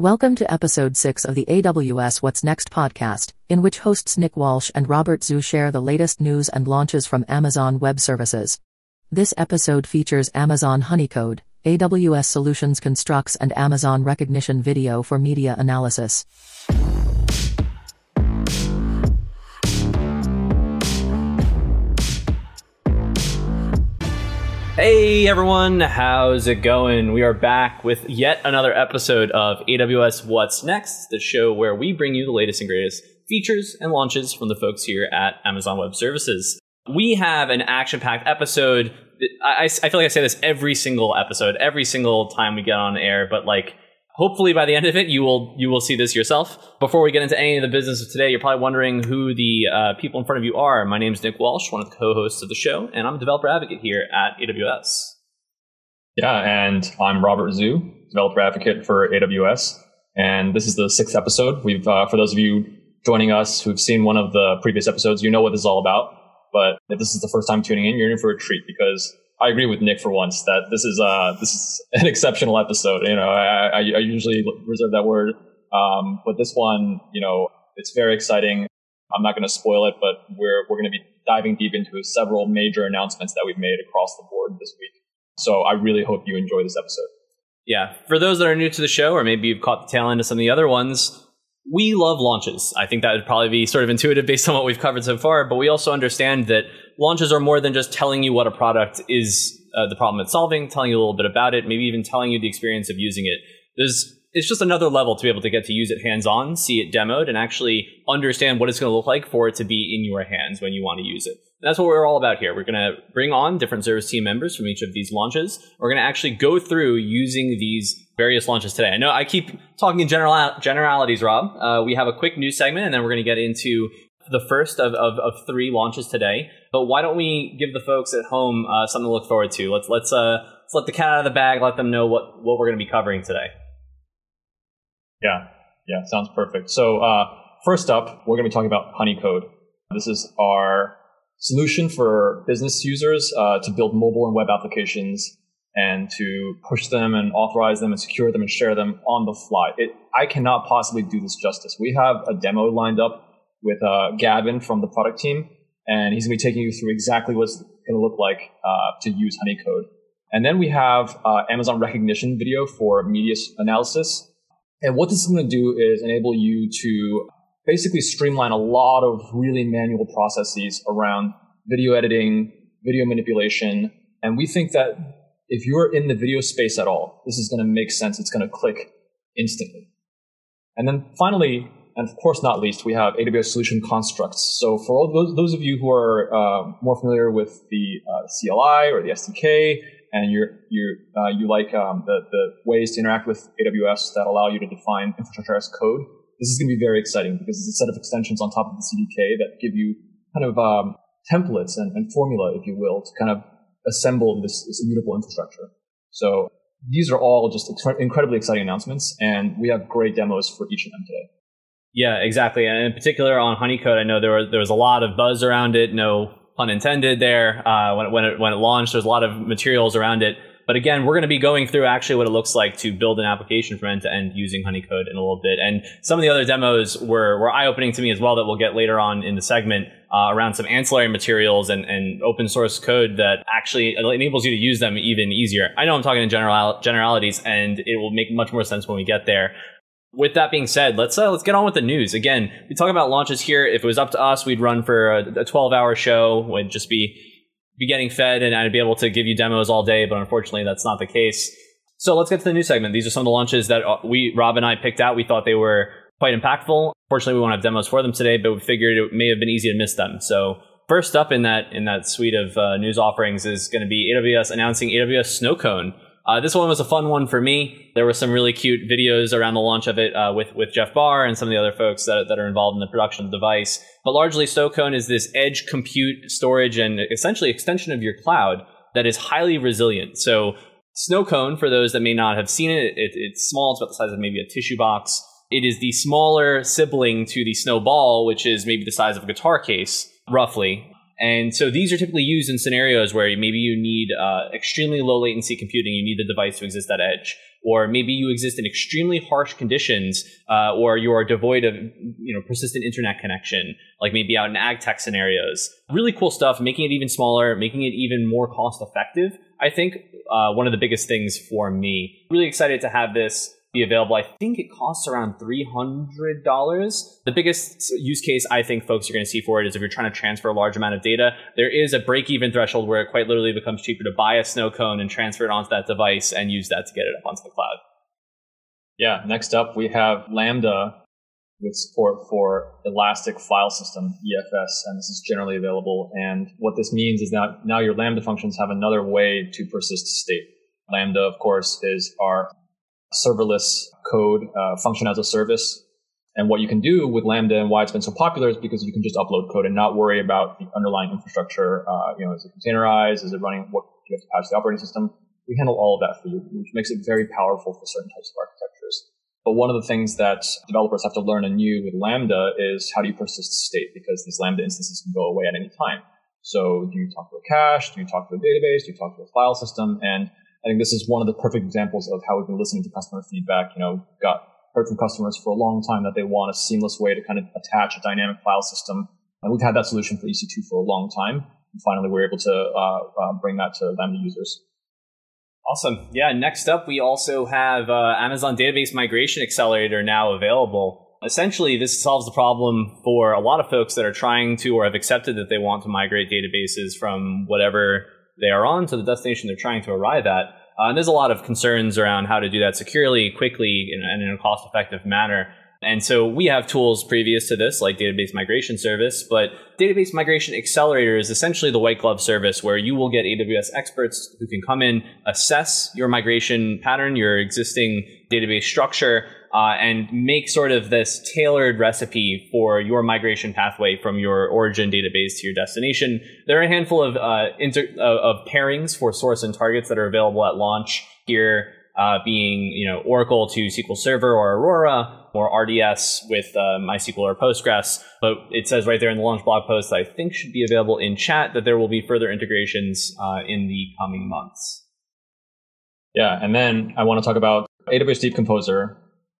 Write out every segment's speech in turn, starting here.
Welcome to episode 6 of the AWS What's Next podcast, in which hosts Nick Walsh and Robert Zhu share the latest news and launches from Amazon Web Services. This episode features Amazon Honeycode, AWS Solutions Constructs, and Amazon Rekognition Video for media analysis. Hey everyone, how's it going? We are back with yet another episode of AWS What's Next, the show where we bring you the latest and greatest features and launches from the folks here at Amazon Web Services. We have an action packed episode. I, I feel like I say this every single episode, every single time we get on air, but like hopefully by the end of it you will you will see this yourself. Before we get into any of the business of today you're probably wondering who the uh, people in front of you are. My name is nick walsh one of the co-hosts of the show and i'm a developer advocate here at aws yeah and i'm robert zhu developer advocate for aws and this is the sixth episode. We've uh, for those of you joining us who've seen one of the previous episodes you know what this is all about. But if this is the first time tuning in you're in for a treat because I agree with Nick for once that this is uh this is an exceptional episode. You know, I, I, I usually reserve that word, um, but this one, you know, it's very exciting. I'm not going to spoil it, but we're we're going to be diving deep into several major announcements that we've made across the board this week. So I really hope you enjoy this episode. Yeah, for those that are new to the show, or maybe you've caught the tail end of some of the other ones, we love launches. I think that would probably be sort of intuitive based on what we've covered so far, but we also understand that launches are more than just telling you what a product is, uh, the problem it's solving, telling you a little bit about it, maybe even telling you the experience of using it. There's it's just another level to be able to get to use it hands on, see it demoed, and actually understand what it's going to look like for it to be in your hands when you want to use it. And that's what we're all about here. We're going to bring on different service team members from each of these launches. We're going to actually go through using these various launches today. I know I keep talking in general generalities, Rob. Uh, we have a quick news segment, and then we're going to get into the first of, of, of, three launches today. But why don't we give the folks at home uh, something to look forward to? Let's let's uh, let's let the cat out of the bag. Let them know what what we're going to be covering today. Yeah, yeah, sounds perfect. So uh, first up, we're going to be talking about Honeycode. This is our solution for business users uh, to build mobile and web applications and to push them and authorize them and secure them and share them on the fly. It, I cannot possibly do this justice. We have a demo lined up with uh, Gavin from the product team, and he's going to be taking you through exactly what's going to look like uh, to use Honeycode. And then we have uh, Amazon Rekognition video for media analysis. And what this is going to do is enable you to basically streamline a lot of really manual processes around video editing, video manipulation. And we think that if you're in the video space at all, this is going to make sense. It's going to click instantly. And then finally, and of course not least, we have AWS Solution Constructs. So for all those, those of you who are uh, more familiar with the uh, CLI or the SDK, and you're, you uh, you like um, the, the ways to interact with AWS that allow you to define infrastructure as code, this is going to be very exciting because it's a set of extensions on top of the CDK that give you kind of um, templates and, and, formula, if you will, to kind of assemble this, this immutable infrastructure. So these are all just incredibly exciting announcements, and we have great demos for each of them today. Yeah, exactly. And in particular on Honeycode, I know there was there was a lot of buzz around it. No pun intended there. Uh, when it, when it when it launched, there's a lot of materials around it. But again, we're going to be going through actually what it looks like to build an application from end to end using Honeycode in a little bit. And some of the other demos were, were eye opening to me as well that we'll get later on in the segment uh, around some ancillary materials and, and open source code that actually enables you to use them even easier. I know I'm talking in general, generalities and it will make much more sense when we get there with that being said, let's uh, let's get on with the news. Again, we talk about launches here. If it was up to us, we'd run for a, a 12 hour show. Would just be be getting fed, and I'd be able to give you demos all day. But unfortunately, that's not the case. So let's get to the news segment. These are some of the launches that uh, we Rob and I picked out. We thought they were quite impactful. Fortunately, we won't have demos for them today, but we figured it may have been easy to miss them. So first up in that in that suite of uh, news offerings is going to be AWS announcing AWS Snowcone. Uh, this one was a fun one for me. There were some really cute videos around the launch of it uh, with with Jeff Barr and some of the other folks that, that are involved in the production of the device. But largely, Snowcone is this edge compute storage and essentially extension of your cloud that is highly resilient. So Snowcone, for those that may not have seen it, it it's small. It's about the size of maybe a tissue box. It is the smaller sibling to the Snowball, which is maybe the size of a guitar case, roughly. And so these are typically used in scenarios where maybe you need uh, extremely low latency computing, you need the device to exist at edge, or maybe you exist in extremely harsh conditions, uh, or you are devoid of you know persistent internet connection, like maybe out in ag tech scenarios. Really cool stuff, making it even smaller, making it even more cost effective. I think uh, one of the biggest things for me. Really excited to have this be available. I think it costs around $300. The biggest use case I think folks are going to see for it is if you're trying to transfer a large amount of data, there is a break even threshold where it quite literally becomes cheaper to buy a Snowcone and transfer it onto that device and use that to get it up onto the cloud. Yeah, next up we have Lambda with support for Elastic File System, EFS, and this is generally available. And what this means is that now your Lambda functions have another way to persist state. Lambda, of course, is our serverless code uh, function as a service. And what you can do with Lambda and why it's been so popular is because you can just upload code and not worry about the underlying infrastructure. Uh, you know, is it containerized? Is it running? What do you have to patch the operating system? We handle all of that for you, which makes it very powerful for certain types of architectures. But one of the things that developers have to learn anew with Lambda is how do you persist state? Because these Lambda instances can go away at any time. So do you talk to a cache? Do you talk to a database? Do you talk to a file system? And I think this is one of the perfect examples of how we've been listening to customer feedback. You know, got heard from customers for a long time that they want a seamless way to kind of attach a dynamic file system. And we've had that solution for EC2 for a long time. And finally, we're able to uh, uh, bring that to Lambda users. Awesome. Yeah. Next up, we also have uh, Amazon Database Migration Accelerator now available. Essentially, this solves the problem for a lot of folks that are trying to or have accepted that they want to migrate databases from whatever they are on to the destination they're trying to arrive at. Uh, and there's a lot of concerns around how to do that securely, quickly, and in a cost effective manner. And so we have tools previous to this, like Database Migration Service, but Database Migration Accelerator is essentially the white glove service where you will get AWS experts who can come in, assess your migration pattern, your existing database structure, uh, and make sort of this tailored recipe for your migration pathway from your origin database to your destination. There are a handful of uh, inter- of pairings for source and targets that are available at launch here uh, being you know Oracle to SQL Server or Aurora or RDS with uh, MySQL or Postgres. But it says right there in the launch blog post that I think should be available in chat that there will be further integrations uh, in the coming months. Yeah, and then I want to talk about AWS Deep Composer.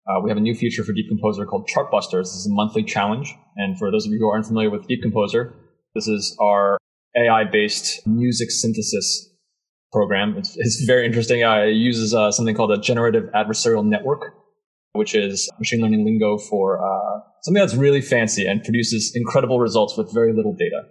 Uh, we have a new feature for Deep Composer called Chartbusters. This is a monthly challenge. And for those of you who aren't familiar with Deep Composer, this is our AI based music synthesis program. It's, it's very interesting. Uh, it uses uh, something called a generative adversarial network, which is machine learning lingo for uh, something that's really fancy and produces incredible results with very little data.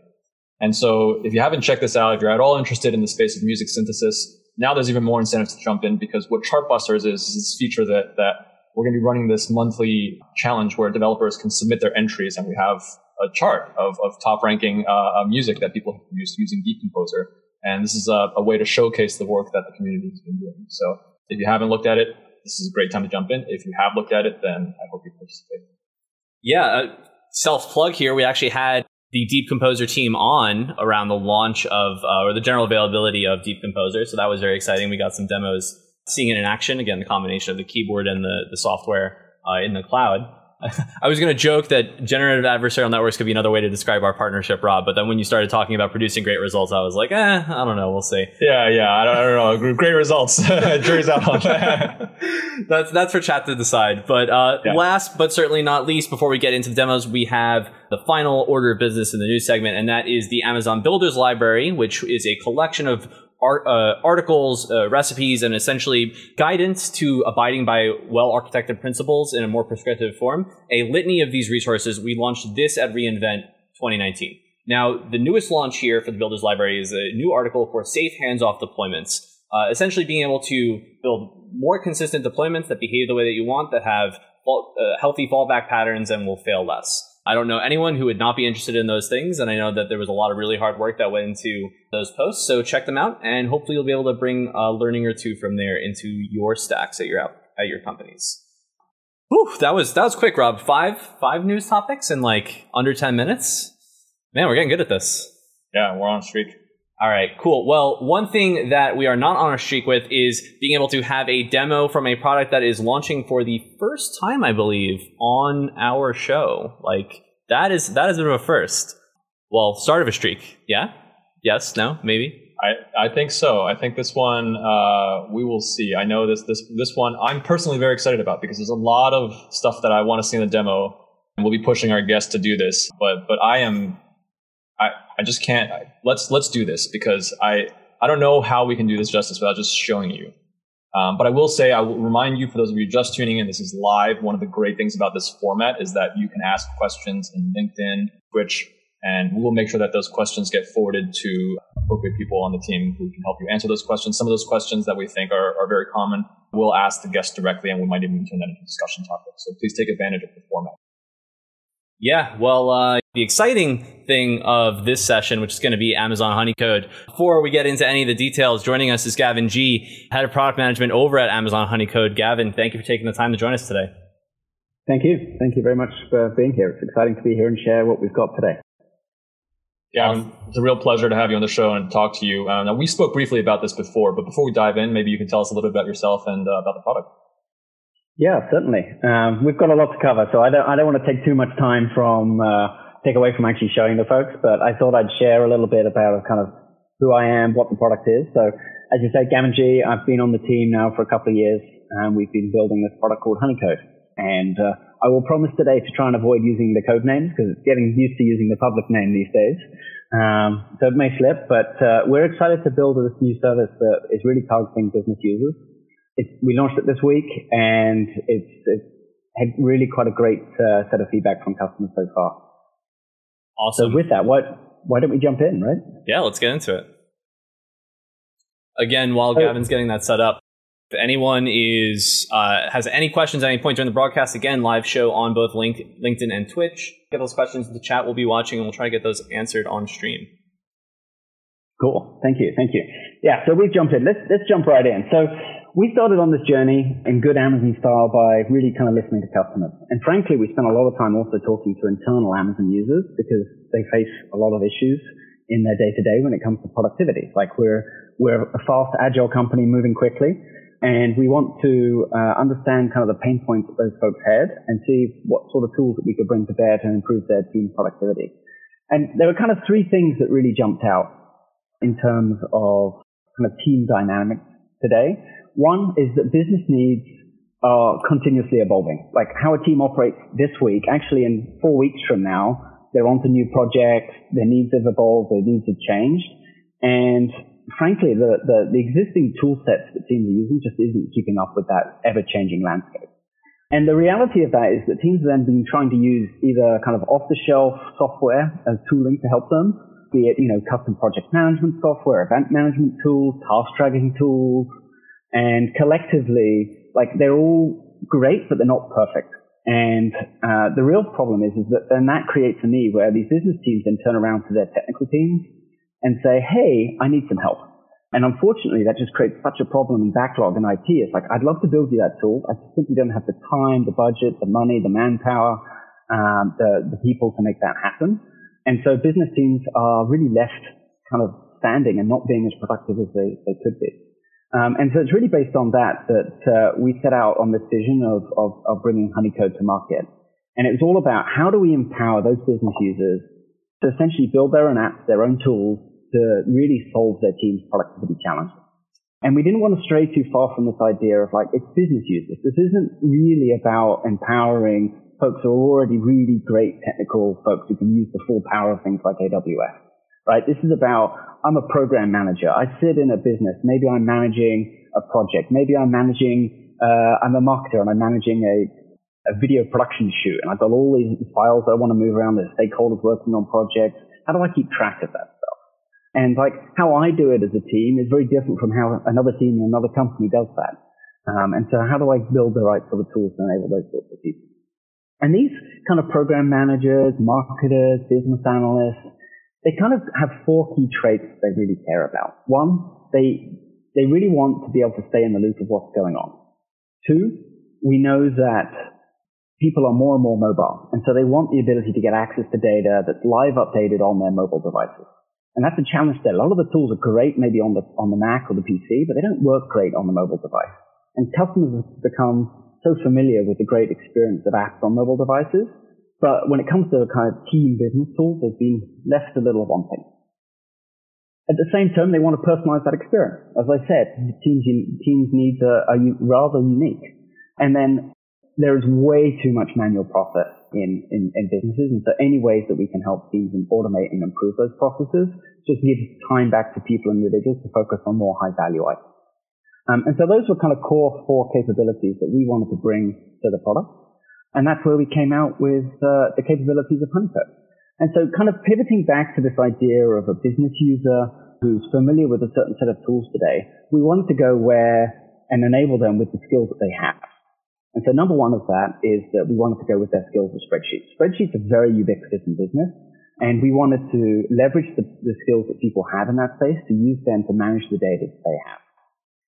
And so if you haven't checked this out, if you're at all interested in the space of music synthesis, now there's even more incentive to jump in because what Chartbusters is, is this feature that, that we're going to be running this monthly challenge where developers can submit their entries and we have a chart of, of top ranking uh, music that people have produced using Deep Composer. And this is a, a, way to showcase the work that the community has been doing. So if you haven't looked at it, this is a great time to jump in. If you have looked at it, then I hope you participate. Yeah, uh, self plug here. We actually had the Deep Composer team on around the launch of, uh, or the general availability of Deep Composer. So that was very exciting. We got some demos seeing it in action. Again, the combination of the keyboard and the, the software uh, in the cloud. I was going to joke that generative adversarial networks could be another way to describe our partnership, Rob. But then when you started talking about producing great results, I was like, eh, I don't know. We'll see. Yeah, yeah. I don't, I don't know. Great results. Jury's out on that. that's that's for chat to decide. But uh, yeah. last but certainly not least, before we get into the demos, we have the final order of business in the news segment, and that is the Amazon Builders Library, which is a collection of art, uh, articles, uh, recipes, and essentially guidance to abiding by well architected principles in a more prescriptive form. A litany of these resources. We launched this at reInvent 2019. Now, the newest launch here for the Builders Library is a new article for safe hands-off deployments. Uh, essentially, being able to build more consistent deployments that behave the way that you want, that have uh, healthy fallback patterns, and will fail less. I don't know anyone who would not be interested in those things. And I know that there was a lot of really hard work that went into those posts. So check them out and hopefully you'll be able to bring a learning or two from there into your stacks at your at your companies. Whew, that was that was quick, Rob. Five five news topics in like under ten minutes. Man, we're getting good at this. Yeah, we're on streak. All right, cool. Well, one thing that we are not on a streak with is being able to have a demo from a product that is launching for the first time, I believe, on our show. Like that is that is a bit of a first. well, start of a streak. Yeah? Yes? No? Maybe? I, I think so. I think this one uh, we will see. I know this this this one I'm personally very excited about because there's a lot of stuff that I want to see in the demo, and we'll be pushing our guests to do this. But but I am I I just can't. Let's let's do this because I I don't know how we can do this justice without just showing you. Um, but I will say, I will remind you for those of you just tuning in, this is live. One of the great things about this format is that you can ask questions in LinkedIn, Twitch, and we will make sure that those questions get forwarded to appropriate people on the team who can help you answer those questions. Some of those questions that we think are, are very common, we'll ask the guests directly and we might even turn that into discussion topic. So please take advantage of the format. Yeah, well, uh, the exciting thing of this session, which is going to be Amazon Honeycode. Before we get into any of the details, joining us is Gavin G, Head of Product Management over at Amazon Honeycode. Gavin, thank you for taking the time to join us today. Thank you. Thank you very much for being here. It's exciting to be here and share what we've got today. Yeah, it's a real pleasure to have you on the show and talk to you. Uh, now, we spoke briefly about this before, but before we dive in, maybe you can tell us a little bit about yourself and uh, about the product. Yeah, certainly. Um, we've got a lot to cover, so I don't, I don't want to take too much time from, uh, take away from actually showing the folks, but I thought I'd share a little bit about kind of who I am, what the product is. So as you say, Gavin Gee, I've been on the team now for a couple of years, and we've been building this product called Honeycode. And uh, I will promise today to try and avoid using the code names because it's getting used to using the public name these days. Um, so it may slip, but uh, we're excited to build this new service that is really targeting business users it's, we launched it this week and it's, it's had really quite a great uh, set of feedback from customers so far. Awesome. So with that, what, why don't we jump in, right? Yeah, let's get into it. Again, while oh. Gavin's getting that set up, if anyone is uh, has any questions at any point during the broadcast, again, live show on both link, LinkedIn and Twitch. Get those questions in the chat. We'll be watching, and we'll try to get those answered on stream. Cool. Thank you. Thank you. Yeah. So we've jumped in. Let's let's jump right in. So we started on this journey in good Amazon style by really kind of listening to customers. And frankly, we spent a lot of time also talking to internal Amazon users because they face a lot of issues in their day to day when it comes to productivity. Like we're, we're a fast, agile company moving quickly. And we want to uh, understand kind of the pain points that those folks had and see what sort of tools that we could bring to bear to improve their team productivity. And there were kind of three things that really jumped out in terms of kind of team dynamics today. One is that business needs are continuously evolving. Like how a team operates this week, actually in four weeks from now, they're onto new projects, their needs have evolved, their needs have changed. And frankly, the, the, the existing tool sets that teams are using just isn't keeping up with that ever changing landscape. And the reality of that is that teams have then been trying to use either kind of off the shelf software as tooling to help them, be it, you know, custom project management software, event management tools, task tracking tools, and collectively, like they're all great, but they're not perfect. And uh, the real problem is, is that then that creates a need where these business teams then turn around to their technical teams and say, "Hey, I need some help." And unfortunately, that just creates such a problem and backlog in IT. It's like I'd love to build you that tool, I just simply don't have the time, the budget, the money, the manpower, um, the the people to make that happen. And so business teams are really left kind of standing and not being as productive as they, they could be. Um, and so it's really based on that that uh, we set out on this vision of, of, of bringing Honeycode to market. And it was all about how do we empower those business users to essentially build their own apps, their own tools to really solve their team's productivity challenges. And we didn't want to stray too far from this idea of like, it's business users. This isn't really about empowering folks who are already really great technical folks who can use the full power of things like AWS, right? This is about I'm a program manager. I sit in a business. Maybe I'm managing a project. Maybe I'm managing, uh, I'm a marketer and I'm managing a, a video production shoot and I've got all these files I want to move around. There's stakeholders working on projects. How do I keep track of that stuff? And like how I do it as a team is very different from how another team in another company does that. Um, and so how do I build the right sort of tools to enable those sorts of people? And these kind of program managers, marketers, business analysts, they kind of have four key traits they really care about. One, they, they really want to be able to stay in the loop of what's going on. Two, we know that people are more and more mobile. And so they want the ability to get access to data that's live updated on their mobile devices. And that's a challenge there. A lot of the tools are great maybe on the, on the Mac or the PC, but they don't work great on the mobile device. And customers have become so familiar with the great experience of apps on mobile devices But when it comes to kind of team business tools, they've been left a little wanting. At the same time, they want to personalize that experience. As I said, teams, teams needs are, are rather unique. And then there is way too much manual process in, in, in, businesses. And so any ways that we can help teams and automate and improve those processes just gives time back to people and individuals to focus on more high value items. Um, and so those were kind of core four capabilities that we wanted to bring to the product. And that's where we came out with uh, the capabilities of Honeycode. And so kind of pivoting back to this idea of a business user who's familiar with a certain set of tools today, we wanted to go where and enable them with the skills that they have. And so number one of that is that we wanted to go with their skills with spreadsheets. Spreadsheets are very ubiquitous in business. And we wanted to leverage the, the skills that people have in that space to use them to manage the data that they have.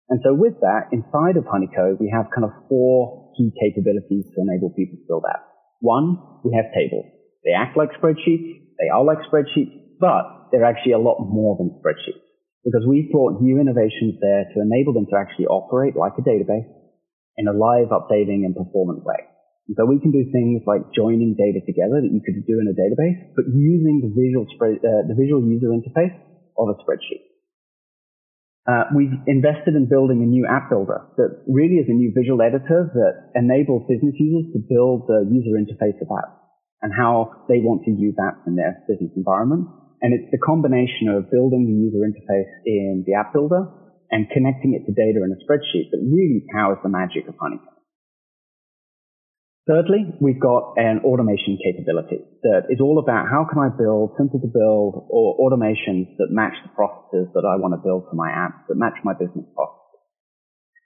And so with that, inside of Honeycode, we have kind of four key capabilities to enable people to build apps. One, we have tables. They act like spreadsheets. They are like spreadsheets, but they're actually a lot more than spreadsheets because we've brought new innovations there to enable them to actually operate like a database in a live updating and performant way. And so we can do things like joining data together that you could do in a database, but using the visual spread, uh, the visual user interface of a spreadsheet. Uh, we've invested in building a new app builder that really is a new visual editor that enables business users to build the user interface of apps and how they want to use apps in their business environment. And it's the combination of building the user interface in the app builder and connecting it to data in a spreadsheet that really powers the magic of Honeycode. Thirdly, we've got an automation capability that is all about how can I build simple to build or automations that match the processes that I want to build for my apps, that match my business processes.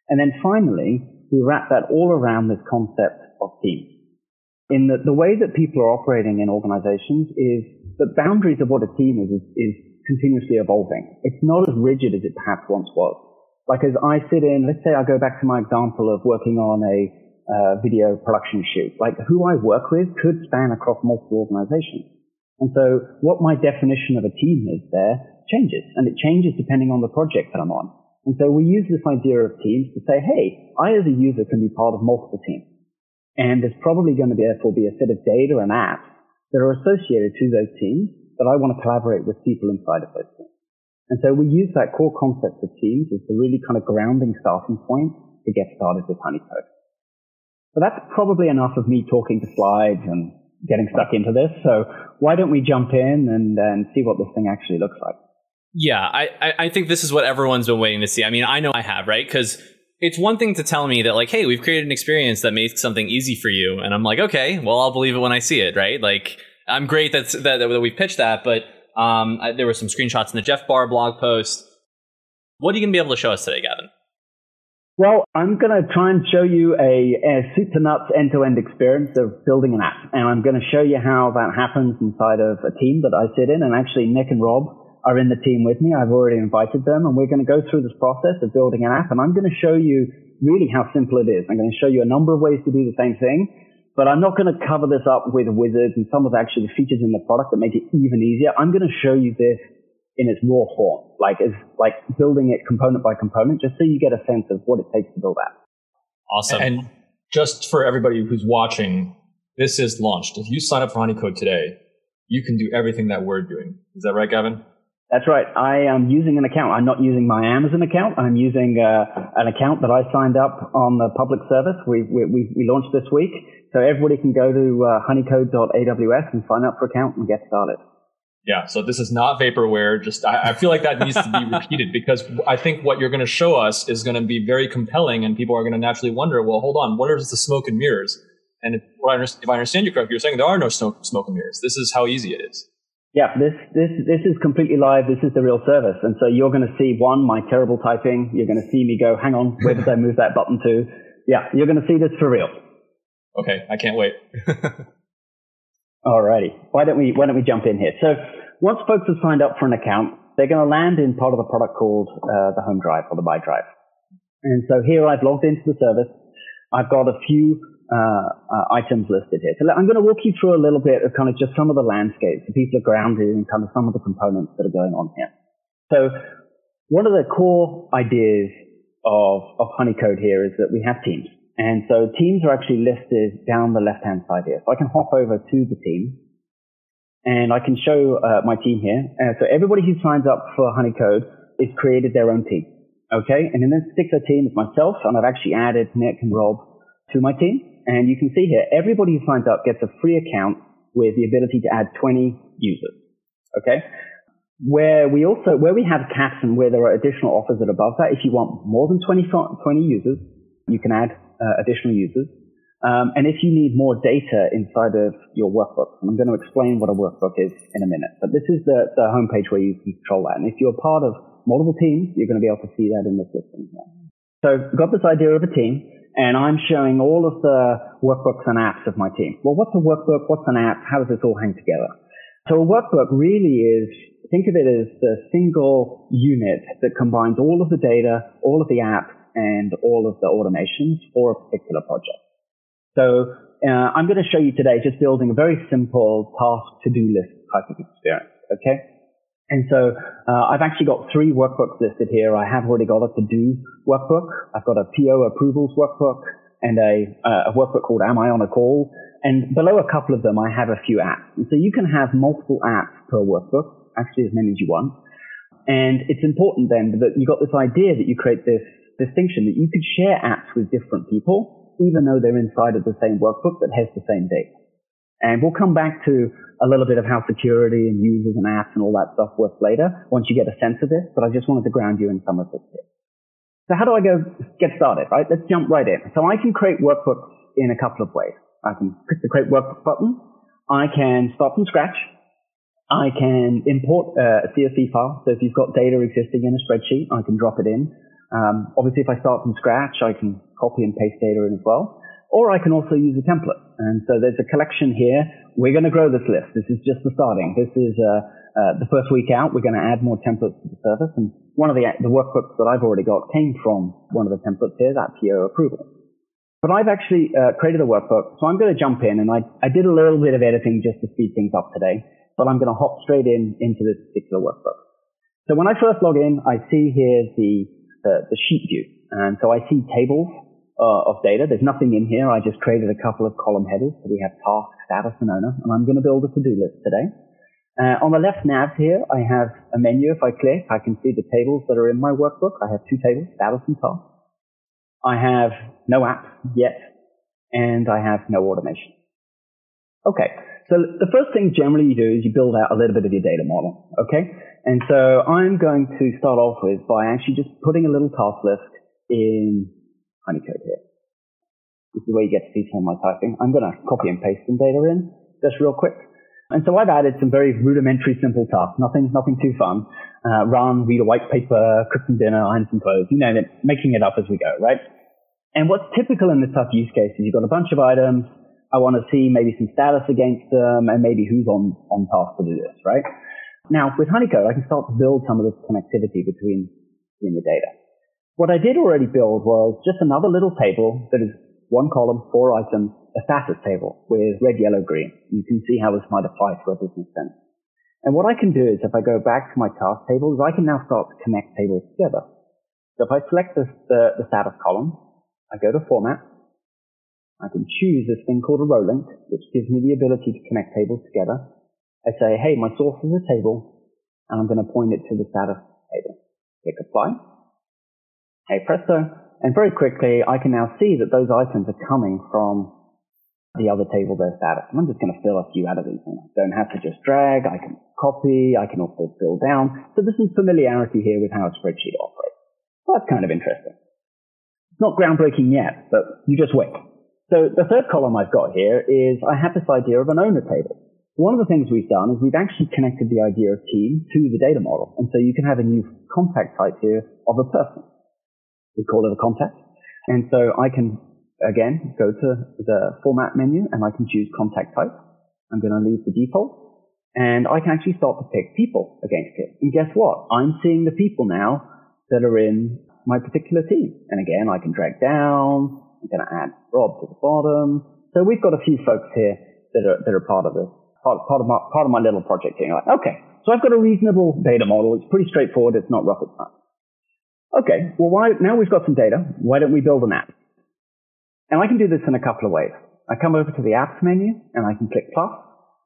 And then finally, we wrap that all around this concept of teams. In the, the way that people are operating in organizations is the boundaries of what a team is, is, is continuously evolving. It's not as rigid as it perhaps once was. Like as I sit in, let's say I go back to my example of working on a uh, video production shoot. Like who I work with could span across multiple organizations. And so what my definition of a team is there changes and it changes depending on the project that I'm on. And so we use this idea of teams to say, hey, I as a user can be part of multiple teams. And there's probably going to be, therefore be a set of data and apps that are associated to those teams that I want to collaborate with people inside of those teams. And so we use that core concept of teams as the really kind of grounding starting point to get started with Honeycode. So that's probably enough of me talking to slides and getting stuck into this. So why don't we jump in and, and see what this thing actually looks like? Yeah, I, I think this is what everyone's been waiting to see. I mean, I know I have, right? Because it's one thing to tell me that, like, hey, we've created an experience that makes something easy for you. And I'm like, okay, well, I'll believe it when I see it, right? Like, I'm great that's, that, that we pitched that, but um, I, there were some screenshots in the Jeff Barr blog post. What are you going to be able to show us today, Gavin? Well, I'm going to try and show you a, a nuts end to end experience of building an app. And I'm going to show you how that happens inside of a team that I sit in. And actually, Nick and Rob are in the team with me. I've already invited them and we're going to go through this process of building an app. And I'm going to show you really how simple it is. I'm going to show you a number of ways to do the same thing, but I'm not going to cover this up with wizards and some of actually the features in the product that make it even easier. I'm going to show you this in its raw form, like as like building it component by component, just so you get a sense of what it takes to build that. Awesome. And just for everybody who's watching, this is launched. If you sign up for Honeycode today, you can do everything that we're doing. Is that right, Gavin? That's right. I am using an account. I'm not using my Amazon account. I'm using uh, an account that I signed up on the public service. We, we, we launched this week. So everybody can go to uh, honeycode.aws and sign up for account and get started. Yeah, so this is not vaporware. Just I, I feel like that needs to be repeated because I think what you're going to show us is going to be very compelling, and people are going to naturally wonder, well, hold on, what is the smoke and mirrors? And if, if I understand you correctly, you're saying there are no smoke, smoke and mirrors. This is how easy it is. Yeah, this this this is completely live. This is the real service, and so you're going to see one my terrible typing. You're going to see me go, hang on, where did I move that button to? Yeah, you're going to see this for real. Okay, I can't wait. Alrighty. Why don't we why don't we jump in here? So once folks have signed up for an account, they're going to land in part of the product called uh, the home drive or the my drive. And so here I've logged into the service. I've got a few uh, uh, items listed here. So I'm going to walk you through a little bit of kind of just some of the landscapes. So people are grounded in kind of some of the components that are going on here. So one of the core ideas of, of Honeycode here is that we have teams. And so teams are actually listed down the left-hand side here. So I can hop over to the team and I can show uh, my team here. Uh, so everybody who signs up for Honeycode is created their own team. Okay. And in this particular team is myself and I've actually added Nick and Rob to my team. And you can see here, everybody who signs up gets a free account with the ability to add 20 users. Okay. Where we also, where we have caps and where there are additional offers that are above that, if you want more than 20, 20 users, you can add uh, additional users. Um, and if you need more data inside of your workbook, I'm going to explain what a workbook is in a minute, but this is the, the homepage where you can control that. And if you're part of multiple teams, you're going to be able to see that in the system. So got this idea of a team, and I'm showing all of the workbooks and apps of my team. Well, what's a workbook? What's an app? How does this all hang together? So a workbook really is think of it as the single unit that combines all of the data, all of the apps, and all of the automations for a particular project. So uh, I'm going to show you today just building a very simple task to-do list type of experience. Okay. And so uh, I've actually got three workbooks listed here. I have already got a to-do workbook. I've got a PO approvals workbook and a, uh, a workbook called Am I on a Call? And below a couple of them, I have a few apps. And so you can have multiple apps per workbook actually as many as you want. And it's important then that you got this idea that you create this distinction that you could share apps with different people, even though they're inside of the same workbook that has the same data. And we'll come back to a little bit of how security and users and apps and all that stuff works later once you get a sense of this, but I just wanted to ground you in some of this here. So how do I go get started, right? Let's jump right in. So I can create workbooks in a couple of ways. I can click the create workbook button. I can start from scratch. I can import uh, a CSV file. So if you've got data existing in a spreadsheet, I can drop it in. Um, obviously, if I start from scratch, I can copy and paste data in as well. Or I can also use a template. And so there's a collection here. We're going to grow this list. This is just the starting. This is uh, uh, the first week out. We're going to add more templates to the service. And one of the, the workbooks that I've already got came from one of the templates here, that PO approval. But I've actually uh, created a workbook, so I'm going to jump in, and I, I did a little bit of editing just to speed things up today but I'm going to hop straight in into this particular workbook. So when I first log in, I see here the, the, the sheet view. And so I see tables uh, of data. There's nothing in here. I just created a couple of column headers. So we have task, status, and owner. And I'm going to build a to-do list today. Uh, on the left nav here, I have a menu. If I click, I can see the tables that are in my workbook. I have two tables, status and task. I have no apps yet, and I have no automation. Okay, so the first thing generally you do is you build out a little bit of your data model, okay? And so I'm going to start off with by actually just putting a little task list in Honeycode here. This is where you get to see some of my typing. I'm going to copy and paste some data in just real quick. And so I've added some very rudimentary, simple tasks. Nothing, nothing too fun. Uh, run, read a white paper, cook some dinner, iron some clothes. You know, making it up as we go, right? And what's typical in this type of use case is you've got a bunch of items. I want to see maybe some status against them and maybe who's on, on task to do this, right? Now, with Honeycode, I can start to build some of this connectivity between, between the data. What I did already build was just another little table that is one column, four items, a status table with red, yellow, green. You can see how this might apply to a business sense. And what I can do is if I go back to my task tables, I can now start to connect tables together. So if I select this, the, the status column, I go to format, I can choose this thing called a row link, which gives me the ability to connect tables together. I say, hey, my source is a table, and I'm going to point it to the status table. Click apply. Hey, presto. And very quickly, I can now see that those items are coming from the other table, their status. And I'm just going to fill a few out of these. I don't have to just drag. I can copy. I can also fill down. So there's some familiarity here with how a spreadsheet operates. That's kind of interesting. It's not groundbreaking yet, but you just wait. So the third column I've got here is I have this idea of an owner table. One of the things we've done is we've actually connected the idea of team to the data model. And so you can have a new contact type here of a person. We call it a contact. And so I can, again, go to the format menu and I can choose contact type. I'm going to leave the default. And I can actually start to pick people against it. And guess what? I'm seeing the people now that are in my particular team. And again, I can drag down, I'm going to add Rob to the bottom. So we've got a few folks here that are, that are part of this, part, part of my, part of my little project here. Like, okay, so I've got a reasonable data model. It's pretty straightforward. It's not rocket science. Okay, well, why, now we've got some data. Why don't we build an app? And I can do this in a couple of ways. I come over to the apps menu and I can click plus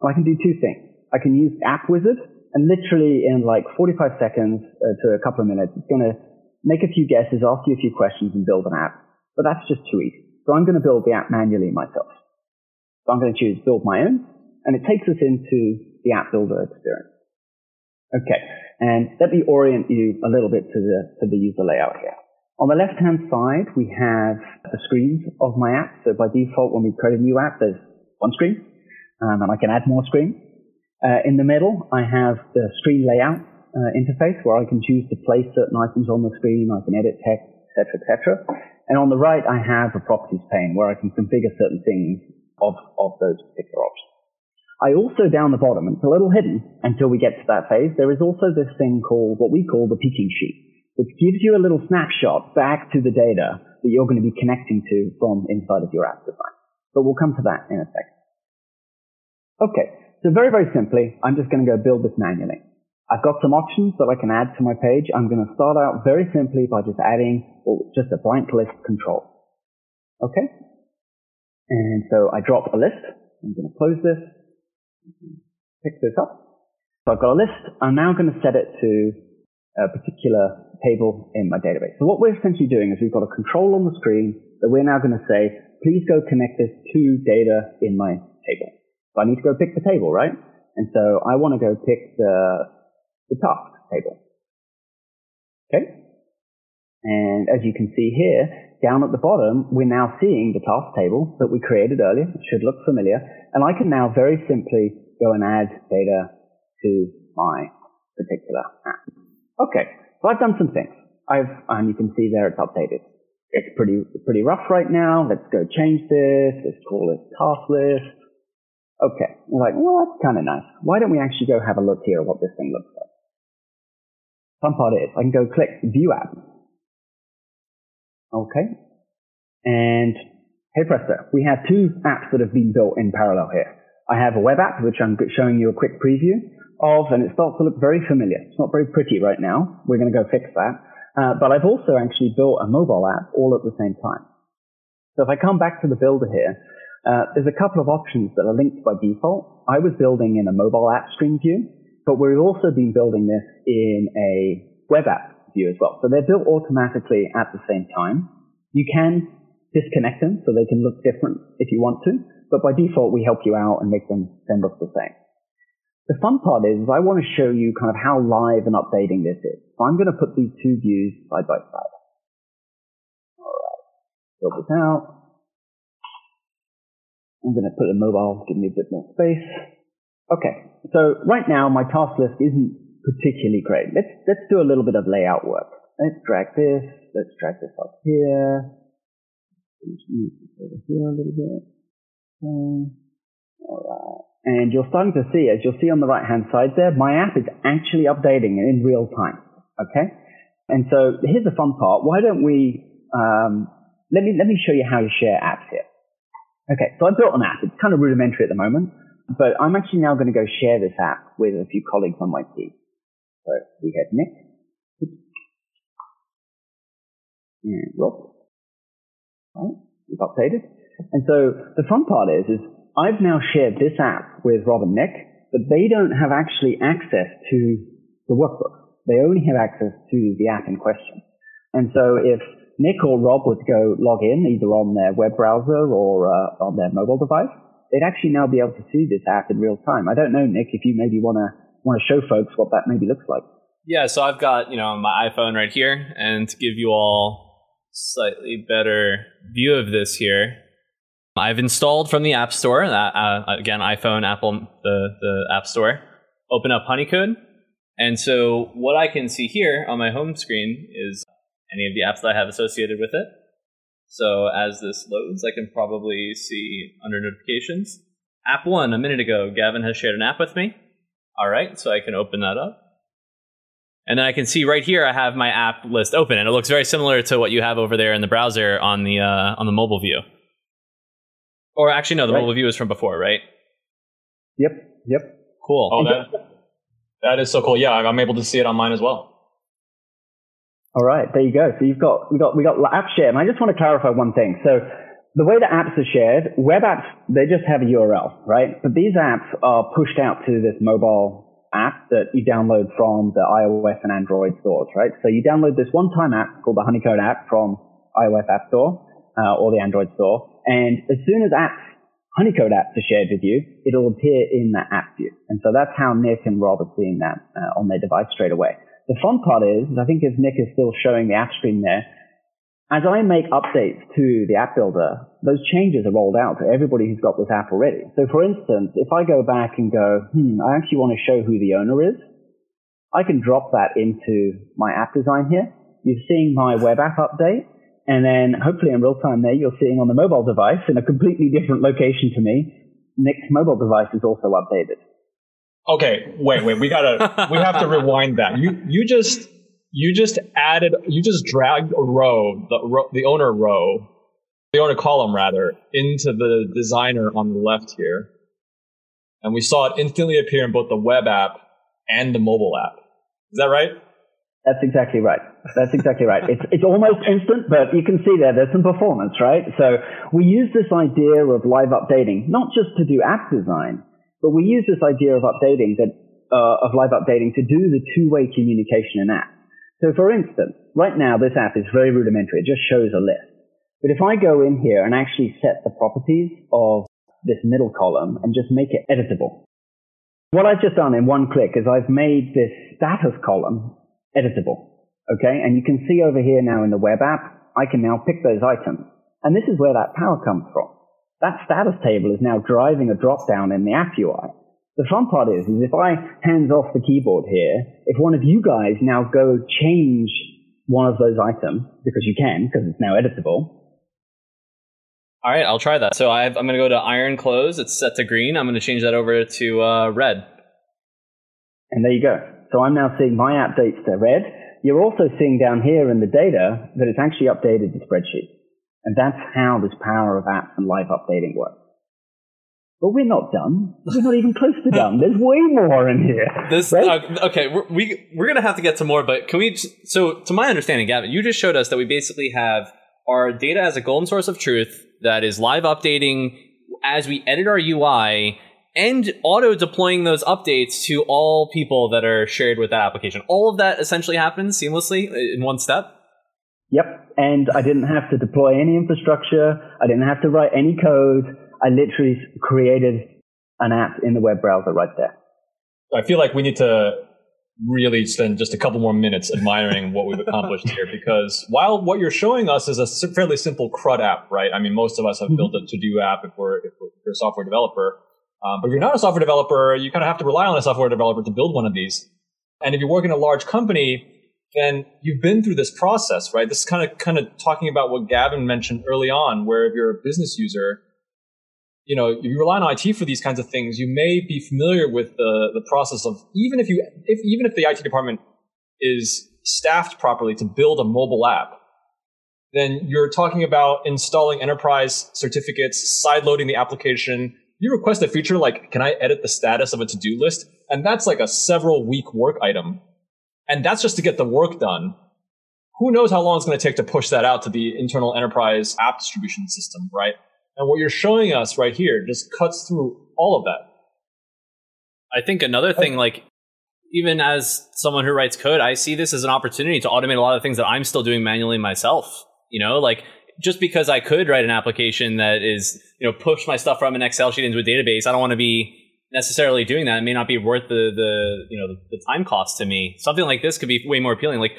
and I can do two things. I can use App Wizard and literally in like 45 seconds uh, to a couple of minutes, it's going to make a few guesses, ask you a few questions and build an app. But that's just too easy. So I'm going to build the app manually myself. So I'm going to choose build my own and it takes us into the app builder experience. Okay. And let me orient you a little bit to the, to the user layout here. On the left-hand side, we have the screens of my app. So by default, when we create a new app, there's one screen, um, and I can add more screens. Uh, in the middle, I have the screen layout uh, interface where I can choose to place certain items on the screen. I can edit text, etc., etc. And on the right, I have a properties pane where I can configure certain things of, of those particular options. I also down the bottom, it's a little hidden until we get to that phase, there is also this thing called what we call the peeking sheet which gives you a little snapshot back to the data that you're going to be connecting to from inside of your app design. But we'll come to that in a second. Okay, so very, very simply, I'm just going to go build this manually. I've got some options that I can add to my page. I'm going to start out very simply by just adding well, just a blank list control. Okay? And so I drop a list. I'm going to close this. Pick this up. So I've got a list. I'm now going to set it to a particular table in my database. So what we're essentially doing is we've got a control on the screen that we're now going to say, please go connect this to data in my table. So I need to go pick the table, right? And so I want to go pick the, the task table. Okay? And as you can see here, down at the bottom, we're now seeing the task table that we created earlier. It should look familiar. And I can now very simply go and add data to my particular app. Okay, so I've done some things. I've, and you can see there it's updated. It's pretty, pretty rough right now. Let's go change this. Let's call it task list. Okay. You're like, well, that's kind of nice. Why don't we actually go have a look here at what this thing looks like? Fun part is I can go click view app. Okay. And hey presto, we have two apps that have been built in parallel here. I have a web app, which I'm showing you a quick preview of, and it starts to look very familiar. It's not very pretty right now. We're going to go fix that. Uh, but I've also actually built a mobile app all at the same time. So if I come back to the builder here, uh, there's a couple of options that are linked by default. I was building in a mobile app stream view, but we've also been building this in a web app view as well. So they're built automatically at the same time. You can disconnect them so they can look different if you want to, but by default we help you out and make them then look the same. The fun part is, is I want to show you kind of how live and updating this is. So I'm going to put these two views side by side. Alright, build this out. I'm going to put a mobile, give me a bit more space. Okay, so right now my task list isn't particularly great. Let's, let's do a little bit of layout work. Let's drag this, let's drag this up here. Over here a little bit. Okay. Alright. And you're starting to see, as you'll see on the right hand side there, my app is actually updating in real time. Okay? And so here's the fun part. Why don't we, um, let me, let me show you how to share apps here. Okay, so I built an app. It's kind of rudimentary at the moment, but I'm actually now going to go share this app with a few colleagues on my team. So we have Nick and Rob. Right, we've updated. And so the fun part is, is I've now shared this app with Rob and Nick, but they don't have actually access to the workbook. They only have access to the app in question. And so if Nick or Rob would go log in either on their web browser or uh, on their mobile device, they'd actually now be able to see this app in real time. I don't know, Nick, if you maybe want to want to show folks what that maybe looks like. Yeah, so I've got you know my iPhone right here, and to give you all slightly better view of this here, I've installed from the App Store, uh, uh, again, iPhone, Apple, the, the App Store, open up Honeycode. And so what I can see here on my home screen is any of the apps that I have associated with it. So as this loads, I can probably see under notifications. App 1, a minute ago, Gavin has shared an app with me. All right, so I can open that up. And then I can see right here I have my app list open, and it looks very similar to what you have over there in the browser on the uh, on the mobile view. Or actually, no, the right. mobile view is from before, right? Yep. Yep. Cool. Oh, that, that is so cool. Yeah, I'm able to see it on mine as well. All right, there you go. So you've got we got we got app share, and I just want to clarify one thing. So the way the apps are shared, web apps, they just have a URL, right? But these apps are pushed out to this mobile app that you download from the iOS and Android stores, right? So you download this one-time app called the Honeycode app from iOS App Store uh, or the Android store, and as soon as apps, Honeycode apps are shared with you, it'll appear in that app view. And so that's how Nick and Rob are seeing that uh, on their device straight away. The fun part is, I think as Nick is still showing the app stream there, as I make updates to the app builder, those changes are rolled out to everybody who's got this app already. So for instance, if I go back and go, hmm, I actually want to show who the owner is, I can drop that into my app design here. You're seeing my web app update. And then hopefully in real time there, you're seeing on the mobile device in a completely different location to me, Nick's mobile device is also updated. Okay, wait, wait, we gotta, we have to rewind that. You, you just you just added, you just dragged a row, the, row, the owner row, the owner column rather, into the designer on the left here. And we saw it instantly appear in both the web app and the mobile app. Is that right? That's exactly right. That's exactly right. It's, it's almost instant, but you can see there, there's some performance, right? So we use this idea of live updating, not just to do app design, but we use this idea of updating that, uh, of live updating to do the two-way communication in apps. So for instance, right now this app is very rudimentary. It just shows a list. But if I go in here and actually set the properties of this middle column and just make it editable, what I've just done in one click is I've made this status column editable. Okay. And you can see over here now in the web app, I can now pick those items. And this is where that power comes from. That status table is now driving a drop down in the app UI. The fun part is, is if I hands off the keyboard here, if one of you guys now go change one of those items, because you can, because it's now editable. All right, I'll try that. So i am going to go to iron clothes. It's set to green. I'm going to change that over to uh, red. And there you go. So I'm now seeing my updates to red. You're also seeing down here in the data that it's actually updated the spreadsheet. And that's how this power of apps and live updating works. But we're not done. We're not even close to done. There's way more in here. This right? uh, okay. We're, we we're gonna have to get to more, but can we? So, to my understanding, Gavin, you just showed us that we basically have our data as a golden source of truth that is live updating as we edit our UI and auto deploying those updates to all people that are shared with that application. All of that essentially happens seamlessly in one step. Yep. And I didn't have to deploy any infrastructure. I didn't have to write any code. I literally created an app in the web browser right there. I feel like we need to really spend just a couple more minutes admiring what we've accomplished here because while what you're showing us is a fairly simple CRUD app, right? I mean, most of us have mm-hmm. built a to-do app if we're, if we're a software developer. Um, but if you're not a software developer, you kind of have to rely on a software developer to build one of these. And if you work in a large company, then you've been through this process, right? This is kind of kind of talking about what Gavin mentioned early on, where if you're a business user, you know, if you rely on IT for these kinds of things, you may be familiar with the, the process of even if you if even if the IT department is staffed properly to build a mobile app, then you're talking about installing enterprise certificates, sideloading the application. You request a feature like, can I edit the status of a to-do list? And that's like a several week work item. And that's just to get the work done. Who knows how long it's going to take to push that out to the internal enterprise app distribution system, right? And what you're showing us right here just cuts through all of that. I think another thing, like, even as someone who writes code, I see this as an opportunity to automate a lot of things that I'm still doing manually myself. You know, like just because I could write an application that is, you know, push my stuff from an Excel sheet into a database, I don't want to be necessarily doing that. It may not be worth the the you know the, the, time cost to me. Something like this could be way more appealing. Like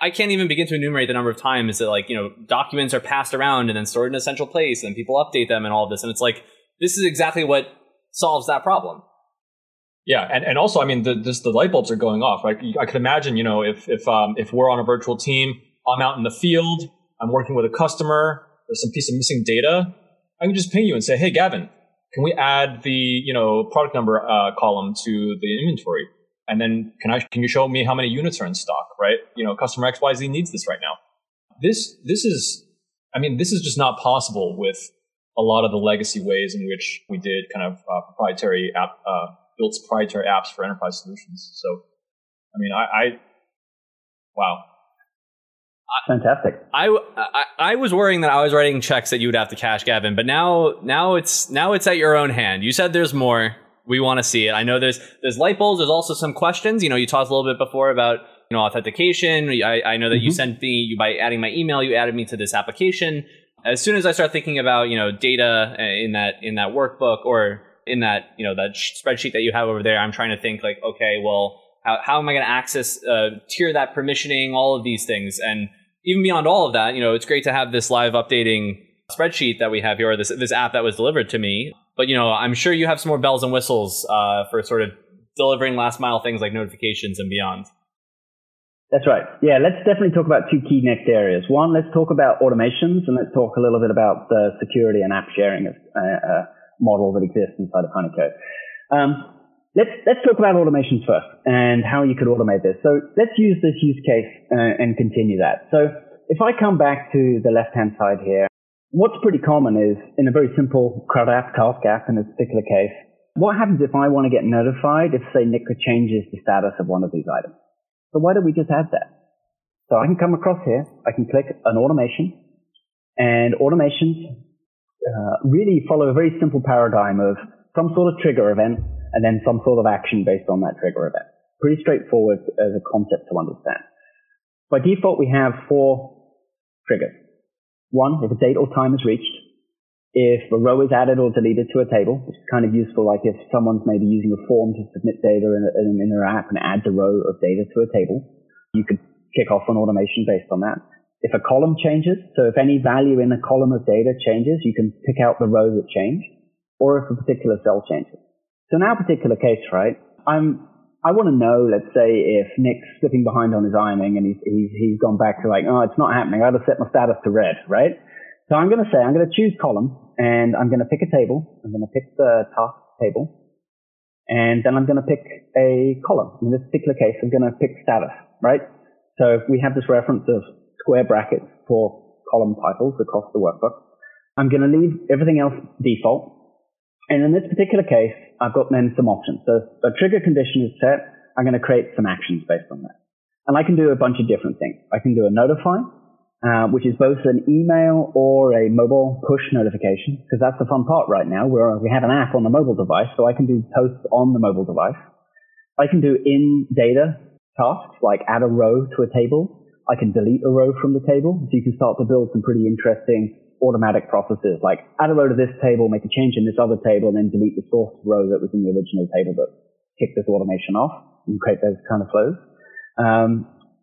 I can't even begin to enumerate the number of times that like you know documents are passed around and then stored in a central place and people update them and all of this. And it's like this is exactly what solves that problem. Yeah, and, and also I mean the this, the light bulbs are going off. Right, I could imagine you know if if um, if we're on a virtual team, I'm out in the field, I'm working with a customer, there's some piece of missing data. I can just ping you and say, hey Gavin, can we add the you know product number uh, column to the inventory? And then can I can you show me how many units are in stock? Right? You know, customer X Y Z needs this right now. This this is, I mean, this is just not possible with a lot of the legacy ways in which we did kind of uh, proprietary app uh, built proprietary apps for enterprise solutions. So, I mean, I, I wow. Fantastic. I, I, I was worrying that I was writing checks that you would have to cash, Gavin, but now now it's now it's at your own hand. You said there's more. We want to see it. I know there's there's light bulbs. There's also some questions. You know, you talked a little bit before about you know authentication. I, I know that mm-hmm. you sent me you by adding my email. You added me to this application. As soon as I start thinking about you know data uh, in that in that workbook or in that you know that spreadsheet that you have over there, I'm trying to think like, okay, well, how, how am I going to access uh, tier that permissioning, all of these things, and even beyond all of that, you know, it's great to have this live updating spreadsheet that we have here, or this this app that was delivered to me. But you know, I'm sure you have some more bells and whistles uh, for sort of delivering last mile things like notifications and beyond. That's right. Yeah, let's definitely talk about two key next areas. One, let's talk about automations, and let's talk a little bit about the security and app sharing uh, uh, model that exists inside of Honeycode. Um, Let's, let's talk about automations first and how you could automate this. So let's use this use case uh, and continue that. So if I come back to the left-hand side here, what's pretty common is in a very simple CRUD app, task app in this particular case, what happens if I want to get notified if, say, Nick changes the status of one of these items? So why don't we just add that? So I can come across here, I can click an automation, and automations uh, really follow a very simple paradigm of some sort of trigger event and then some sort of action based on that trigger event. Pretty straightforward as a concept to understand. By default, we have four triggers. One, if a date or time is reached. If a row is added or deleted to a table, which is kind of useful, like if someone's maybe using a form to submit data in, in, in their app and adds a row of data to a table, you could kick off an automation based on that. If a column changes, so if any value in a column of data changes, you can pick out the row that changed, or if a particular cell changes. So in our particular case, right, I'm, I want to know, let's say, if Nick's slipping behind on his ironing and he's, he's, he's gone back to like, oh, it's not happening. I got to set my status to red, right? So I'm going to say, I'm going to choose column and I'm going to pick a table. I'm going to pick the task table and then I'm going to pick a column. In this particular case, I'm going to pick status, right? So we have this reference of square brackets for column titles across the workbook. I'm going to leave everything else default and in this particular case, I've got then some options. So a trigger condition is set. I'm going to create some actions based on that. And I can do a bunch of different things. I can do a notify, uh, which is both an email or a mobile push notification, because that's the fun part right now. Where we have an app on the mobile device, so I can do posts on the mobile device. I can do in data tasks, like add a row to a table. I can delete a row from the table, so you can start to build some pretty interesting automatic processes like add a row to this table, make a change in this other table, and then delete the source row that was in the original table that kicked this automation off and create those kind of flows. Um,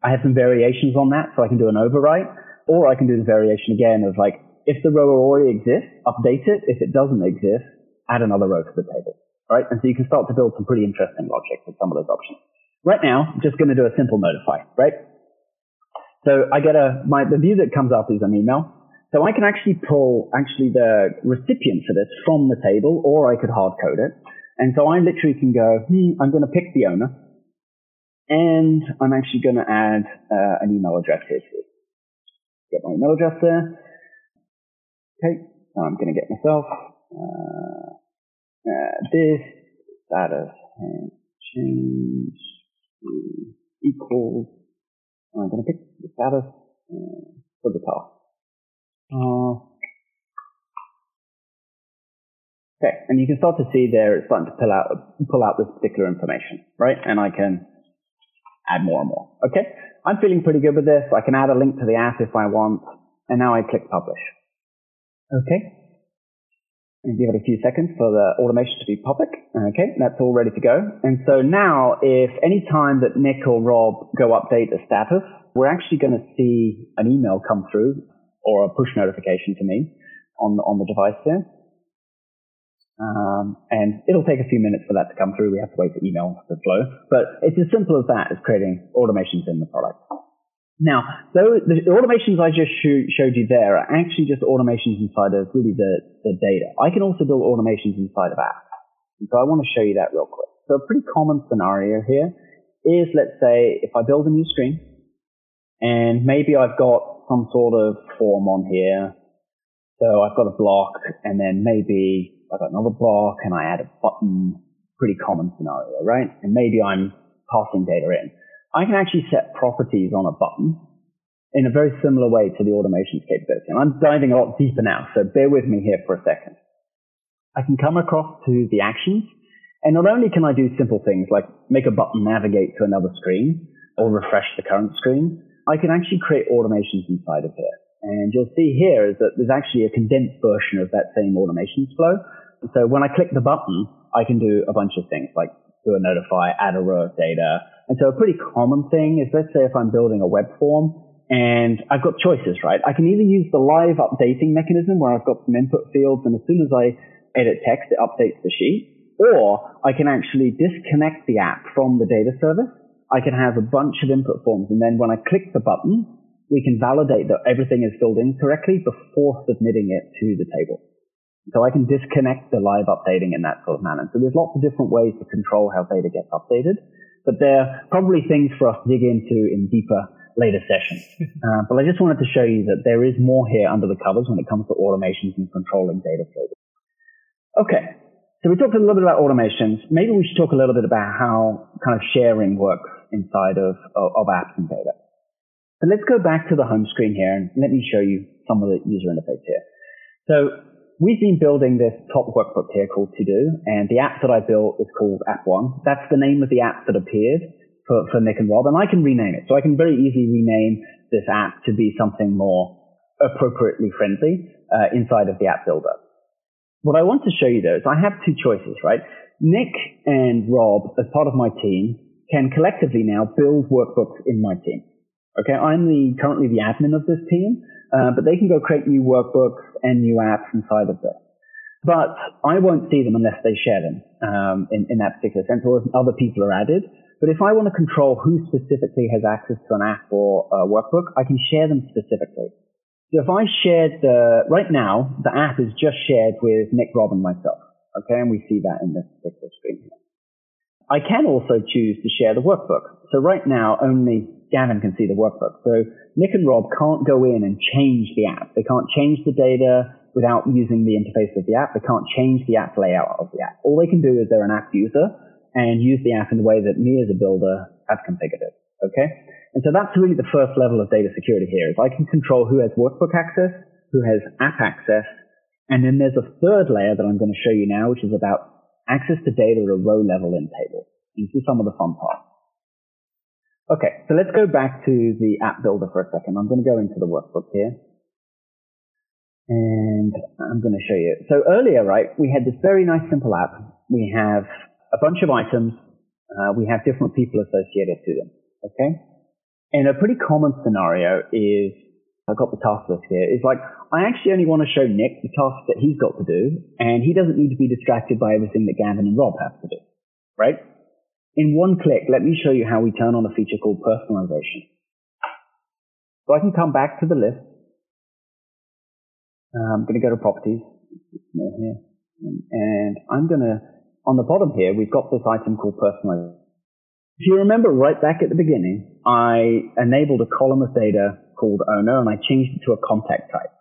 I have some variations on that, so I can do an overwrite, or I can do the variation again of like, if the row already exists, update it. If it doesn't exist, add another row to the table. Right? And so you can start to build some pretty interesting logic with some of those options. Right now, I'm just going to do a simple notify, right? So I get a, my, the view that comes up is an email. So I can actually pull actually the recipient for this from the table, or I could hard code it. And so I literally can go, hmm, I'm going to pick the owner, and I'm actually going to add uh, an email address here. Get my email address there. Okay, I'm going to get myself uh, uh, this status and change equals. I'm going to pick the status uh, for the task. Uh, okay, and you can start to see there it's starting to pull out pull out this particular information, right? And I can add more and more. Okay, I'm feeling pretty good with this. I can add a link to the app if I want, and now I click publish. Okay, and give it a few seconds for the automation to be public. Okay, that's all ready to go. And so now, if any time that Nick or Rob go update the status, we're actually going to see an email come through or a push notification to me on the, on the device there. Um, and it'll take a few minutes for that to come through. We have to wait for email to flow, but it's as simple as that as creating automations in the product. Now, those, the automations I just showed you there are actually just automations inside of really the, the data. I can also build automations inside of apps. And so I want to show you that real quick. So a pretty common scenario here is, let's say, if I build a new screen and maybe I've got some sort of form on here. So I've got a block and then maybe I've got another block and I add a button. Pretty common scenario, right? And maybe I'm passing data in. I can actually set properties on a button in a very similar way to the automations capability. And I'm diving a lot deeper now, so bear with me here for a second. I can come across to the actions, and not only can I do simple things like make a button navigate to another screen or refresh the current screen, I can actually create automations inside of here. And you'll see here is that there's actually a condensed version of that same automations flow. So when I click the button, I can do a bunch of things like do a notify, add a row of data. And so a pretty common thing is let's say if I'm building a web form and I've got choices, right? I can either use the live updating mechanism where I've got some input fields and as soon as I edit text, it updates the sheet, or I can actually disconnect the app from the data service. I can have a bunch of input forms and then when I click the button, we can validate that everything is filled in correctly before submitting it to the table. So I can disconnect the live updating in that sort of manner. So there's lots of different ways to control how data gets updated, but they're probably things for us to dig into in deeper later sessions. uh, but I just wanted to show you that there is more here under the covers when it comes to automations and controlling data flow. Okay, so we talked a little bit about automations. Maybe we should talk a little bit about how kind of sharing works inside of, of, apps and data. So let's go back to the home screen here and let me show you some of the user interface here. So we've been building this top workbook here called To Do, and the app that I built is called App One. That's the name of the app that appeared for, for Nick and Rob, and I can rename it. So I can very easily rename this app to be something more appropriately friendly uh, inside of the app builder. What I want to show you though is I have two choices, right? Nick and Rob, as part of my team, can collectively now build workbooks in my team. Okay, I'm the currently the admin of this team, uh, but they can go create new workbooks and new apps inside of this. But I won't see them unless they share them um, in, in that particular sense, or if other people are added. But if I want to control who specifically has access to an app or a workbook, I can share them specifically. So if I shared the, right now, the app is just shared with Nick, Rob, and myself. Okay, and we see that in this particular screen here. I can also choose to share the workbook. So right now, only Gavin can see the workbook. So Nick and Rob can't go in and change the app. They can't change the data without using the interface of the app. They can't change the app layout of the app. All they can do is they're an app user and use the app in the way that me as a builder have configured it. Okay? And so that's really the first level of data security here is I can control who has workbook access, who has app access, and then there's a third layer that I'm going to show you now, which is about access to data at a row level in tables. This is some of the fun parts. Okay, so let's go back to the app builder for a second. I'm going to go into the workbook here. And I'm going to show you. So earlier, right, we had this very nice simple app. We have a bunch of items. Uh, we have different people associated to them. Okay. And a pretty common scenario is, I've got the task list here. It's like, I actually only want to show Nick the tasks that he's got to do, and he doesn't need to be distracted by everything that Gavin and Rob have to do. Right? In one click, let me show you how we turn on a feature called personalization. So I can come back to the list. Uh, I'm going to go to properties. And I'm going to on the bottom here, we've got this item called personalization. If you remember right back at the beginning, I enabled a column of data called owner and I changed it to a contact type.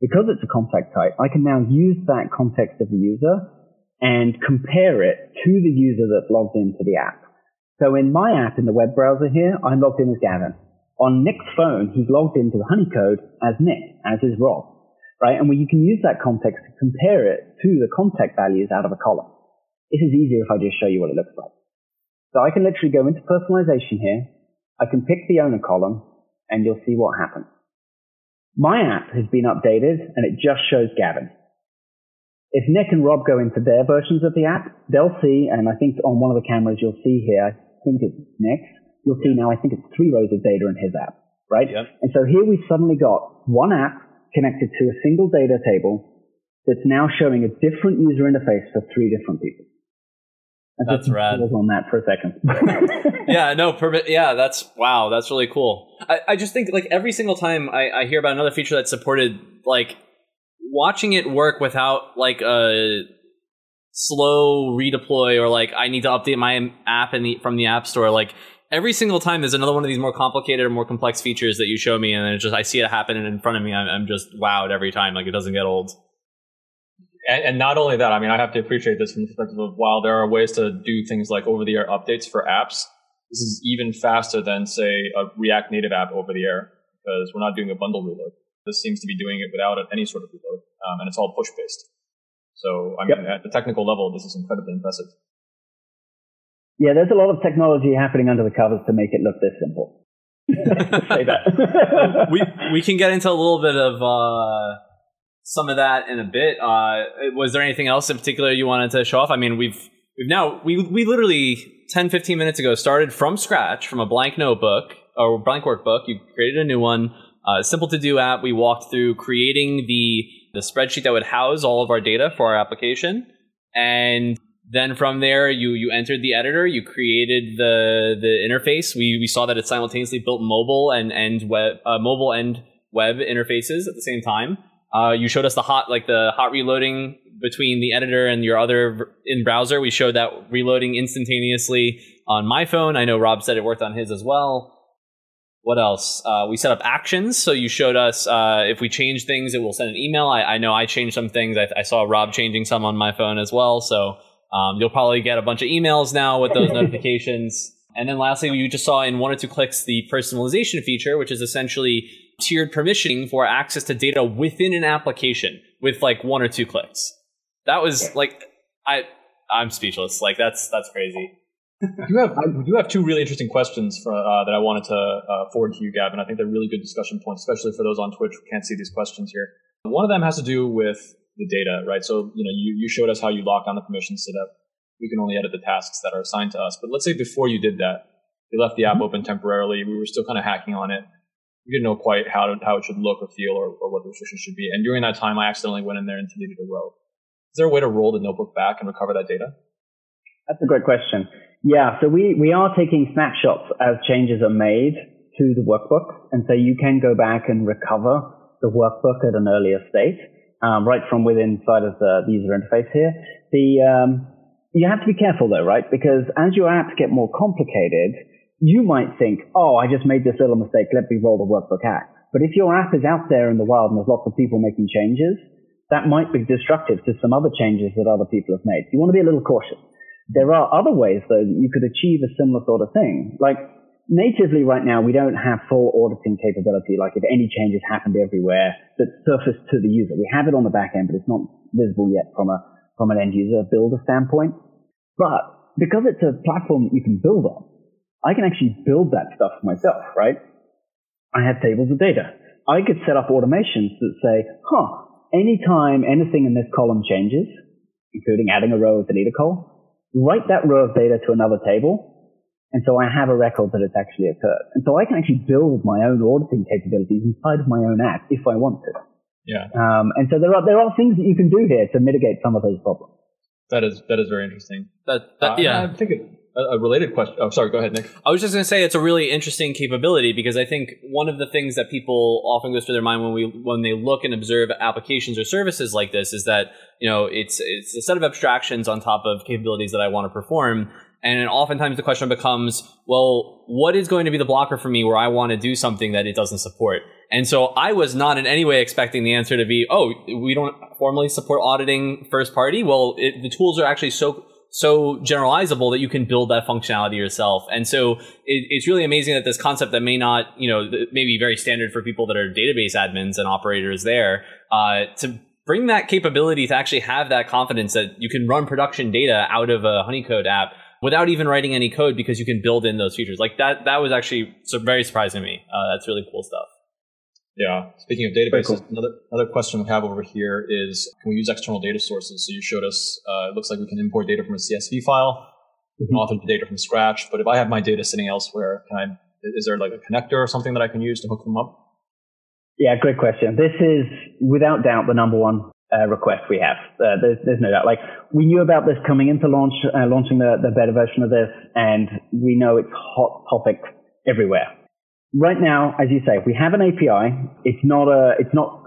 Because it's a contact type, I can now use that context of the user and compare it to the user that's logged into the app. So in my app in the web browser here, I'm logged in as Gavin. On Nick's phone, he's logged into the Honeycode as Nick, as is Rob, right? And you can use that context to compare it to the contact values out of a column. This is easier if I just show you what it looks like. So I can literally go into personalization here. I can pick the owner column and you'll see what happens. My app has been updated and it just shows Gavin. If Nick and Rob go into their versions of the app, they'll see, and I think on one of the cameras you'll see here, I think it's Nick, you'll see now I think it's three rows of data in his app, right? Yep. And so here we've suddenly got one app connected to a single data table that's now showing a different user interface for three different people. That's rad. On that for a second. yeah, no, perfect. Yeah, that's wow. That's really cool. I, I just think like every single time I, I hear about another feature that's supported, like watching it work without like a slow redeploy or like I need to update my app in the, from the app store. Like every single time, there's another one of these more complicated or more complex features that you show me, and it's just I see it happen in front of me. I'm, I'm just wowed every time. Like it doesn't get old and, and, not only that, I mean, I have to appreciate this from the perspective of while there are ways to do things like over the air updates for apps, this is even faster than, say, a React Native app over the air. because we're not doing a bundle reload. This seems to be doing it without any sort of reload, um, and it's all push based. So, I mean, yep. at the technical level, this is incredibly impressive. Yeah, there's a lot of technology happening under the covers to make it look this simple. say that. we we can get into a little bit of uh, some of that in a bit. Uh, was there anything else in particular you wanted to show off? I mean, we've we've now we we literally 10 15 minutes ago started from scratch from a blank notebook or blank workbook. You created a new one. Uh, simple to do app. We walked through creating the the spreadsheet that would house all of our data for our application, and then from there you you entered the editor. You created the the interface. We we saw that it simultaneously built mobile and and web uh, mobile and web interfaces at the same time. Uh, you showed us the hot like the hot reloading between the editor and your other in browser. We showed that reloading instantaneously on my phone. I know Rob said it worked on his as well. What else? Uh, we set up actions. So you showed us uh, if we change things, it will send an email. I, I know I changed some things. I, I, saw Rob changing some on my phone as well. So um, you'll probably get a bunch of emails now with those notifications. And then lastly, you just saw in one or two clicks the personalization feature, which is essentially tiered permissioning for access to data within an application with like one or two clicks. That was like I I'm speechless. Like that's that's crazy. you have you have two really interesting questions for, uh, that I wanted to uh, forward to you, Gavin. I think they're really good discussion points, especially for those on Twitch who can't see these questions here. One of them has to do with the data, right? So you know you you showed us how you lock on the permissions so that we can only edit the tasks that are assigned to us. But let's say before you did that, you left the app mm-hmm. open temporarily. We were still kind of hacking on it we didn't know quite how to, how it should look or feel or, or what the restrictions should be. And during that time, I accidentally went in there and deleted a row. Is there a way to roll the notebook back and recover that data? That's a great question. Yeah, so we, we are taking snapshots as changes are made to the workbook. And so you can go back and recover the workbook at an earlier state, um, right from within inside of the, the user interface here. The, um, you have to be careful though, right? Because as your apps get more complicated, you might think, oh, I just made this little mistake. Let me roll the workbook hack. But if your app is out there in the wild and there's lots of people making changes, that might be destructive to some other changes that other people have made. You want to be a little cautious. There are other ways, though, that you could achieve a similar sort of thing. Like natively right now, we don't have full auditing capability. Like if any changes happened everywhere that surfaced to the user, we have it on the back end, but it's not visible yet from a from an end user builder standpoint. But because it's a platform that you can build on, I can actually build that stuff myself, right? I have tables of data. I could set up automations that say, huh, anytime anything in this column changes, including adding a row or delete a column, write that row of data to another table. And so I have a record that it's actually occurred. And so I can actually build my own auditing capabilities inside of my own app if I want to. Yeah. Um, and so there are, there are things that you can do here to mitigate some of those problems. That is, that is very interesting. That, that uh, yeah. I think it, a related question. Oh, sorry. Go ahead, Nick. I was just going to say it's a really interesting capability because I think one of the things that people often goes through their mind when we when they look and observe applications or services like this is that you know it's it's a set of abstractions on top of capabilities that I want to perform. And oftentimes the question becomes, well, what is going to be the blocker for me where I want to do something that it doesn't support? And so I was not in any way expecting the answer to be, oh, we don't formally support auditing first party. Well, it, the tools are actually so so generalizable that you can build that functionality yourself. And so it, it's really amazing that this concept that may not, you know, may be very standard for people that are database admins and operators there, uh, to bring that capability to actually have that confidence that you can run production data out of a Honeycode app without even writing any code because you can build in those features. Like that, that was actually very surprising to me. Uh, that's really cool stuff. Yeah. Speaking of databases, cool. another another question we have over here is can we use external data sources? So you showed us uh, it looks like we can import data from a CSV file, mm-hmm. author the data from scratch. But if I have my data sitting elsewhere, can I? Is there like a connector or something that I can use to hook them up? Yeah, great question. This is without doubt the number one uh, request we have. Uh, there's, there's, no doubt. Like we knew about this coming into launch, uh, launching the, the beta version of this, and we know it's hot topic everywhere right now, as you say, we have an API. It's not a, it's not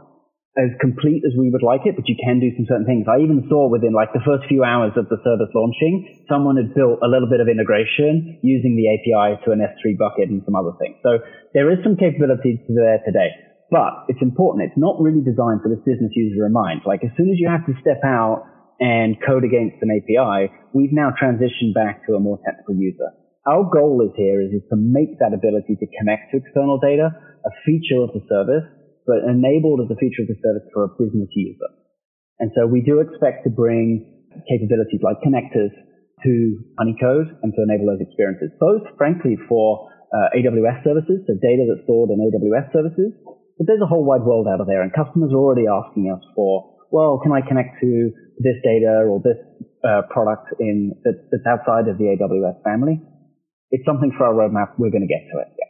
as complete as we would like it, but you can do some certain things. I even saw within like the first few hours of the service launching, someone had built a little bit of integration using the API to an S3 bucket and some other things. So there is some capability there today, but it's important. It's not really designed for this business user in mind. Like as soon as you have to step out and code against an API, we've now transitioned back to a more technical user. Our goal is here is, is to make that ability to connect to external data a feature of the service, but enabled as a feature of the service for a business user. And so we do expect to bring capabilities like connectors to Honeycode and to enable those experiences, both frankly for uh, AWS services, so data that's stored in AWS services, but there's a whole wide world out of there and customers are already asking us for, well, can I connect to this data or this uh, product in that's outside of the AWS family? It's something for our roadmap. We're going to get to it. Yeah.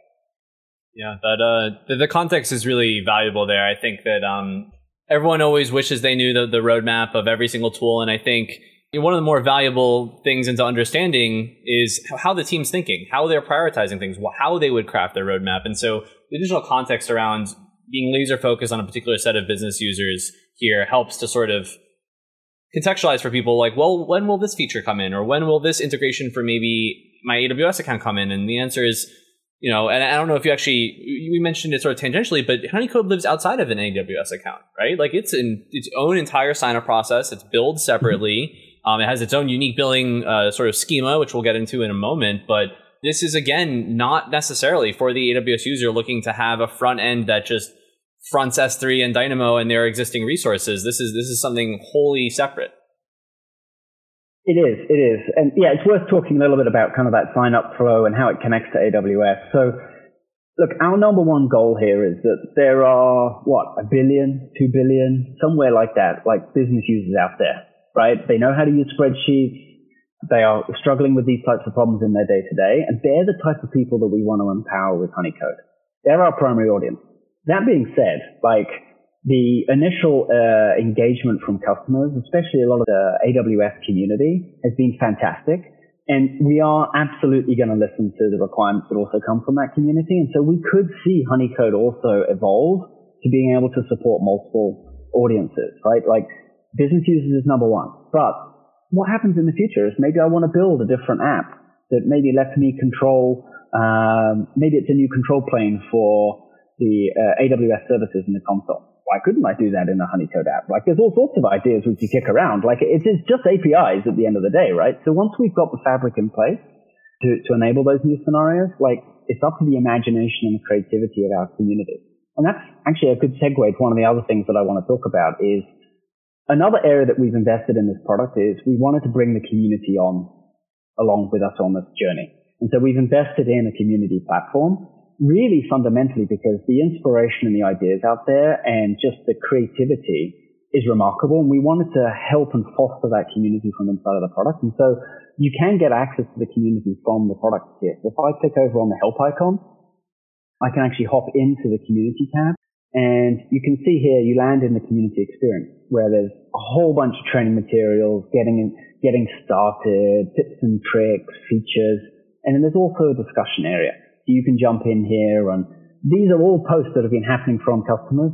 Yeah, that uh, the, the, context is really valuable there. I think that um, everyone always wishes they knew the, the roadmap of every single tool, and I think one of the more valuable things into understanding is how the team's thinking, how they're prioritizing things, how they would craft their roadmap, and so the additional context around being laser focused on a particular set of business users here helps to sort of contextualize for people like, well, when will this feature come in, or when will this integration for maybe my AWS account come in? And the answer is, you know, and I don't know if you actually we mentioned it sort of tangentially, but Honeycode lives outside of an AWS account, right? Like it's in its own entire sign up process. It's billed separately. Mm-hmm. Um, it has its own unique billing uh, sort of schema, which we'll get into in a moment. But this is again not necessarily for the AWS user looking to have a front end that just fronts S3 and Dynamo and their existing resources. This is this is something wholly separate. It is, it is. And yeah, it's worth talking a little bit about kind of that sign up flow and how it connects to AWS. So look, our number one goal here is that there are, what, a billion, two billion, somewhere like that, like business users out there, right? They know how to use spreadsheets. They are struggling with these types of problems in their day to day. And they're the type of people that we want to empower with Honeycode. They're our primary audience. That being said, like, the initial uh, engagement from customers, especially a lot of the AWS community, has been fantastic. And we are absolutely going to listen to the requirements that also come from that community. And so we could see Honeycode also evolve to being able to support multiple audiences, right? Like business users is number one. But what happens in the future is maybe I want to build a different app that maybe lets me control, um, maybe it's a new control plane for the uh, AWS services in the console why couldn't I do that in a Honeycode app? Like there's all sorts of ideas which you kick around. Like it is just APIs at the end of the day, right? So once we've got the fabric in place to, to enable those new scenarios, like it's up to the imagination and the creativity of our community. And that's actually a good segue to one of the other things that I want to talk about is another area that we've invested in this product is we wanted to bring the community on along with us on this journey. And so we've invested in a community platform really fundamentally because the inspiration and the ideas out there and just the creativity is remarkable. And we wanted to help and foster that community from inside of the product. And so you can get access to the community from the product here. If I click over on the help icon, I can actually hop into the community tab and you can see here you land in the community experience where there's a whole bunch of training materials, getting, getting started, tips and tricks, features, and then there's also a discussion area you can jump in here. And these are all posts that have been happening from customers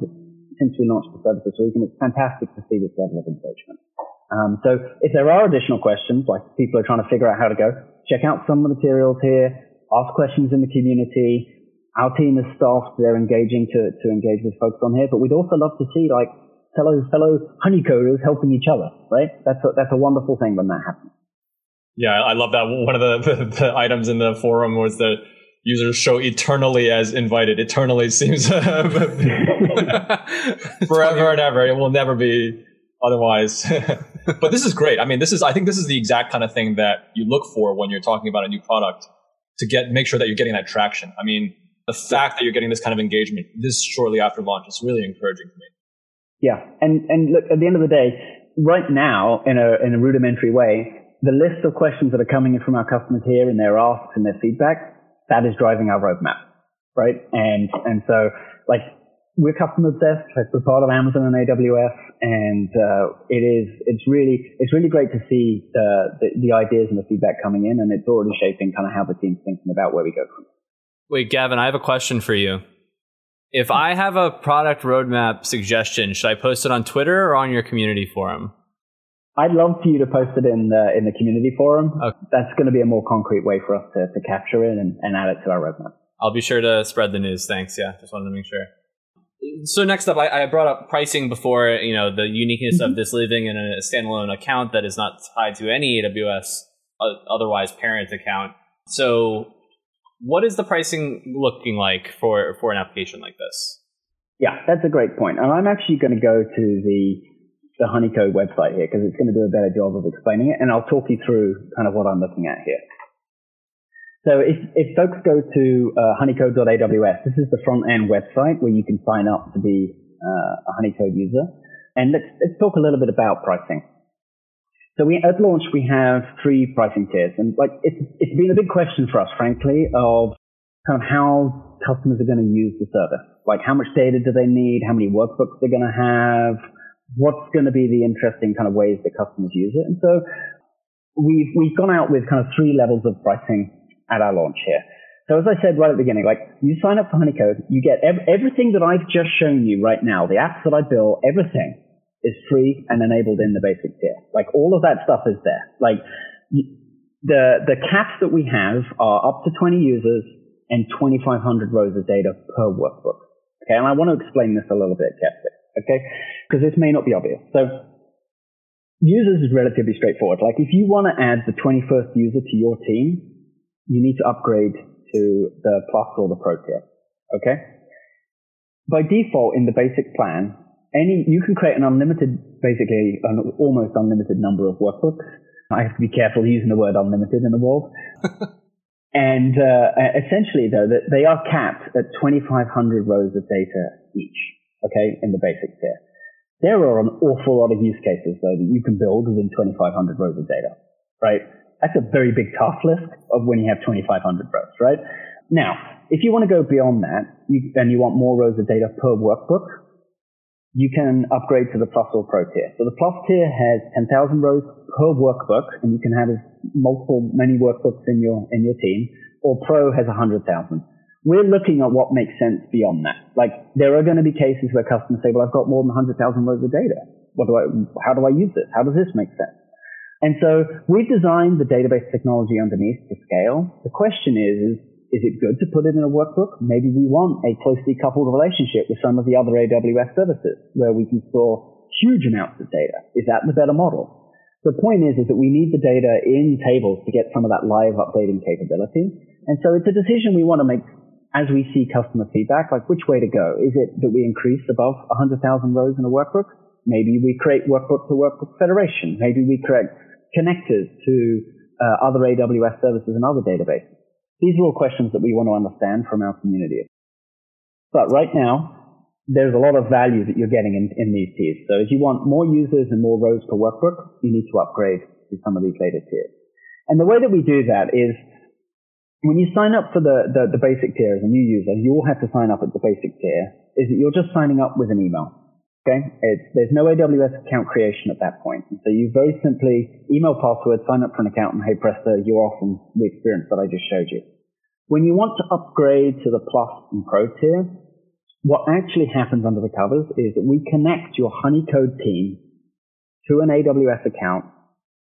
since we launched the service this week, and it's fantastic to see this level of engagement. Um, so if there are additional questions, like people are trying to figure out how to go, check out some of the materials here, ask questions in the community. Our team is staffed, they're engaging to, to engage with folks on here, but we'd also love to see like fellow, fellow honeycoders helping each other, right? That's a, that's a wonderful thing when that happens. Yeah, I love that. One of the, the, the items in the forum was the users show eternally as invited. Eternally seems uh, forever and ever. It will never be otherwise. but this is great. I mean, this is I think this is the exact kind of thing that you look for when you're talking about a new product to get make sure that you're getting that traction. I mean, the fact that you're getting this kind of engagement this shortly after launch is really encouraging to me. Yeah, and and look at the end of the day, right now in a in a rudimentary way, the list of questions that are coming in from our customers here and their asks and their feedback that is driving our roadmap, right? And and so like we're customer obsessed. Like we're part of Amazon and AWS, and uh, it is it's really it's really great to see the, the, the ideas and the feedback coming in, and it's already shaping kind of how the team's thinking about where we go from. Wait, Gavin, I have a question for you. If I have a product roadmap suggestion, should I post it on Twitter or on your community forum? I'd love for you to post it in the in the community forum. Okay. That's going to be a more concrete way for us to, to capture it and, and add it to our roadmap. I'll be sure to spread the news. Thanks. Yeah, just wanted to make sure. So next up, I, I brought up pricing before. You know the uniqueness mm-hmm. of this living in a standalone account that is not tied to any AWS uh, otherwise parent account. So, what is the pricing looking like for for an application like this? Yeah, that's a great point. And I'm actually going to go to the the Honeycode website here because it's going to do a better job of explaining it, and I'll talk you through kind of what I'm looking at here. So if, if folks go to uh, honeycode.aws, this is the front end website where you can sign up to be uh, a Honeycode user. And let's, let's talk a little bit about pricing. So we, at launch, we have three pricing tiers. And like, it's, it's been a big question for us, frankly, of kind of how customers are going to use the service. Like how much data do they need? How many workbooks they're going to have? What's going to be the interesting kind of ways that customers use it? And so we've, we've gone out with kind of three levels of pricing at our launch here. So as I said right at the beginning, like you sign up for Honeycode, you get ev- everything that I've just shown you right now, the apps that I build, everything is free and enabled in the basic tier. Like all of that stuff is there. Like the the caps that we have are up to 20 users and 2,500 rows of data per workbook. Okay, and I want to explain this a little bit, Jessica. Okay, because this may not be obvious. So users is relatively straightforward. Like if you want to add the 21st user to your team, you need to upgrade to the Plus or the Pro tier. Okay? By default, in the basic plan, any you can create an unlimited, basically an almost unlimited number of workbooks. I have to be careful using the word unlimited in the world. and uh, essentially, though, that they are capped at 2,500 rows of data each. Okay, in the basic tier. There are an awful lot of use cases though that you can build within 2,500 rows of data, right? That's a very big task list of when you have 2,500 rows, right? Now, if you want to go beyond that you, and you want more rows of data per workbook, you can upgrade to the Plus or Pro tier. So the Plus tier has 10,000 rows per workbook, and you can have multiple, many workbooks in your in your team. Or Pro has 100,000. We're looking at what makes sense beyond that. Like there are going to be cases where customers say, "Well, I've got more than 100,000 rows of data. What do I? How do I use this? How does this make sense?" And so we've designed the database technology underneath to scale. The question is, is, is it good to put it in a workbook? Maybe we want a closely coupled relationship with some of the other AWS services where we can store huge amounts of data. Is that the better model? The point is, is that we need the data in tables to get some of that live updating capability. And so it's a decision we want to make as we see customer feedback, like which way to go. Is it that we increase above 100,000 rows in a workbook? Maybe we create workbook to workbook federation. Maybe we create connectors to uh, other AWS services and other databases? These are all questions that we want to understand from our community. But right now, there's a lot of value that you're getting in, in these tiers. So if you want more users and more rows per workbook, you need to upgrade to some of these later tiers. And the way that we do that is when you sign up for the, the, the basic tier as a new user, you all have to sign up at the basic tier, is that you're just signing up with an email. Okay, it's, there's no AWS account creation at that point. So you very simply email password, sign up for an account, and hey presto, you're off from the experience that I just showed you. When you want to upgrade to the Plus and Pro tier, what actually happens under the covers is that we connect your Honeycode team to an AWS account,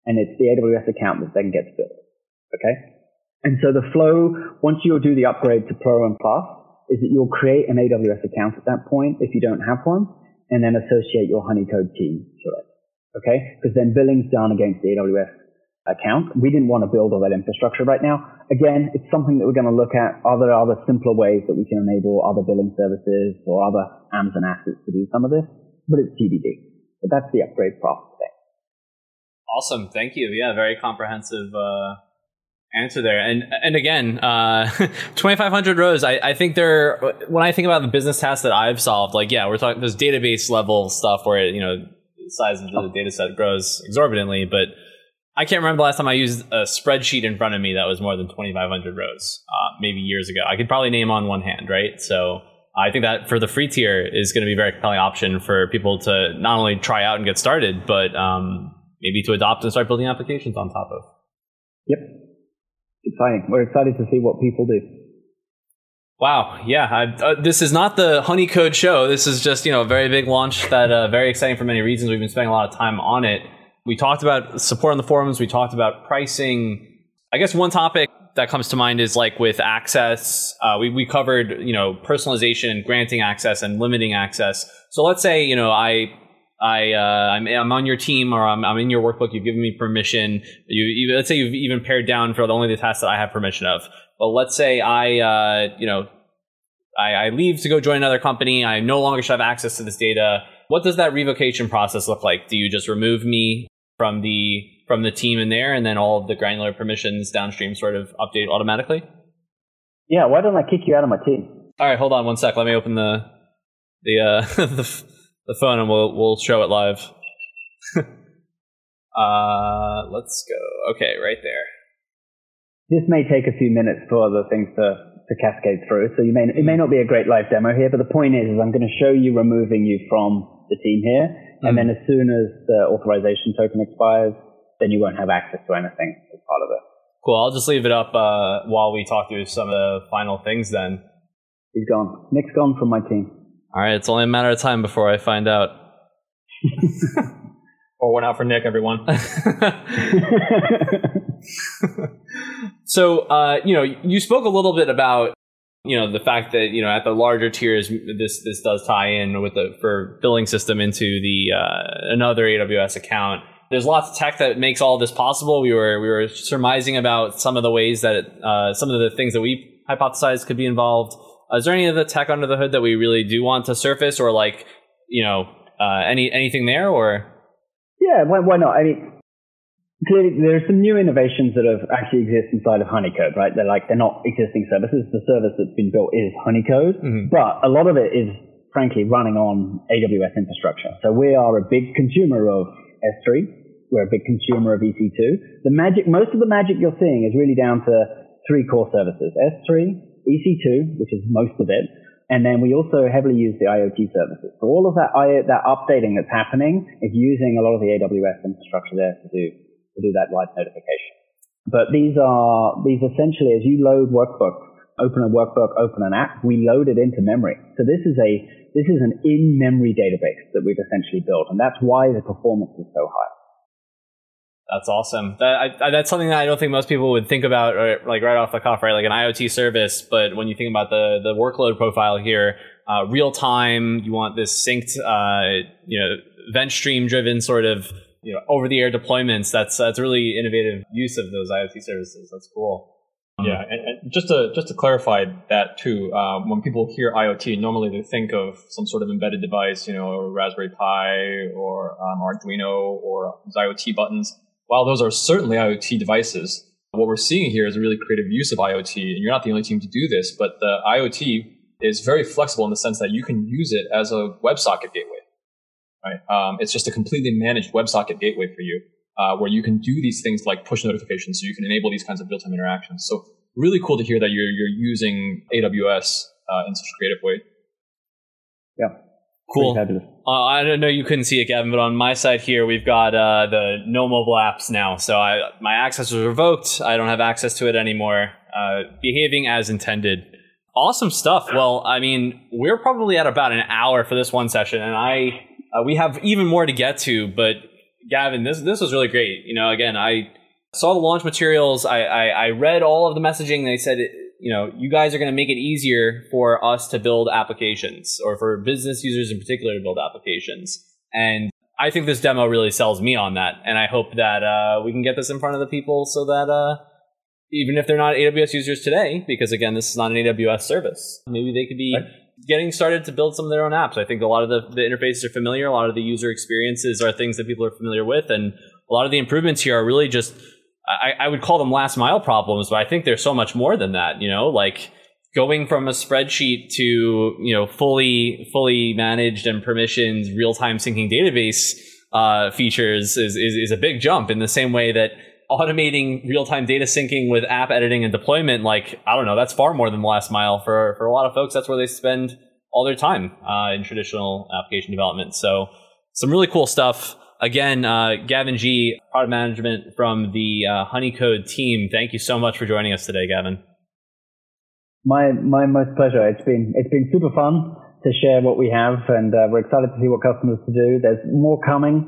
and it's the AWS account that then gets built. Okay? And so the flow, once you do the upgrade to Pro and Plus, is that you'll create an AWS account at that point if you don't have one and then associate your Honeycode team to it. Okay? Because then billing's done against the AWS account. We didn't want to build all that infrastructure right now. Again, it's something that we're going to look at. Are there other simpler ways that we can enable other billing services or other Amazon assets to do some of this? But it's TBD. But that's the upgrade process. Awesome. Thank you. Yeah, very comprehensive uh, answer there. And and again, uh, 2,500 rows. I, I think there. When I think about the business tasks that I've solved, like yeah, we're talking there's database level stuff where you know the size of the data set grows exorbitantly, but I can't remember the last time I used a spreadsheet in front of me that was more than 2,500 rows. Uh, maybe years ago. I could probably name on one hand, right? So. I think that for the free tier is going to be a very compelling option for people to not only try out and get started, but um, maybe to adopt and start building applications on top of. Yep exciting. We're excited to see what people do. Wow, yeah. I, uh, this is not the Honeycode show. This is just you know a very big launch that uh, very exciting for many reasons. We've been spending a lot of time on it. We talked about support on the forums. We talked about pricing. I guess one topic that comes to mind is like with access. Uh, we we covered you know personalization, granting access, and limiting access. So let's say you know I I uh, I'm, I'm on your team or I'm, I'm in your workbook. You've given me permission. You, you let's say you've even pared down for only the tasks that I have permission of. But let's say I uh, you know I, I leave to go join another company. I no longer should have access to this data. What does that revocation process look like? Do you just remove me from the from the team in there, and then all of the granular permissions downstream sort of update automatically? Yeah. Why don't I kick you out of my team? All right, hold on one sec. Let me open the the uh, the, the phone, and we'll we'll show it live. uh, let's go. Okay, right there. This may take a few minutes for the things to to cascade through. So you may it may not be a great live demo here, but the point is, is I'm going to show you removing you from the team here, mm. and then as soon as the authorization token expires, then you won't have access to anything as part of it. Cool. I'll just leave it up uh, while we talk through some of the final things. Then he's gone. Nick's gone from my team. All right. It's only a matter of time before I find out. or one out for Nick, everyone. so, uh, you know, you spoke a little bit about, you know, the fact that you know at the larger tiers, this this does tie in with the for billing system into the uh, another AWS account. There's lots of tech that makes all this possible. We were we were surmising about some of the ways that uh, some of the things that we hypothesized could be involved. Uh, is there any of the tech under the hood that we really do want to surface, or like you know uh, any anything there, or yeah, why, why not? I mean, clearly there are some new innovations that have actually exist inside of Honeycode, right? They're like, they're not existing services. The service that's been built is Honeycode, mm-hmm. but a lot of it is frankly running on AWS infrastructure. So we are a big consumer of S3. We're a big consumer of EC2. The magic, most of the magic you're seeing is really down to three core services, S3, EC2, which is most of it, and then we also heavily use the IoT services. So all of that, that updating that's happening is using a lot of the AWS infrastructure there to do to do that live notification. But these are, these essentially, as you load workbook, open a workbook, open an app, we load it into memory. So this is a, this is an in-memory database that we've essentially built. And that's why the performance is so high. That's awesome. That, I, that's something that I don't think most people would think about, or like right off the cuff, right? Like an IoT service. But when you think about the the workload profile here, uh, real time, you want this synced, uh, you know, event stream driven sort of you know over the air deployments. That's that's really innovative use of those IoT services. That's cool. Yeah, and, and, just to just to clarify that too, um, when people hear IoT, normally they think of some sort of embedded device, you know, Raspberry Pi or um, Arduino or IoT buttons. While those are certainly IoT devices, what we're seeing here is a really creative use of IoT, and you're not the only team to do this. But the IoT is very flexible in the sense that you can use it as a WebSocket gateway right? Um, it's just a completely managed WebSocket gateway for you, uh, where you can do these things like push notifications, so you can enable these kinds of real-time interactions. So really cool to hear that you're you're using AWS uh, in such a creative way. Yeah. Cool. Uh, I don't know you couldn't see it, Gavin, but on my side here, we've got uh, the no mobile apps now. So I, my access was revoked. I don't have access to it anymore. Uh, behaving as intended. Awesome stuff. Well, I mean, we're probably at about an hour for this one session, and I uh, we have even more to get to, but Gavin, this this was really great. You know, again, I saw the launch materials. I I, I read all of the messaging. They said, you know, you guys are going to make it easier for us to build applications, or for business users in particular to build applications. And I think this demo really sells me on that. And I hope that uh, we can get this in front of the people so that uh, even if they're not AWS users today, because again, this is not an AWS service, maybe they could be. Right getting started to build some of their own apps. I think a lot of the, the interfaces are familiar. A lot of the user experiences are things that people are familiar with. And a lot of the improvements here are really just, I, I would call them last mile problems, but I think there's so much more than that, you know, like going from a spreadsheet to, you know, fully, fully managed and permissioned real time syncing database uh, features is, is, is a big jump in the same way that automating real-time data syncing with app editing and deployment, like I don't know, that's far more than the last mile for for a lot of folks. That's where they spend all their time uh, in traditional application development. So some really cool stuff. Again, uh, Gavin G, product management from the uh, Honeycode team. Thank you so much for joining us today, Gavin. My my most pleasure. It's been it's been super fun to share what we have, and uh, we're excited to see what customers to do. There's more coming.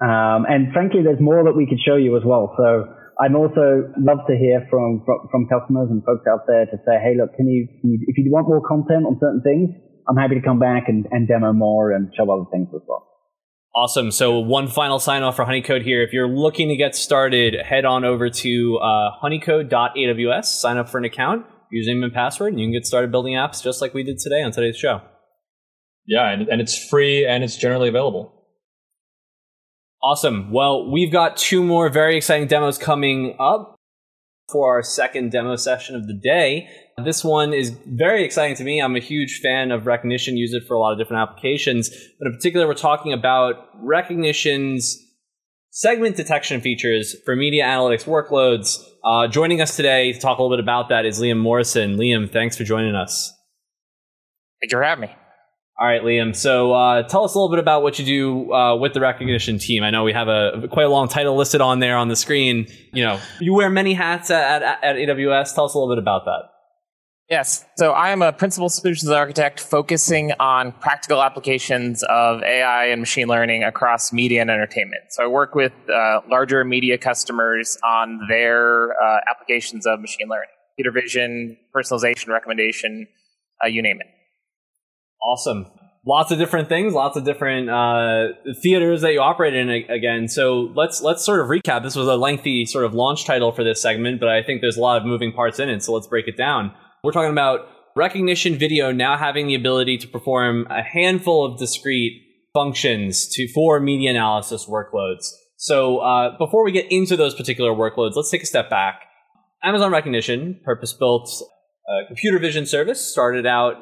Um, and frankly, there's more that we could show you as well. So I'm also love to hear from, from customers and folks out there to say, hey, look, can you, can you, if you want more content on certain things, I'm happy to come back and, and demo more and show other things as well. Awesome. So one final sign off for Honeycode here. If you're looking to get started, head on over to uh, honeycode.aws, sign up for an account, username and password, and you can get started building apps just like we did today on today's show. Yeah, and, and it's free and it's generally available. Awesome. Well, we've got two more very exciting demos coming up for our second demo session of the day. This one is very exciting to me. I'm a huge fan of Rekognition, use it for a lot of different applications. But in particular, we're talking about Rekognition's segment detection features for media analytics workloads. Uh, joining us today to talk a little bit about that is Liam Morrison. Liam, thanks for joining us. Thank you for having me. All right, Liam. So uh, tell us a little bit about what you do uh, with the Rekognition team. I know we have a quite a long title listed on there on the screen. You know, you wear many hats at, at, at AWS. Tell us a little bit about that. Yes. So I am a principal solutions architect focusing on practical applications of AI and machine learning across media and entertainment. So I work with uh, larger media customers on their uh, applications of machine learning, computer vision, personalization, recommendation, uh, you name it. Awesome. Lots of different things, lots of different uh, theaters that you operate in again. So let's let's sort of recap. This was a lengthy sort of launch title for this segment, but I think there's a lot of moving parts in it. So let's break it down. We're talking about Rekognition video now having the ability to perform a handful of discrete functions to for media analysis workloads. So uh, before we get into those particular workloads, let's take a step back. Amazon Rekognition, purpose-built uh, computer vision service, started out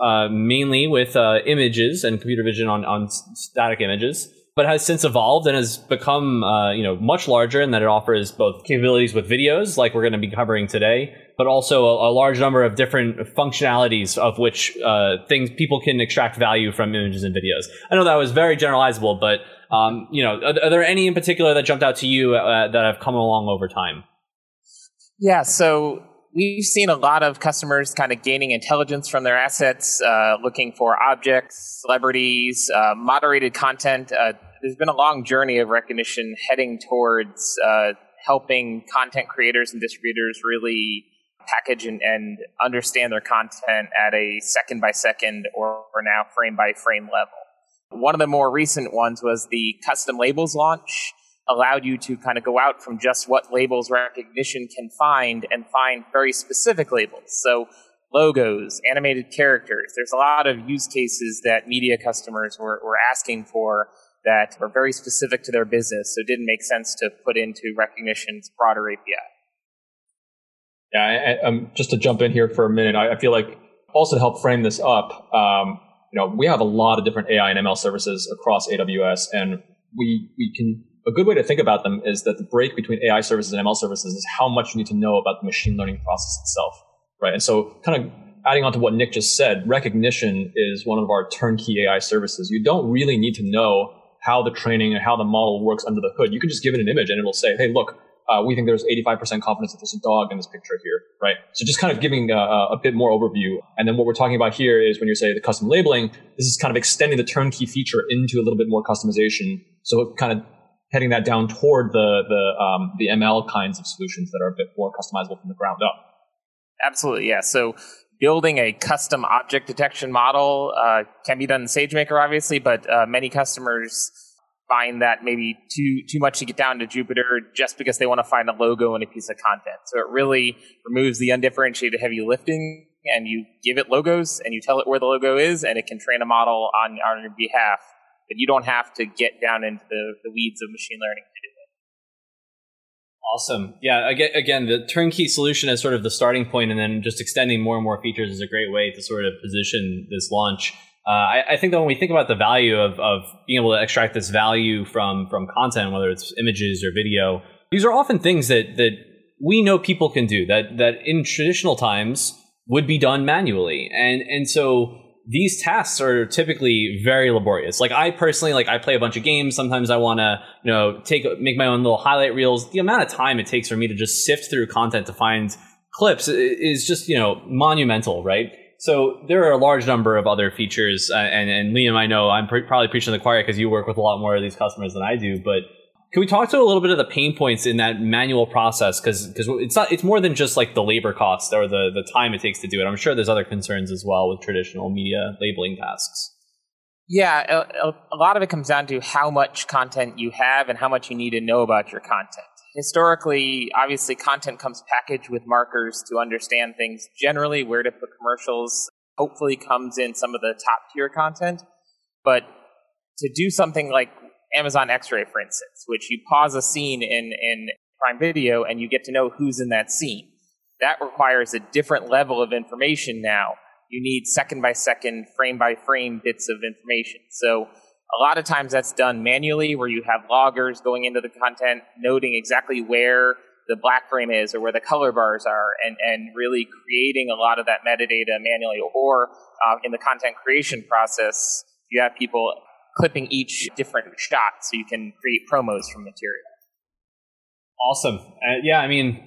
uh, mainly with uh, images and computer vision on, on static images but has since evolved and has become uh, you know much larger in that it offers both capabilities with videos like we're going to be covering today but also a, a, large number of different functionalities of which uh, things people can extract value from images and videos. I know that was very generalizable but um, you know are, are, there any in particular that jumped out to you uh, that have come along over time? Yeah so we've seen a lot of customers kind of gaining intelligence from their assets, uh, looking for objects, celebrities, uh, moderated content. Uh, there's been a long journey of Rekognition heading towards uh, helping content creators and distributors really package and, and, understand their content at a second by second or, or now frame by frame level. One of the more recent ones was the custom labels launch allowed you to kind of go out from just what labels Rekognition can find and find very specific labels. So logos, animated characters. There's a lot of use cases that media customers were, were asking for that are very specific to their business, so it didn't make sense to put into Rekognition's broader API. Yeah, I, um, just to jump in here for a minute, I, I feel like also to help frame this up, um, you know, we have a lot of different AI and ML services across AWS, and we we can a good way to think about them is that the break between AI services and ML services is how much you need to know about the machine learning process itself, right? And so, kind of adding on to what Nick just said, Rekognition is one of our turnkey AI services. You don't really need to know how the training and how the model works under the hood. You can just give it an image and it'll say, hey, look, uh, we think there's 85% confidence that there's a dog in this picture here, right? So just kind of giving a, a, bit more overview. And then what we're talking about here is when you say the custom labeling, this is kind of extending the turnkey feature into a little bit more customization. So kind of heading that down toward the, the, um, the ML kinds of solutions that are a bit more customizable from the ground up. Absolutely, yeah. So building a custom object detection model uh, can be done in SageMaker, obviously, but uh, many customers find that maybe too too much to get down to Jupyter just because they want to find a logo and a piece of content. So it really removes the undifferentiated heavy lifting, and you give it logos and you tell it where the logo is, and it can train a model on on your behalf. But you don't have to get down into the, the weeds of machine learning to do it. Awesome. Yeah. Again, again, the turnkey solution is sort of the starting point, and then just extending more and more features is a great way to sort of position this launch. Uh, I, I, think that when we think about the value of, of being able to extract this value from from content, whether it's images or video, these are often things that that we know people can do that that in traditional times would be done manually, and and so these tasks are typically very laborious. Like I personally, like I play a bunch of games. Sometimes I want to, you know, take make my own little highlight reels. The amount of time it takes for me to just sift through content to find clips is just, you know, monumental, right? So there are a large number of other features, uh, and, and Liam, I know I'm probably preaching to the choir because you work with a lot more of these customers than I do, but can we talk to a little bit of the pain points in that manual process? Because because it's not it's more than just like the labor cost or the the time it takes to do it. I'm sure there's other concerns as well with traditional media labeling tasks. Yeah, a, a, lot of it comes down to how much content you have and how much you need to know about your content. Historically, obviously, content comes packaged with markers to understand things generally, where to put commercials, hopefully comes in some of the top tier content. But to do something like Amazon X-Ray, for instance, which you pause a scene in, in Prime Video and you get to know who's in that scene. That requires a different level of information now. You need second by second, frame by frame bits of information. So a lot of times that's done manually where you have loggers going into the content, noting exactly where the black frame is or where the color bars are and, and really creating a lot of that metadata manually or uh, in the content creation process you have people clipping each different shot so you can create promos from material Awesome. Uh, yeah, I mean,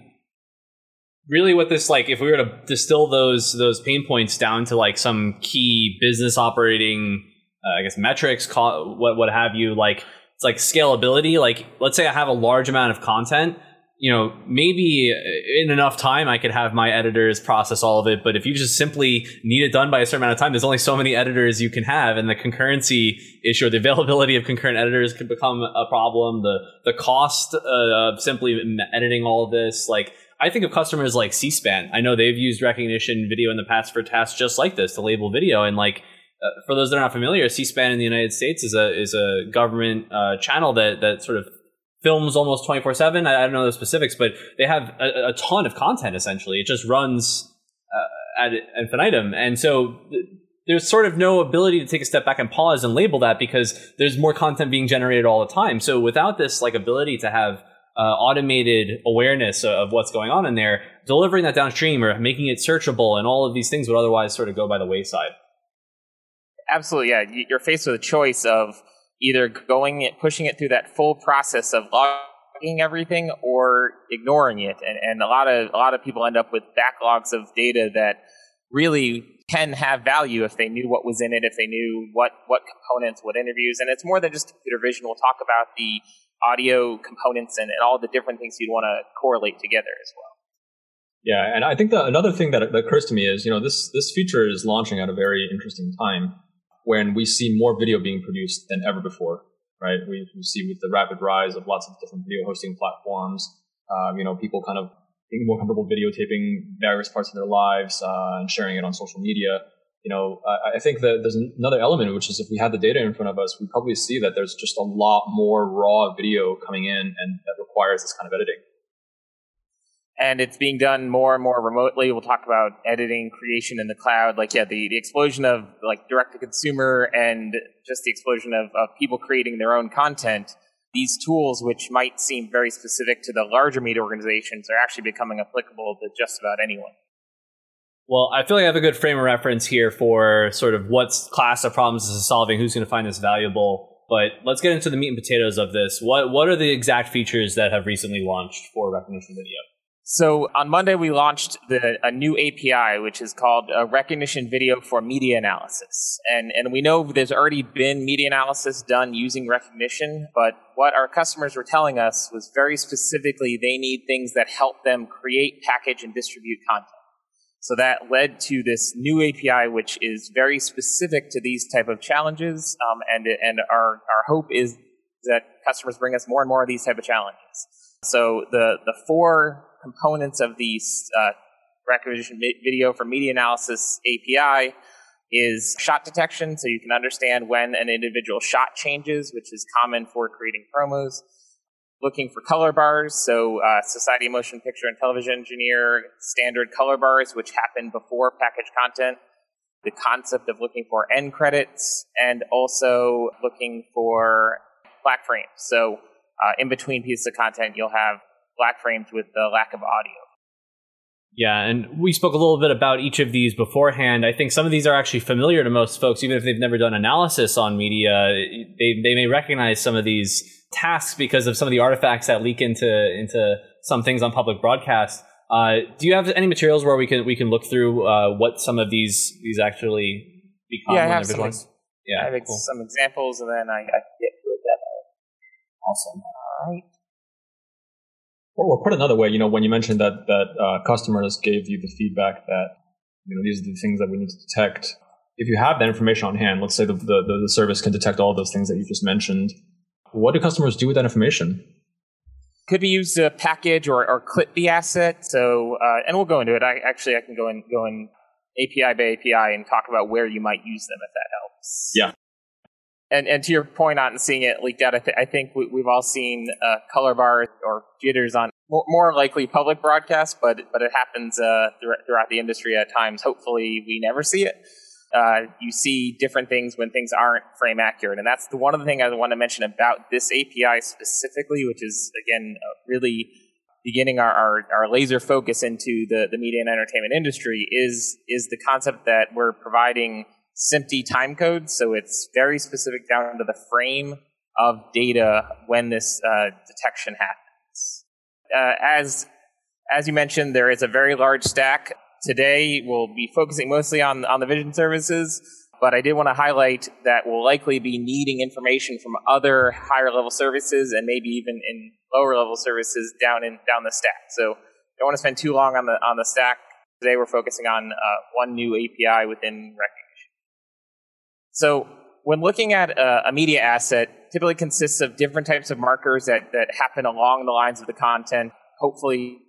really, what this like, if we were to distill those those pain points down to like some key business operating, uh, I guess metrics, co- what what have you, like it's like scalability. Like, let's say I have a large amount of content you know, maybe in enough time I could have my editors process all of it. But if you just simply need it done by a certain amount of time, there's only so many editors you can have, and the concurrency issue or the availability of concurrent editors could become a problem. The the cost uh, of simply editing all of this, like I think of customers like C-SPAN. I know they've used Rekognition video in the past for tasks just like this to label video, and like uh, for those that are not familiar, C-SPAN in the United States is a is a government uh, channel that that sort of films almost 24 7 I, don't know the specifics but they have a, a ton of content essentially. It just runs uh, at infinitum. And so th- there's sort of no ability to take a step back and pause and label that because there's more content being generated all the time. So without this like ability to have uh, automated awareness of what's going on in there delivering that downstream or making it searchable and all of these things would otherwise sort of go by the wayside. Absolutely yeah. You're faced with a choice of either going it, pushing it through that full process of logging everything or ignoring it. And, and a lot of a lot of people end up with backlogs of data that really can have value if they knew what was in it, if they knew what what components, what interviews, and it's more than just computer vision. We'll talk about the audio components and, and all the different things you'd want to correlate together as well. Yeah, and I think that another thing that, that occurs to me is, you know, this this feature is launching at a very interesting time when we see more video being produced than ever before, right? We, we see with the rapid rise of lots of different video hosting platforms, um, you know, people kind of being more comfortable videotaping various parts of their lives uh, and sharing it on social media. You know, I, I think that there's another element, which is if we had the data in front of us, we probably see that there's just a lot more raw video coming in and that requires this kind of editing and it's being done more and more remotely. We'll talk about editing, creation in the cloud. Like, yeah, the, the explosion of like direct to consumer and just the explosion of, of people creating their own content. These tools, which might seem very specific to the larger media organizations, are actually becoming applicable to just about anyone. Well, I feel like I have a good frame of reference here for sort of what class of problems this is solving, who's going to find this valuable. But let's get into the meat and potatoes of this. What what are the exact features that have recently launched for Rekognition video? So on Monday, we launched the, a new API, which is called a Rekognition Video for Media Analysis. And, and we know there's already been media analysis done using Rekognition, but what our customers were telling us was very specifically they need things that help them create, package, and distribute content. So that led to this new API, which is very specific to these type of challenges. Um, and and our, our hope is that customers bring us more and more of these type of challenges. So the, the four components of the uh, video for media analysis API is shot detection, so you can understand when an individual shot changes, which is common for creating promos. Looking for color bars, so uh, Society Motion Picture and Television Engineer standard color bars, which happen before package content. The concept of looking for end credits, and also looking for black frames. So uh, in between pieces of content, you'll have black frames with the lack of audio. Yeah, and we spoke a little bit about each of these beforehand. I think some of these are actually familiar to most folks, even if they've never done analysis on media. They they may recognize some of these tasks because of some of the artifacts that leak into into some things on public broadcast. Uh, do you have any materials where we can we can look through uh, what some of these these actually become? Yeah, I have some. Ex- yeah, I have cool. some examples, and then I, I can get to a demo. Awesome. All right. Or, put another way, you know, when you mentioned that that uh, customers gave you the feedback that you know these are the things that we need to detect, if you have that information on hand, let's say the, the, the service can detect all those things that you just mentioned, what do customers do with that information? Could be used to package or, or clip the asset. So, uh, and we'll go into it. I actually I can go in go in API by API and talk about where you might use them if that helps. Yeah. And and to your point on seeing it leaked out, I, th- I think we, have all seen uh, color bars or jitters on more, more, likely public broadcasts, but but it happens uh, throughout the industry at times. Hopefully, we never see it uh, you see different things when things aren't frame accurate. And that's the one of the things I want to mention about this API specifically, which is again uh, really beginning our, our, our, laser focus into the, the media and entertainment industry is is the concept that we're providing SMPTE time codes. So it's very specific down to the frame of data when this uh, detection happens. Uh, as as you mentioned, there is a very large stack Today, we'll be focusing mostly on, on the vision services, but I did want to highlight that we'll likely be needing information from other higher level services and maybe even in lower level services down in down the stack. So don't want to spend too long on the on the stack. Today we're focusing on uh, one new API within Rekognition. So when looking at a, a, media asset, typically consists of different types of markers that, that happen along the lines of the content. Hopefully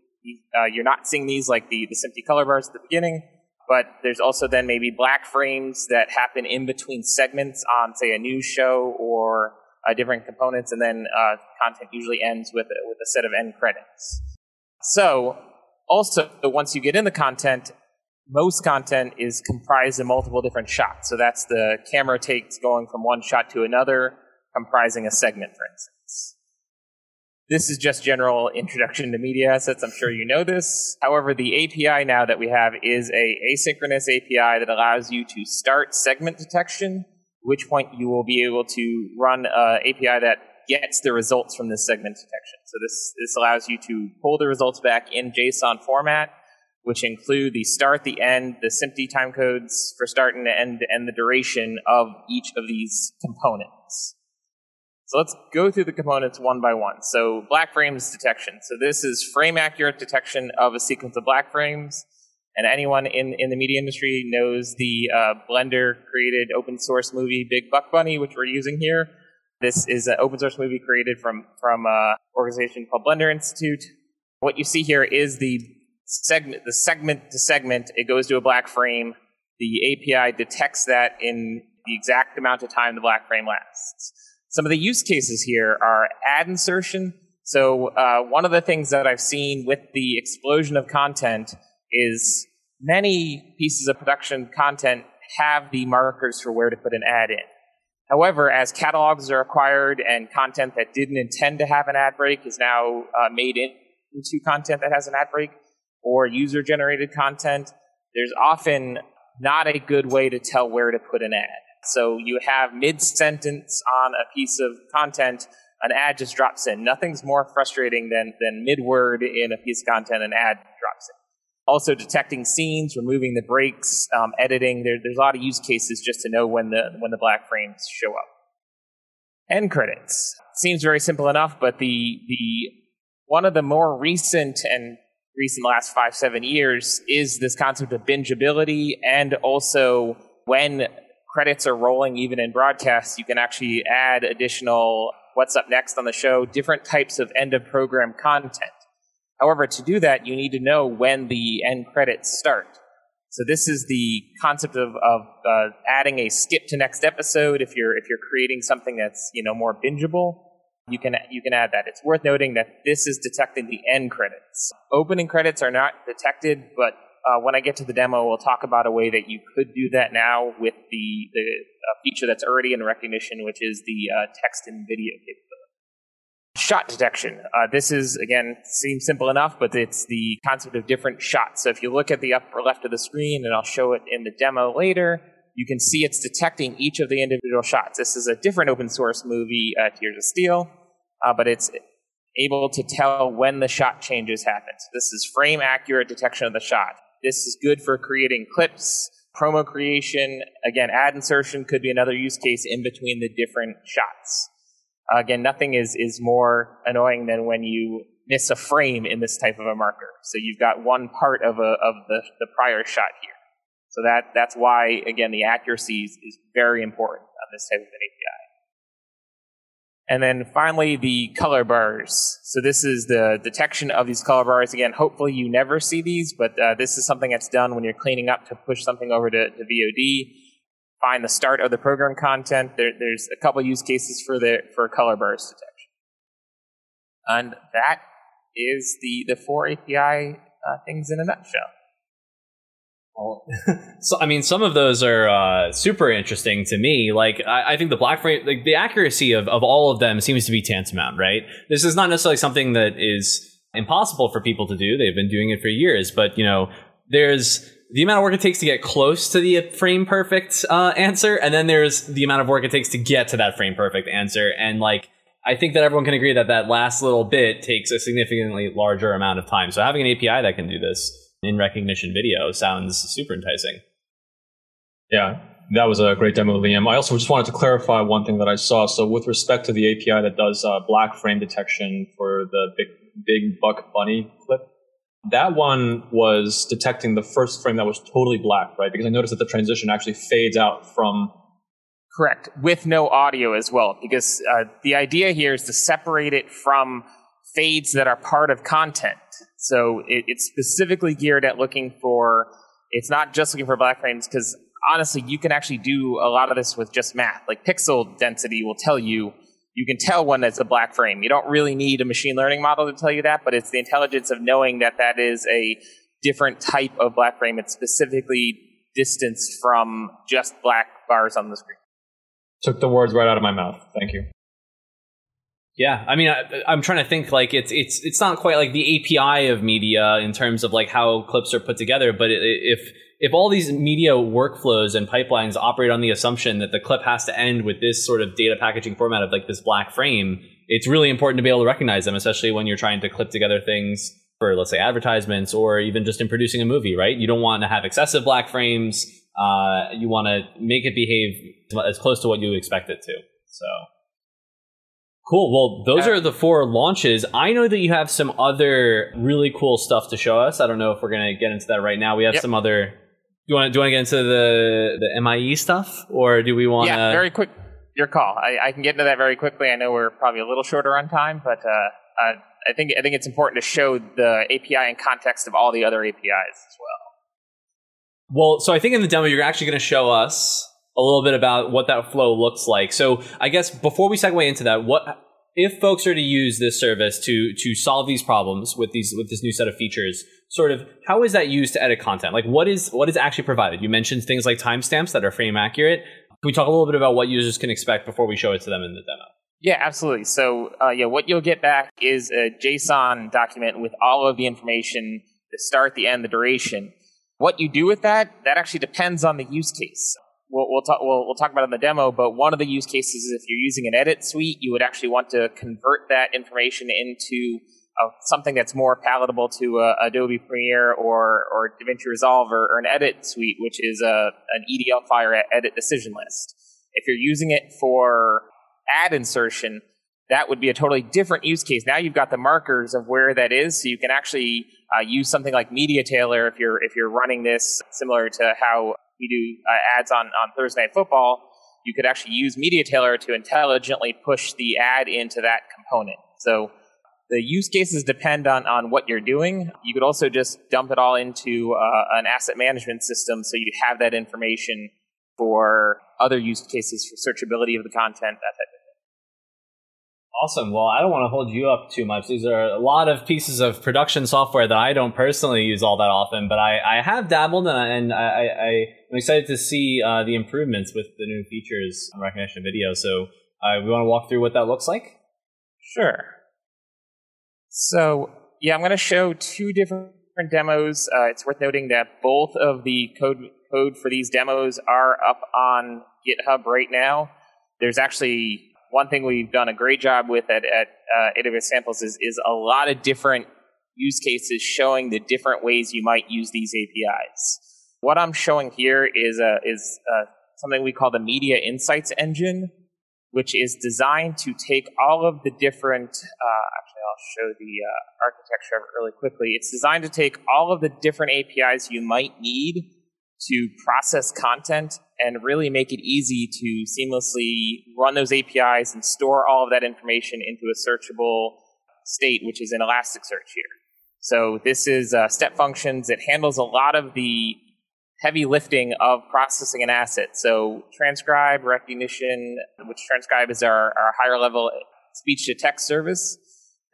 uh, you're not seeing these like the, the SMPTE color bars at the beginning, but there's also then maybe black frames that happen in between segments on, say, a news show or uh, different components, and then uh, content usually ends with a, with a set of end credits. So, also, once you get in the content, most content is comprised of multiple different shots. So that's the camera takes going from one shot to another, comprising a segment, for instance. This is just general introduction to media assets. I'm sure you know this. However, the API now that we have is a asynchronous API that allows you to start segment detection, which point you will be able to run an API that gets the results from this segment detection. So this, this allows you to pull the results back in JSON format, which include the start, the end, the SMPTE timecodes for start and end, and the duration of each of these components. So let's go through the components one by one. So black frames detection. So this is frame accurate detection of a sequence of black frames. And anyone in, in the media industry knows the uh, Blender created open source movie Big Buck Bunny, which we're using here. This is an open source movie created from from an organization called Blender Institute. What you see here is the segment, the segment to segment. It goes to a black frame. The API detects that in the exact amount of time the black frame lasts. Some of the use cases here are ad insertion. So uh, one of the things that I've seen with the explosion of content is many pieces of production content have the markers for where to put an ad in. However, as catalogs are acquired and content that didn't intend to have an ad break is now uh, made in, into content that has an ad break or user generated content, there's often not a good way to tell where to put an ad. So you have mid sentence on a piece of content, an ad just drops in. Nothing's more frustrating than, than mid word in a piece of content, an ad drops in. Also, detecting scenes, removing the breaks, um, editing. There, there's a lot of use cases just to know when the when the black frames show up. End credits seems very simple enough, but the the one of the more recent and recent last five seven years is this concept of bingeability and also when credits are rolling even in broadcasts, you can actually add additional what's up next on the show, different types of end of program content. However, to do that, you need to know when the end credits start. So this is the concept of, of uh, adding a skip to next episode. If you're if you're creating something that's you know more bingeable, you can you can add that. It's worth noting that this is detecting the end credits. Opening credits are not detected, but uh, when I get to the demo, we'll talk about a way that you could do that now with the, the uh, feature that's already in Rekognition, which is the uh, text and video capability. Shot detection. Uh, this is, again, seems simple enough, but it's the concept of different shots. So if you look at the upper left of the screen, and I'll show it in the demo later, you can see it's detecting each of the individual shots. This is a different open source movie, uh, Tears of Steel, uh, but it's able to tell when the shot changes happen. So this is frame accurate detection of the shot. This is good for creating clips, promo creation. Again, ad insertion could be another use case in between the different shots. Uh, again, nothing is, is more annoying than when you miss a frame in this type of a marker. So you've got one part of, a, of the, the prior shot here. So that, that's why, again, the accuracy is, very important on this type of an API. And then finally, the color bars. So this is the detection of these color bars. Again, hopefully you never see these, but uh, this is something that's done when you're cleaning up to push something over to, to VOD. Find the start of the program content. There, there's a couple use cases for the for color bars detection. And that is the the four API uh, things in a nutshell. So I mean, some of those are uh, super interesting to me. Like, I, I, think the black frame, like the accuracy of, of all of them seems to be tantamount, right? This is not necessarily something that is impossible for people to do. They've been doing it for years, but you know, there's the amount of work it takes to get close to the frame perfect uh, answer, and then there's the amount of work it takes to get to that frame perfect answer. And like, I think that everyone can agree that that last little bit takes a significantly larger amount of time. So having an API that can do this in Rekognition video sounds super enticing. Yeah, that was a great demo, Liam. I also just wanted to clarify one thing that I saw. So, with respect to the API that does uh, black frame detection for the big, big buck bunny clip, that one was detecting the first frame that was totally black, right? Because I noticed that the transition actually fades out from. Correct, with no audio as well, because uh, the idea here is to separate it from fades that are part of content. So it, it's specifically geared at looking for, it's not just looking for black frames, because honestly, you can actually do a lot of this with just math. Like pixel density will tell you, you can tell when it's a black frame. You don't really need a machine learning model to tell you that, but it's the intelligence of knowing that that is a different type of black frame. It's specifically distanced from just black bars on the screen. Took the words right out of my mouth. Thank you. Yeah, I mean, I, am trying to think like it's it's it's not quite like the API of media in terms of like how clips are put together, but it, if if all these media workflows and pipelines operate on the assumption that the clip has to end with this sort of data packaging format of like this black frame, it's really important to be able to recognize them, especially when you're trying to clip together things for let's say advertisements or even just in producing a movie, right? You don't want to have excessive black frames. Uh, you want to make it behave as close to what you expect it to. So Cool. Well, those are the four launches. I know that you have some other really cool stuff to show us. I don't know if we're going to get into that right now. We have yep. some other. Do you want to do you want to get into the the MIE stuff, or do we want? Yeah, very quick. Your call. I, I, can get into that very quickly. I know we're probably a little shorter on time, but uh, uh, I think I think it's important to show the API in context of all the other APIs as well. Well, so I think in the demo you're actually going to show us a little bit about what that flow looks like. So I guess before we segue into that, what if folks are to use this service to to solve these problems with these with this new set of features, sort of how is that used to edit content? Like what is what is actually provided? You mentioned things like timestamps that are frame accurate. Can we talk a little bit about what users can expect before we show it to them in the demo? Yeah, absolutely. So, uh, yeah, what you'll get back is a JSON document with all of the information, the start, the end, the duration. What you do with that, that actually depends on the use case we'll, we'll, talk, we'll, we'll talk about it in the demo, but one of the use cases is if you're using an edit suite, you would actually want to convert that information into uh, something that's more palatable to uh, Adobe Premiere or, or DaVinci Resolve or, or, an edit suite, which is a, an EDL file edit decision list. If you're using it for ad insertion, that would be a totally different use case. Now you've got the markers of where that is, so you can actually uh, use something like MediaTailor if you're if you're running this similar to how we do uh, ads on, on Thursday Night Football, you could actually use MediaTailor to intelligently push the ad into that component. So the use cases depend on, on what you're doing. You could also just dump it all into uh, an asset management system so you have that information for other use cases for searchability of the content, that of Awesome. Well, I don't want to hold you up too much. These are a lot of pieces of production software that I don't personally use all that often, but I, I have dabbled and, I, am excited to see uh, the improvements with the new features on Rekognition video. So uh, we want to walk through what that looks like? Sure. So, yeah, I'm going to show two different demos. Uh, it's worth noting that both of the code, code for these demos are up on GitHub right now. There's actually one thing we've done a great job with at, at uh, AWS Samples is, is a lot of different use cases showing the different ways you might use these APIs. What I'm showing here is, a, is a, something we call the Media Insights Engine, which is designed to take all of the different, uh, actually, I'll show the uh, architecture really quickly. It's designed to take all of the different APIs you might need to process content and really make it easy to seamlessly run those APIs and store all of that information into a searchable state, which is in Elasticsearch here. So this is uh, step functions. It handles a lot of the heavy lifting of processing an asset. So transcribe, Rekognition, which transcribe is our, our higher level speech to text service.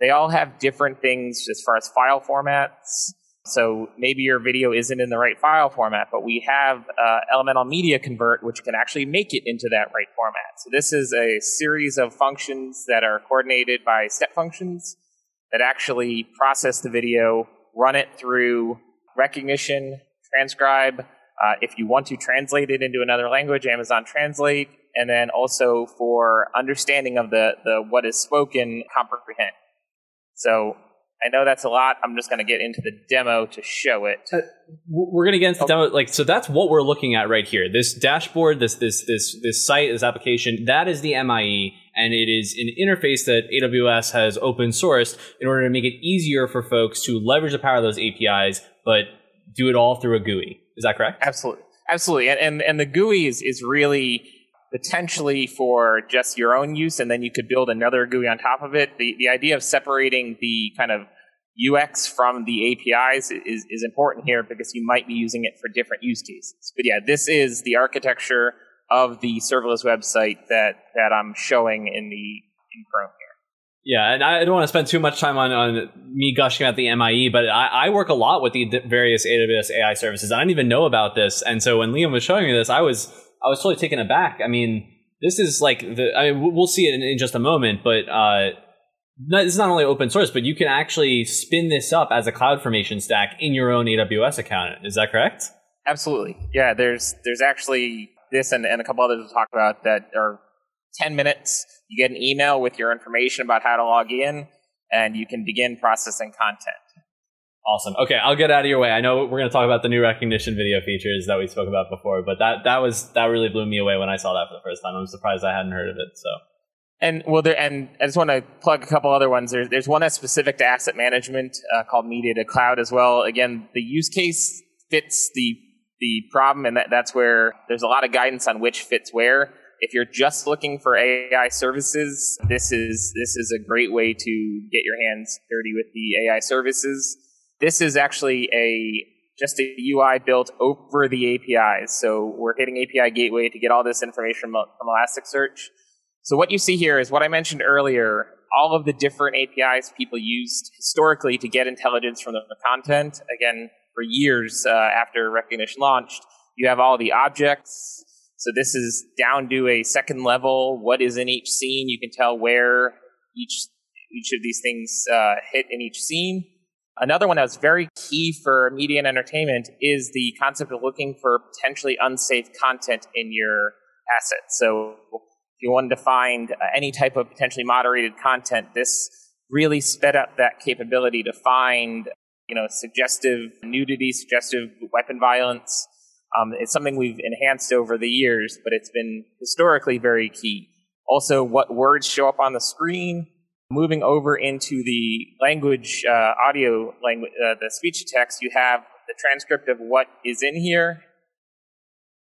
They all have different things as far as file formats. So maybe your video isn't in the right file format, but we have uh, Elemental MediaConvert, which can actually make it into that right format. So this is a series of functions that are coordinated by step functions that actually process the video, run it through Rekognition, transcribe. Uh, if you want to translate it into another language, Amazon Translate, and then also for understanding of the, the what is spoken, comprehend. So I know that's a lot. I'm just going to get into the demo to show it. Uh, we're going to get into the demo. Like, so that's what we're looking at right here. This dashboard, this this this this site, this application, that is the MIE, and it is an interface that AWS has open sourced in order to make it easier for folks to leverage the power of those APIs, but do it all through a GUI. Is that correct? Absolutely, absolutely. And and, and the GUI is is really potentially for just your own use, and then you could build another GUI on top of it. The, the idea of separating the kind of UX from the APIs is, is important here because you might be using it for different use cases. But yeah, this is the architecture of the serverless website that, that I'm showing in the in Chrome here. Yeah, and I don't want to spend too much time on, on me gushing about the MIE, but I, I work a lot with the various AWS AI services. I didn't even know about this, and so when Liam was showing me this, I was I was totally taken aback. I mean, this is like the. I mean, we'll see it in, in just a moment, but uh, this is not only open source, but you can actually spin this up as a CloudFormation stack in your own AWS account. Is that correct? Absolutely. Yeah. There's there's actually this and, and a couple others to talk about that are 10 minutes. You get an email with your information about how to log in, and you can begin processing content. Awesome. Okay, I'll get out of your way. I know we're going to talk about the new Rekognition video features that we spoke about before, but that that was that really blew me away when I saw that for the first time. I'm surprised I hadn't heard of it. So. And well, there and I just want to plug a couple other ones. There's there's one that's specific to asset management uh, called Media2Cloud as well. Again, the use case fits the the problem, and that, that's where there's a lot of guidance on which fits where. If you're just looking for AI services, this is this is a great way to get your hands dirty with the AI services. This is actually a just a UI built over the APIs. So we're hitting API gateway to get all this information from, Elasticsearch. So what you see here is what I mentioned earlier, all of the different APIs people used historically to get intelligence from the content. Again, for years uh, after Rekognition launched, you have all the objects. So this is down to a second level. What is in each scene? You can tell where each each of these things uh, hit in each scene. Another one that's very key for media and entertainment is the concept of looking for potentially unsafe content in your assets. So if you wanted to find uh, any type of potentially moderated content, this really sped up that capability to find, you know, suggestive nudity, suggestive weapon violence. Um, it's something we've enhanced over the years, but it's been historically very key. Also, what words show up on the screen, Moving over into the language, uh, audio language, uh, the speech text, you have the transcript of what is in here.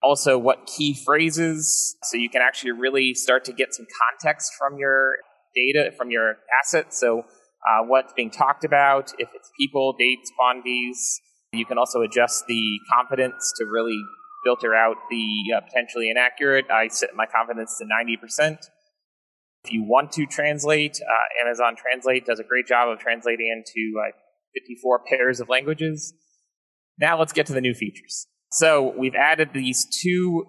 Also, what key phrases, so you can actually really start to get some context from your data, from your assets. So, uh, what's being talked about, if it's people, dates, quantities. You can also adjust the confidence to really filter out the uh, potentially inaccurate. I set my confidence to 90%. If you want to translate, uh, Amazon Translate does a great job of translating into uh, 54 pairs of languages. Now let's get to the new features. So we've added these two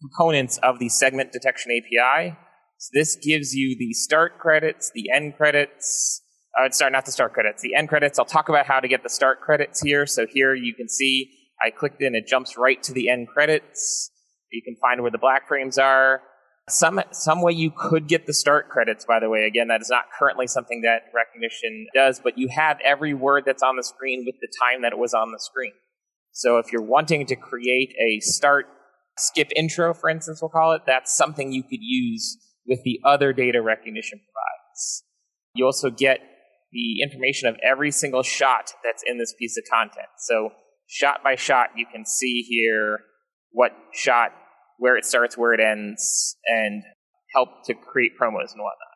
components of the segment detection API. So this gives you the start credits, the end credits. Uh, sorry, not the start credits, the end credits. I'll talk about how to get the start credits here. So here you can see I clicked in, it jumps right to the end credits. You can find where the black frames are. Some some way you could get the start credits, by the way. Again, that is not currently something that Rekognition does, but you have every word that's on the screen with the time that it was on the screen. So if you're wanting to create a start skip intro, for instance, we'll call it, that's something you could use with the other data Rekognition provides. You also get the information of every single shot that's in this piece of content. So shot by shot, you can see here what shot, where it starts, where it ends, and help to create promos and whatnot.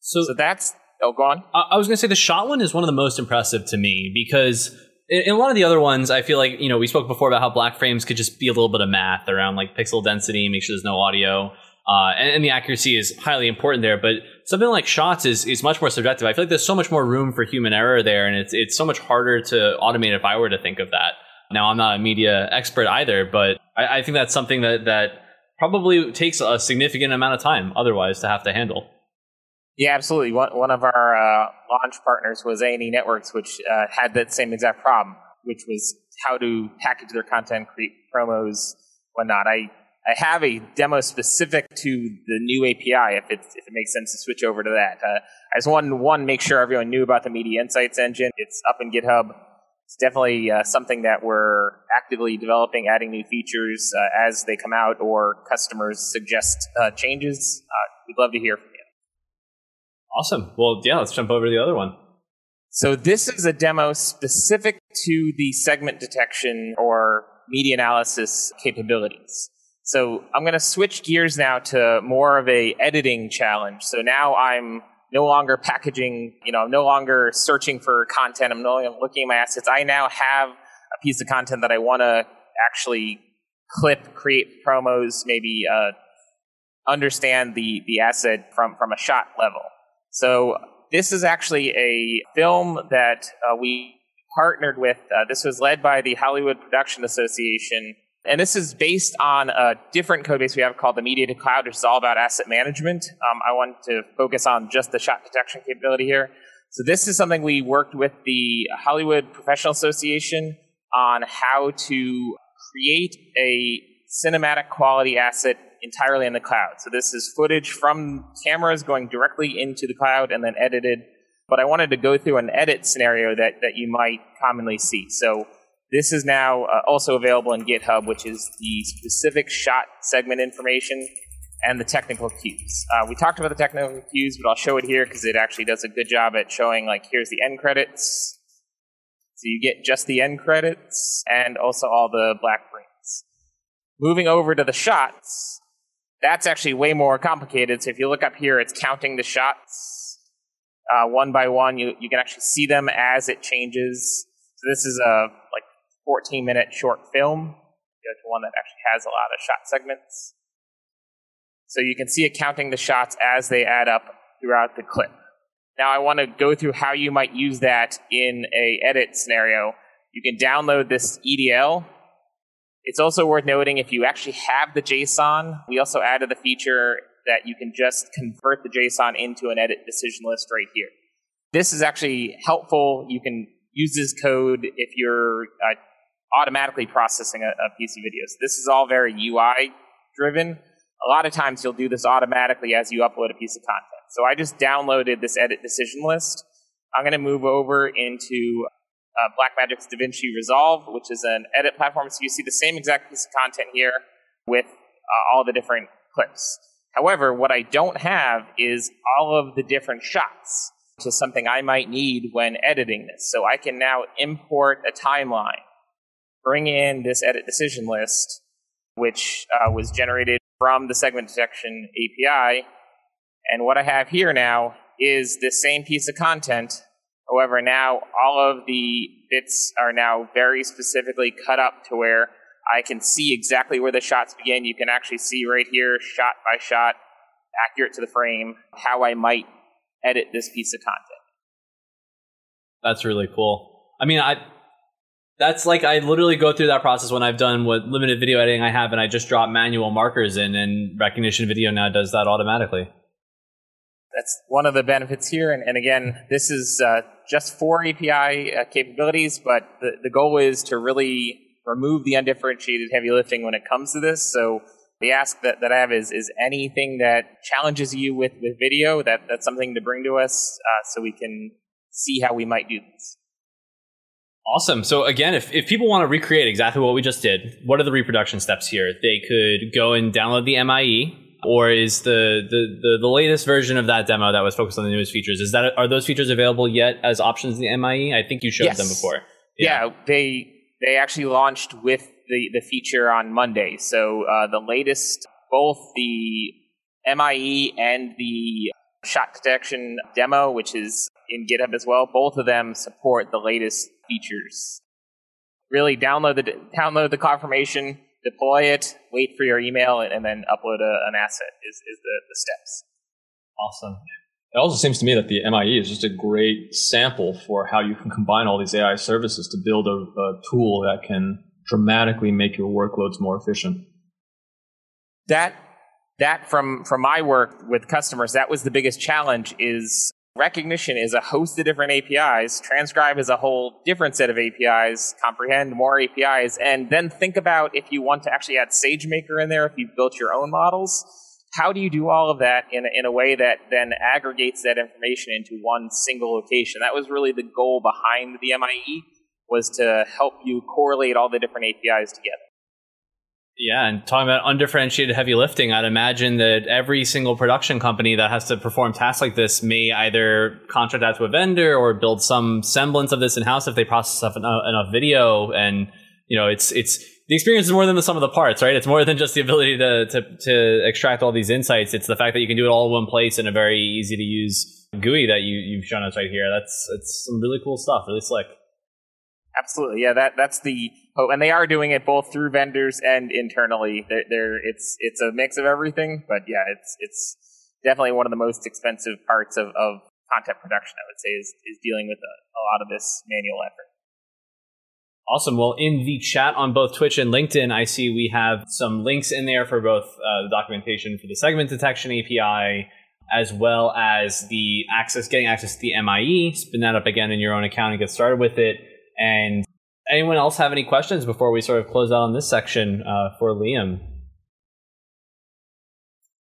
So, so that's oh, go on. I, was going to say the shot one is one of the most impressive to me because in, in a lot of the other ones, I feel like you know we spoke before about how black frames could just be a little bit of math around like pixel density, make sure there's no audio. Uh, and, and, the accuracy is highly important there. But something like shots is, is much more subjective. I feel like there's so much more room for human error there, and it's it's so much harder to automate if I were to think of that. Now I'm not a media expert either, but I, I think that's something that that probably takes a significant amount of time otherwise to have to handle. Yeah, absolutely. One one of our uh, launch partners was A and E Networks, which uh, had that same exact problem, which was how to package their content, create promos, whatnot. I I have a demo specific to the new API if it, if it makes sense to switch over to that. Uh, I just wanted one make sure everyone knew about the Media Insights engine. It's up in GitHub. It's definitely uh, something that we're actively developing, adding new features uh, as they come out or customers suggest uh, changes. Uh, we'd love to hear from you. Awesome. Well, yeah, let's jump over to the other one. So this is a demo specific to the segment detection or media analysis capabilities. So I'm going to switch gears now to more of a editing challenge. So now I'm no longer packaging, you know, I'm no longer searching for content. I'm no longer looking at my assets. I now have a piece of content that I want to actually clip, create promos, maybe uh, understand the, the asset from, from a shot level. So this is actually a film that uh, we partnered with. Uh, this was led by the Hollywood Production Association and this is based on a different code base we have called the Media2Cloud, which is all about asset management. Um, I want to focus on just the shot detection capability here. So this is something we worked with the Hollywood Professional Association on how to create a cinematic quality asset entirely in the cloud. So this is footage from cameras going directly into the cloud and then edited. But I wanted to go through an edit scenario that, that you might commonly see. So this is now uh, also available in GitHub, which is the specific shot segment information and the technical cues. Uh, we talked about the technical cues, but I'll show it here because it actually does a good job at showing, like, here's the end credits. So you get just the end credits and also all the black frames. Moving over to the shots, that's actually way more complicated. So if you look up here, it's counting the shots uh, one by one. You, you can actually see them as it changes. So this is a like 14 minute short film, go to one that actually has a lot of shot segments. So you can see it counting the shots as they add up throughout the clip. Now I want to go through how you might use that in a edit scenario. You can download this EDL. It's also worth noting if you actually have the JSON, we also added the feature that you can just convert the JSON into an edit decision list right here. This is actually helpful. You can use this code if you're uh, automatically processing a, a piece of video. So this is all very UI driven. A lot of times you'll do this automatically as you upload a piece of content. So I just downloaded this edit decision list. I'm going to move over into uh, Blackmagic's DaVinci Resolve, which is an edit platform. So you see the same exact piece of content here with uh, all the different clips. However, what I don't have is all of the different shots which is something I might need when editing this. So I can now import a timeline bring in this edit decision list, which uh, was generated from the segment detection API. And what I have here now is the same piece of content. However, now all of the bits are now very specifically cut up to where I can see exactly where the shots begin. You can actually see right here, shot by shot, accurate to the frame, how I might edit this piece of content. That's really cool. I mean, I that's like I literally go through that process when I've done what limited video editing I have, and I just drop manual markers in, and Rekognition Video now does that automatically. That's one of the benefits here, and, and again, this is uh, just for API uh, capabilities, but the, the goal is to really remove the undifferentiated heavy lifting when it comes to this. So the ask that, that I have is is anything that challenges you with, with video that that's something to bring to us uh, so we can see how we might do this. Awesome. So again, if, if people want to recreate exactly what we just did, what are the reproduction steps here? They could go and download the MIE, or is the, the, the, the, latest version of that demo that was focused on the newest features, is that are those features available yet as options in the MIE? I think you showed yes. them before. Yeah. yeah, they they actually launched with the, the feature on Monday. So uh, the latest, both the MIE and the shot detection demo, which is in GitHub as well, both of them support the latest features. Really download the download the CloudFormation, deploy it, wait for your email, and, then upload a, an asset is, is the, the steps. Awesome. It also seems to me that the MIE is just a great sample for how you can combine all these AI services to build a, a tool that can dramatically make your workloads more efficient. That that from from my work with customers, that was the biggest challenge is Rekognition is a host of different APIs. Transcribe is a whole different set of APIs. Comprehend more APIs, and then think about if you want to actually add SageMaker in there. If you've built your own models, how do you do all of that in, in a way that then aggregates that information into one single location? That was really the goal behind the MIE was to help you correlate all the different APIs together. Yeah, and talking about undifferentiated heavy lifting, I'd imagine that every single production company that has to perform tasks like this may either contract out to a vendor or build some semblance of this in house if they process enough, enough video. And you know, it's it's the experience is more than the sum of the parts, right? It's more than just the ability to to to extract all these insights. It's the fact that you can do it all in one place in a very easy to use GUI that you you've shown us right here. That's it's some really cool stuff, really slick. Absolutely, yeah. That that's the hope, and they are doing it both through vendors and internally. They're, they're, it's it's a mix of everything, but yeah, it's it's definitely one of the most expensive parts of, of content production. I would say is is dealing with a, a lot of this manual effort. Awesome. Well, in the chat on both Twitch and LinkedIn, I see we have some links in there for both uh, the documentation for the segment detection API, as well as the access, getting access to the MIE. Spin that up again in your own account and get started with it. And anyone else have any questions before we sort of close out on this section uh, for Liam?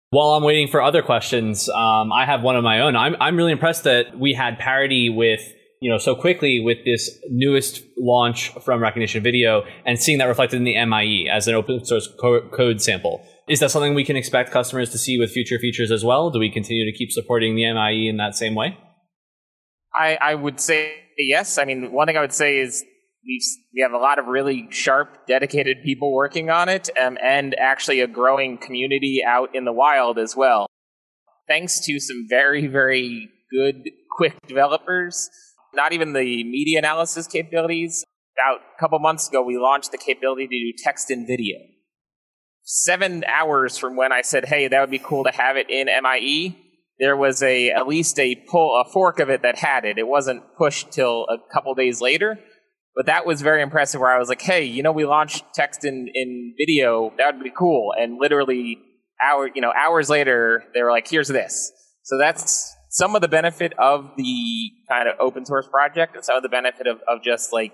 While I'm waiting for other questions, um, I have one of my own. I'm I'm really impressed that we had parity with you know so quickly with this newest launch from Rekognition Video and seeing that reflected in the MIE as an open source co- code sample. Is that something we can expect customers to see with future features as well? Do we continue to keep supporting the MIE in that same way? I, I would say yes. I mean, one thing I would say is we we have a lot of really sharp, dedicated people working on it, um, and actually a growing community out in the wild as well. Thanks to some very, very good, quick developers not even the media analysis capabilities. About a couple months ago, we launched the capability to do text and video. Seven hours from when I said, "Hey, that would be cool to have it in MIE," there was a at least a pull a fork of it that had it. It wasn't pushed till a couple days later, but that was very impressive. Where I was like, "Hey, you know, we launched text in in video. That would be cool." And literally, hour you know hours later, they were like, "Here's this." So that's some of the benefit of the kind of open source project and some of the benefit of, of just like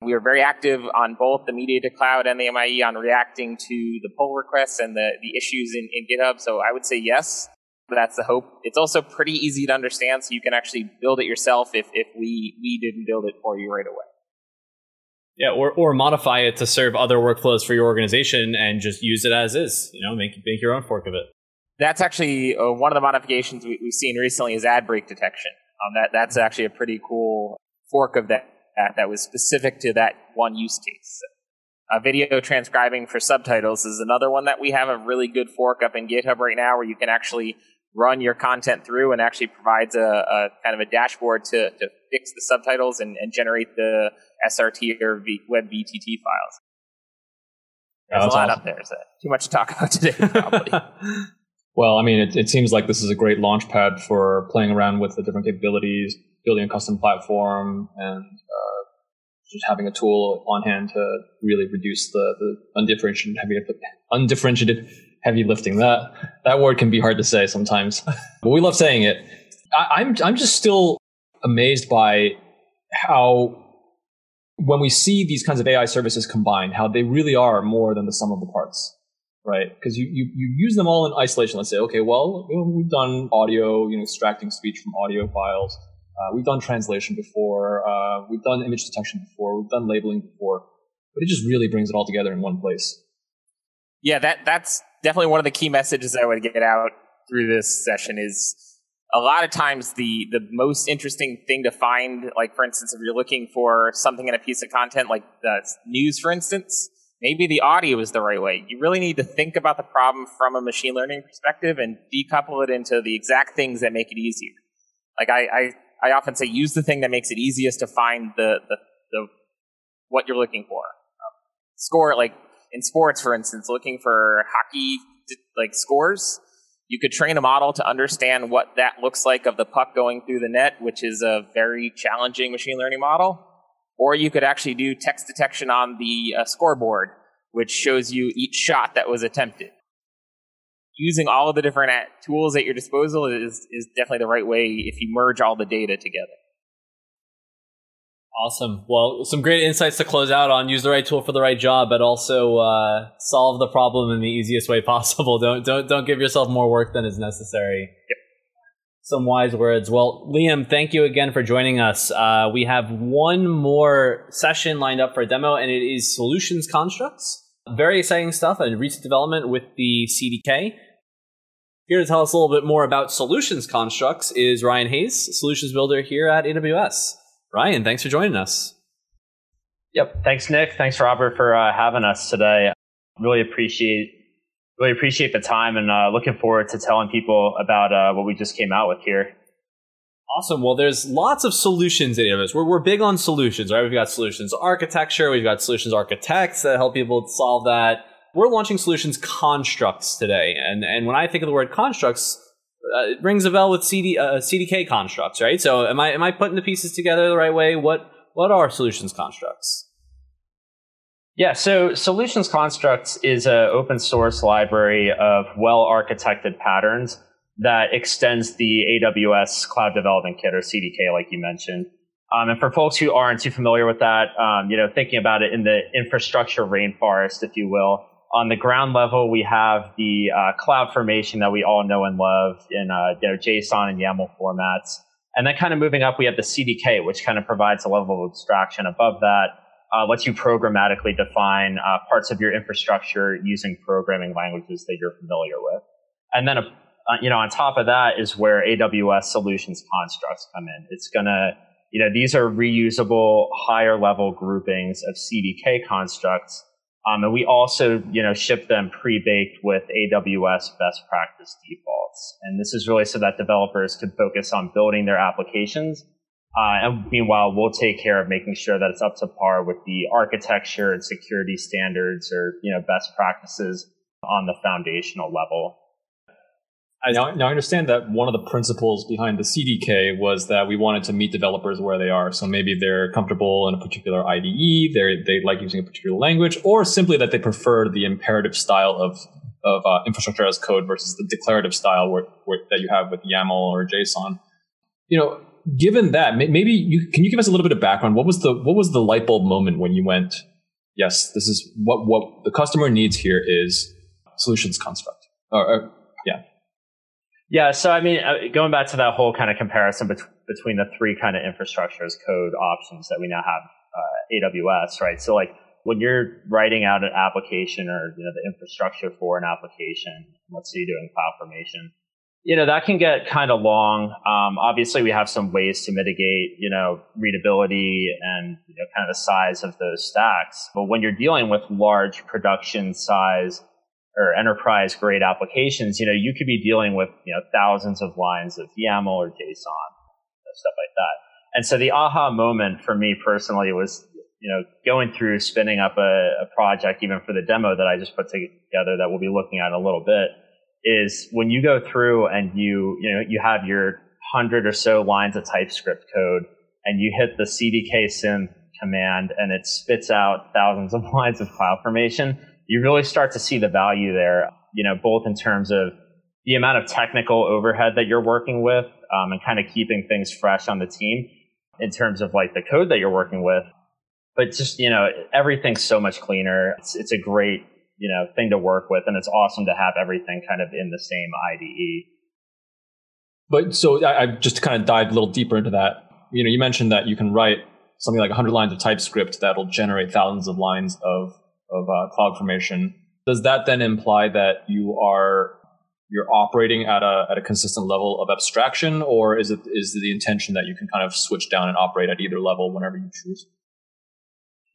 we are very active on both the Media2Cloud and the MIE on reacting to the pull requests and the, the issues in, in GitHub. So I would say yes, that's the hope. It's also pretty easy to understand, so you can actually build it yourself if, if we, we didn't build it for you right away. Yeah, or, or modify it to serve other workflows for your organization and just use it as is. You know, make make your own fork of it that's actually uh, one of the modifications we, have seen recently is ad break detection. Um, that that's actually a pretty cool fork of that that, that was specific to that one use case. Uh, video transcribing for subtitles is another one that we have a really good fork up in GitHub right now, where you can actually run your content through and actually provides a, a kind of a dashboard to, to fix the subtitles and, and generate the SRT or v, web VTT files. There's a lot awesome. up there. So too much to talk about today, probably. Well, I mean, it, it seems like this is a great launch pad for playing around with the different capabilities, building a custom platform, and uh, just having a tool on hand to really reduce the, the undifferentiated heavy undifferentiated heavy lifting. That that word can be hard to say sometimes, but we love saying it. I, I'm I'm just still amazed by how when we see these kinds of AI services combined, how they really are more than the sum of the parts right? Because you, you, you use them all in isolation. Let's say, okay, well, we've done audio, you know, extracting speech from audio files. Uh, we've done translation before. Uh, we've done image detection before. We've done labeling before. But it just really brings it all together in one place. Yeah, that that's definitely one of the key messages I would get out through this session is a lot of times the the most interesting thing to find, like for instance, if you're looking for something in a piece of content, like the news, for instance, maybe the audio is the right way. You really need to think about the problem from a machine learning perspective and decouple it into the exact things that make it easier. Like I, I, I often say, use the thing that makes it easiest to find the the, the what you're looking for. Um, score like in sports, for instance, looking for hockey like scores you could train a model to understand what that looks like of the puck going through the net, which is a very challenging machine learning model. Or you could actually do text detection on the uh, scoreboard, which shows you each shot that was attempted. Using all of the different tools at your disposal is, is definitely the right way if you merge all the data together. Awesome. Well, some great insights to close out on. Use the right tool for the right job, but also uh, solve the problem in the easiest way possible. Don't don't don't give yourself more work than is necessary. Yep. Some wise words. Well, Liam, thank you again for joining us. Uh, we have one more session lined up for a demo, and it is solutions constructs. Very exciting stuff and recent development with the CDK. Here to tell us a little bit more about solutions constructs is Ryan Hayes, solutions builder here at AWS. Ryan, thanks for joining us. Yep. Thanks, Nick. Thanks, Robert, for uh, having us today. Really appreciate really appreciate the time and uh, looking forward to telling people about uh, what we just came out with here. Awesome. Well, there's lots of solutions in this. We're, we're big on solutions, right? We've got solutions architecture, we've got solutions architects that help people solve that. We're launching solutions constructs today. And, and when I think of the word constructs, uh, it rings a bell with CD, uh, CDK constructs, right? So am I am I putting the pieces together the right way? What what are solutions constructs? Yeah, so solutions constructs is an open source library of well architected patterns that extends the AWS Cloud Development Kit or CDK, like you mentioned. Um, and for folks who aren't too familiar with that, um, you know, thinking about it in the infrastructure rainforest, if you will, on the ground level, we have the uh, CloudFormation that we all know and love in uh, JSON and YAML formats. And then kind of moving up, we have the CDK, which kind of provides a level of abstraction above that, uh, lets you programmatically define uh, parts of your infrastructure using programming languages that you're familiar with. And then, uh, you know, on top of that is where AWS solutions constructs come in. It's going to, you know, these are reusable higher level groupings of CDK constructs um, and we also, you know, ship them pre-baked with AWS best practice defaults. And this is really so that developers can focus on building their applications. Uh, and meanwhile, we'll take care of making sure that it's up to par with the architecture and security standards or, you know, best practices on the foundational level. I, now, now I understand that one of the principles behind the CDK was that we wanted to meet developers where they are. So maybe they're comfortable in a particular IDE, they they like using a particular language, or simply that they prefer the imperative style of of uh, infrastructure as code versus the declarative style where, where, that you have with YAML or JSON. You know, given that, maybe you can you give us a little bit of background. What was the what was the light bulb moment when you went, yes, this is what what the customer needs here is solutions construct or, or yeah so I mean, uh, going back to that whole kind of comparison bet- between the three kind of infrastructure as code options that we now have uh, AWS, right? So like when you're writing out an application or you know the infrastructure for an application, let's say you're doing CloudFormation, you know that can get kind of long. Um, obviously, we have some ways to mitigate, you know, readability and you know kind of the size of those stacks. But when you're dealing with large production size or enterprise grade applications, you know, you could be dealing with, you know, thousands of lines of YAML or JSON, stuff like that. And so the aha moment for me personally was, you know, going through spinning up a, a project, even for the demo that I just put together that we'll be looking at in a little bit, is when you go through and you, you know, you have your hundred or so lines of TypeScript code and you hit the CDK synth command and it spits out thousands of lines of CloudFormation you really start to see the value there, you know, both in terms of the amount of technical overhead that you're working with um, and kind of keeping things fresh on the team in terms of like the code that you're working with. But just, you know, everything's so much cleaner. It's, it's a great, you know, thing to work with. And it's awesome to have everything kind of in the same IDE. But so I, I just kind of dive a little deeper into that. You know, you mentioned that you can write something like 100 lines of TypeScript that'll generate thousands of lines of of uh, CloudFormation. Does that then imply that you are you're operating at a at a consistent level of abstraction, or is it is the intention that you can kind of switch down and operate at either level whenever you choose?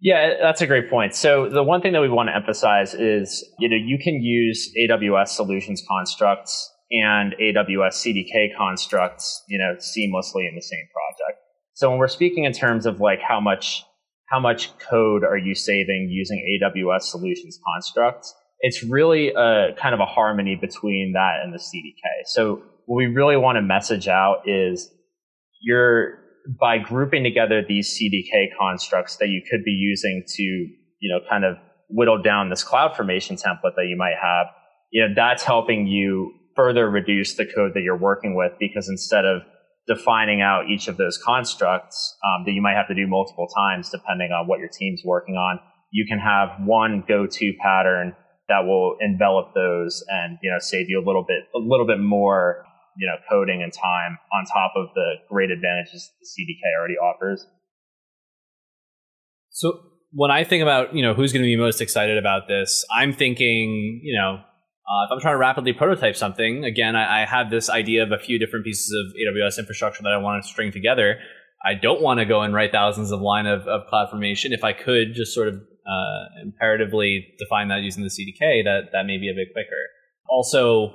Yeah, that's a great point. So the one thing that we want to emphasize is, you know, you can use AWS solutions constructs and AWS CDK constructs, you know, seamlessly in the same project. So when we're speaking in terms of like how much how much code are you saving using AWS solutions constructs, it's really a kind of a harmony between that and the CDK. So what we really want to message out is you're by grouping together these CDK constructs that you could be using to, you know, kind of whittle down this CloudFormation template that you might have, you know, that's helping you further reduce the code that you're working with because instead of defining out each of those constructs um, that you might have to do multiple times depending on what your team's working on, you can have one go-to pattern that will envelop those and you know save you a little bit a little bit more you know coding and time on top of the great advantages the CDK already offers. So when I think about you know who's going to be most excited about this, I'm thinking you know uh, if I'm trying to rapidly prototype something, again I, I have this idea of a few different pieces of AWS infrastructure that I want to string together. I don't want to go and write thousands of line of, of CloudFormation. If I could just sort of uh, imperatively define that using the CDK, that that may be a bit quicker. Also,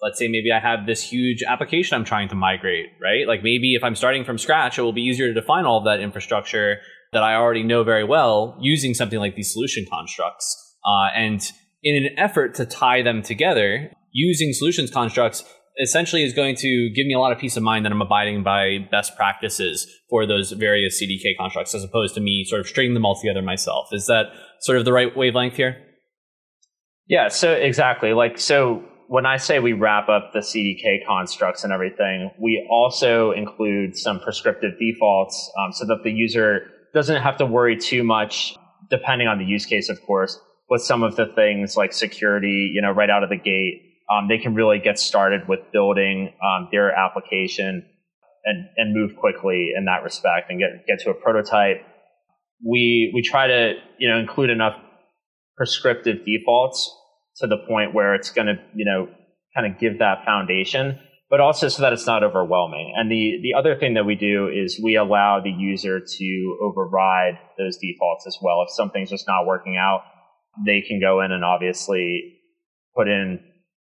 let's say maybe I have this huge application I'm trying to migrate, right? Like maybe if I'm starting from scratch, it will be easier to define all of that infrastructure that I already know very well using something like these solution constructs. Uh, and in an effort to tie them together, using solutions constructs essentially is going to give me a lot of peace of mind that I'm abiding by best practices for those various CDK constructs as opposed to me sort of stringing them all together myself. Is that sort of the right wavelength here? Yeah, so exactly. Like, so when I say we wrap up the CDK constructs and everything, we also include some prescriptive defaults um, so that the user doesn't have to worry too much, depending on the use case, of course, with some of the things like security, you know, right out of the gate. Um, they can really get started with building um, their application and, and move quickly in that respect and get, get to a prototype. We, we try to, you know, include enough prescriptive defaults to the point where it's going to, you know, kind of give that foundation, but also so that it's not overwhelming. And the, the other thing that we do is we allow the user to override those defaults as well. If something's just not working out, they can go in and obviously put in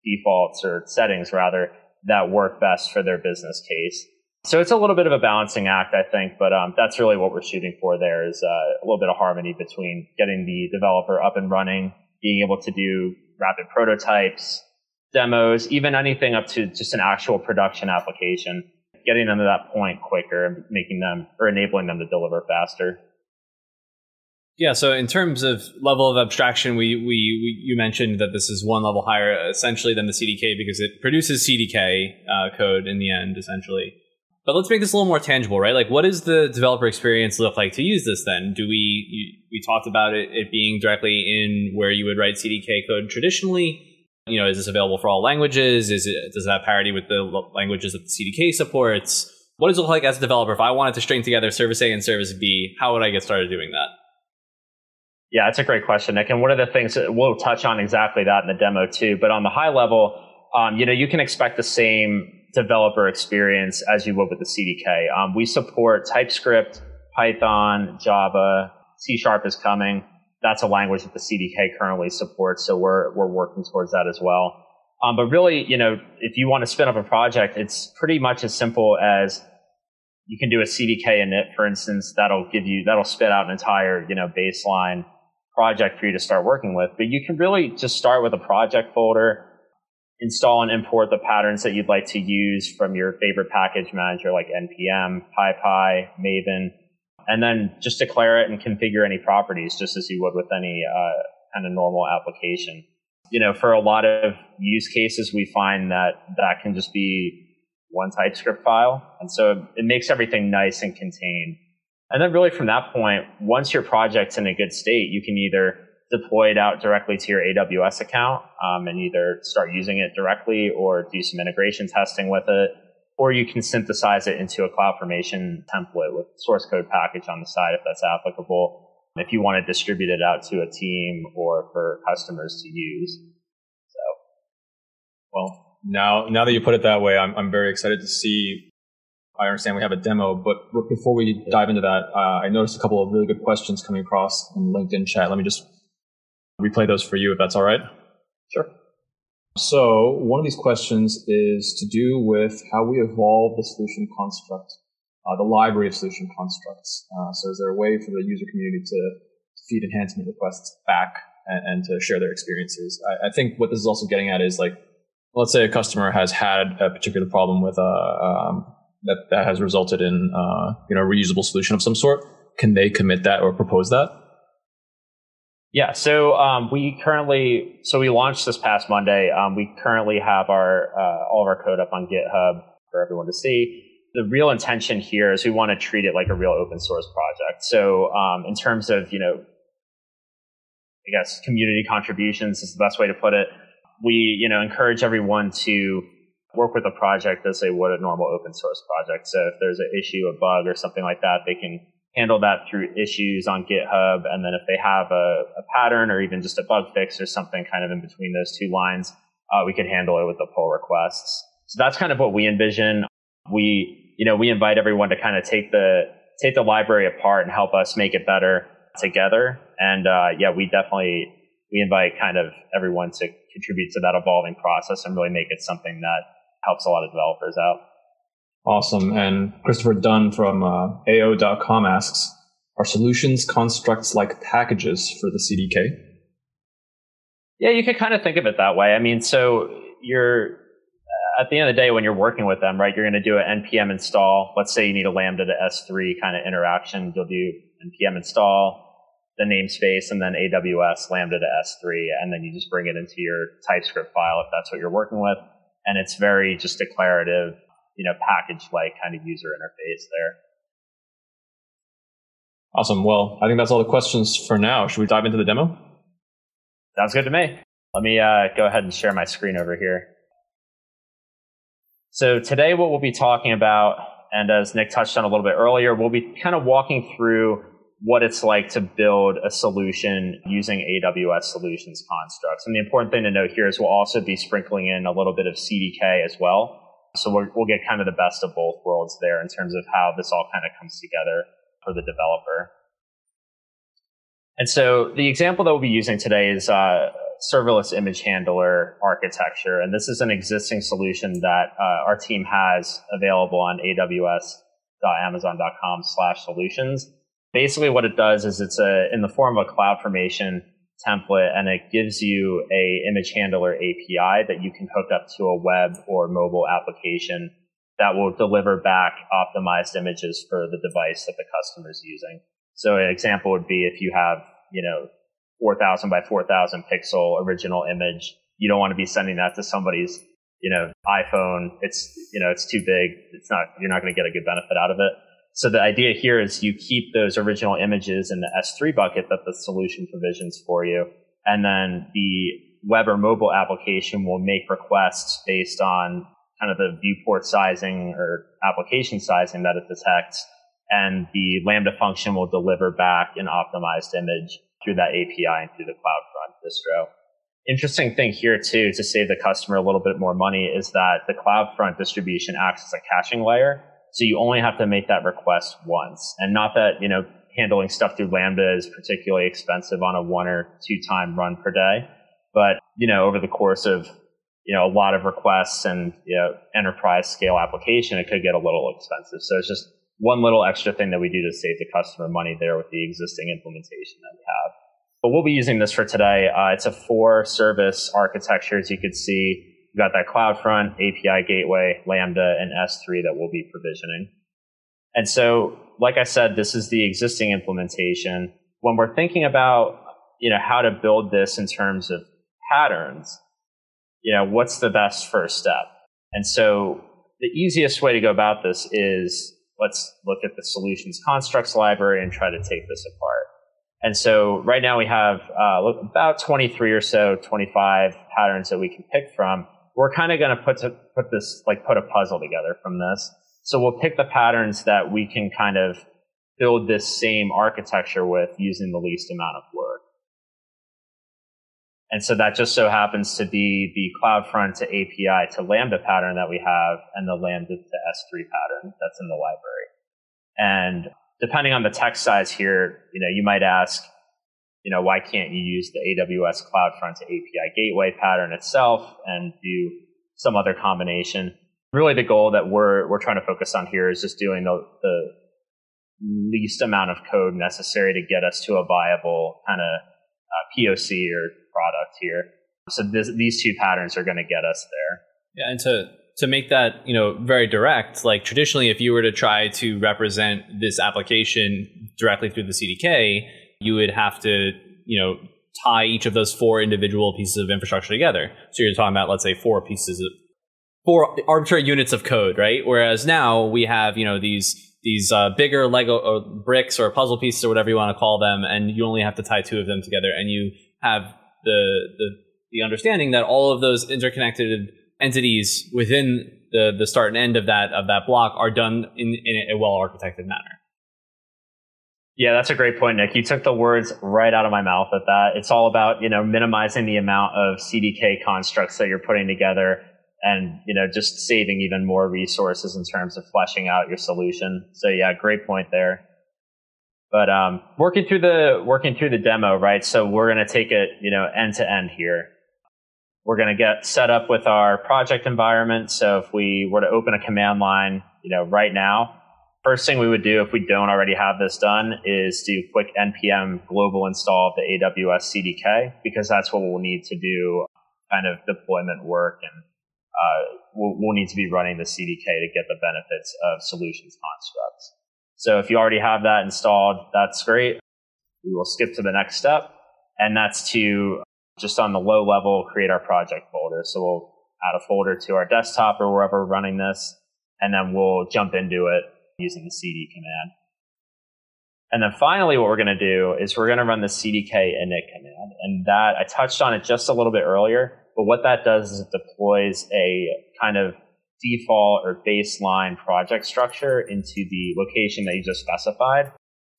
defaults or settings rather that work best for their business case. So it's a little bit of a balancing act, I think, but um, that's really what we're shooting for. There is uh, a little bit of harmony between getting the developer up and running, being able to do rapid prototypes, demos, even anything up to just an actual production application, getting them to that point quicker and making them or enabling them to deliver faster. Yeah, so in terms of level of abstraction, we, we, we you mentioned that this is one level higher essentially than the CDK because it produces CDK uh, code in the end, essentially. But let's make this a little more tangible, right? Like, what does the developer experience look like to use this? Then, do we you, we talked about it, it being directly in where you would write CDK code traditionally? You know, is this available for all languages? Is it does it have parity with the languages that the CDK supports? What does it look like as a developer? If I wanted to string together service A and service B, how would I get started doing that? Yeah, that's a great question, Nick. And one of the things that we'll touch on exactly that in the demo too. But on the high level, um, you know, you can expect the same developer experience as you would with the CDK. Um, we support TypeScript, Python, Java, C Sharp is coming. That's a language that the CDK currently supports, so we're we're working towards that as well. Um, but really, you know, if you want to spin up a project, it's pretty much as simple as you can do a CDK init, for instance, that'll give you that'll spit out an entire you know baseline project for you to start working with. But you can really just start with a project folder install and import the patterns that you'd like to use from your favorite package manager like npm, PyPI, maven, and then just declare it and configure any properties just as you would with any uh, kind of normal application. You know, for a lot of use cases, we find that that can just be one TypeScript file. And so it makes everything nice and contained. And then really from that point, once your project's in a good state, you can either deploy it out directly to your AWS account um, and either start using it directly or do some integration testing with it. Or you can synthesize it into a CloudFormation template with source code package on the side if that's applicable. If you want to distribute it out to a team or for customers to use. So, well, now, now that you put it that way, I'm, I'm very excited to see. I understand we have a demo, but before we dive into that, uh, I noticed a couple of really good questions coming across in LinkedIn chat. Let me just replay those for you, if that's all right. Sure. So, one of these questions is to do with how we evolve the solution construct, uh, the library of solution constructs. Uh, so, is there a way for the user community to feed enhancement requests back and, and to share their experiences? I, I, think what this is also getting at is like, let's say a customer has had a particular problem with a uh, um, that that has resulted in uh, you know a reusable solution of some sort. Can they commit that or propose that? Yeah, so um, we currently, so we launched this past Monday. Um, we currently have our uh, all of our code up on GitHub for everyone to see. The real intention here is we want to treat it like a real open source project. So um, in terms of you know, I guess community contributions is the best way to put it. We you know encourage everyone to work with a project as they would a normal open source project. So if there's an issue, a bug, or something like that, they can handle that through issues on GitHub. And then if they have a, a, pattern or even just a bug fix or something kind of in between those two lines, uh, we could handle it with the pull requests. So that's kind of what we envision. We, you know, we invite everyone to kind of take the, take the library apart and help us make it better together. And, uh, yeah, we definitely, we invite kind of everyone to contribute to that evolving process and really make it something that helps a lot of developers out. Awesome. And Christopher Dunn from uh, AO.com asks, are solutions constructs like packages for the CDK? Yeah, you could kind of think of it that way. I mean, so you're at the end of the day when you're working with them, right? You're going to do an npm install. Let's say you need a lambda to S3 kind of interaction. You'll do npm install, the namespace, and then AWS lambda to S3, and then you just bring it into your TypeScript file if that's what you're working with. And it's very just declarative you know, package like kind of user interface there. Awesome. Well, I think that's all the questions for now. Should we dive into the demo? Sounds good to me. Let me uh, go ahead and share my screen over here. So today what we'll be talking about, and as Nick touched on a little bit earlier, we'll be kind of walking through what it's like to build a solution using AWS solutions constructs. And the important thing to note here is we'll also be sprinkling in a little bit of CDK as well. So we will get kind of the best of both worlds there in terms of how this all kind of comes together for the developer. And so the example that we'll be using today is uh, serverless image handler architecture. And this is an existing solution that uh, our team has available on aws.amazon.com slash solutions. Basically what it does is it's a, in the form of a CloudFormation template and it gives you a image handler API that you can hook up to a web or mobile application that will deliver back optimized images for the device that the customer is using. So an example would be if you have, you know, 4000 by 4000 pixel original image, you don't want to be sending that to somebody's, you know, iPhone. It's, you know, it's too big. It's not, you're not going to get a good benefit out of it. So the idea here is you keep those original images in the S3 bucket that the solution provisions for you. And then the web or mobile application will make requests based on kind of the viewport sizing or application sizing that it detects. And the Lambda function will deliver back an optimized image through that API and through the CloudFront distro. Interesting thing here too, to save the customer a little bit more money is that the CloudFront distribution acts as a caching layer. So you only have to make that request once. And not that, you know, handling stuff through Lambda is particularly expensive on a one or two time run per day. But, you know, over the course of, you know, a lot of requests and, you know, enterprise scale application, it could get a little expensive. So it's just one little extra thing that we do to save the customer money there with the existing implementation that we have. But we'll be using this for today. Uh, it's a four service architecture, as you can see. We've got that CloudFront, API gateway, Lambda, and S3 that we'll be provisioning. And so, like I said, this is the existing implementation. When we're thinking about, you know, how to build this in terms of patterns, you know, what's the best first step? And so the easiest way to go about this is let's look at the solutions constructs library and try to take this apart. And so right now we have uh, about 23 or so, 25 patterns that we can pick from we're kind of going to put to put this like put a puzzle together from this. So we'll pick the patterns that we can kind of build this same architecture with using the least amount of work. And so that just so happens to be the CloudFront to API to Lambda pattern that we have and the Lambda to S3 pattern that's in the library. And depending on the text size here, you know, you might ask, you know, why can't you use the AWS CloudFront API gateway pattern itself and do some other combination? Really the goal that we're, we're trying to focus on here is just doing the, the least amount of code necessary to get us to a viable kind of uh, POC or product here. So this, these two patterns are going to get us there. Yeah, and to to make that you know very direct, like traditionally, if you were to try to represent this application directly through the CDK, you would have to you know tie each of those four individual pieces of infrastructure together. So you're talking about let's say four pieces of four arbitrary units of code, right? Whereas now we have you know these these uh, bigger Lego or uh, bricks or puzzle pieces or whatever you want to call them, and you only have to tie two of them together, and you have the the the understanding that all of those interconnected entities within the the start and end of that of that block are done in, in a well architected manner. Yeah, that's a great point, Nick. You took the words right out of my mouth at that. It's all about, you know, minimizing the amount of CDK constructs that you're putting together and, you know, just saving even more resources in terms of fleshing out your solution. So yeah, great point there. But um, working through the working through the demo, right? So we're going to take it, you know, end to end here. We're going to get set up with our project environment. So if we were to open a command line, you know, right now, first thing we would do if we don't already have this done is do quick npm global install of the AWS CDK because that's what we'll need to do kind of deployment work and uh, we'll, we'll need to be running the CDK to get the benefits of solutions constructs. So if you already have that installed, that's great. We will skip to the next step, and that's to just on the low level create our project folder. So we'll add a folder to our desktop or wherever we're running this, and then we'll jump into it using the cd command. And then finally, what we're going to do is we're going to run the cdk init command. And that, I touched on it just a little bit earlier, but what that does is it deploys a kind of default or baseline project structure into the location that you just specified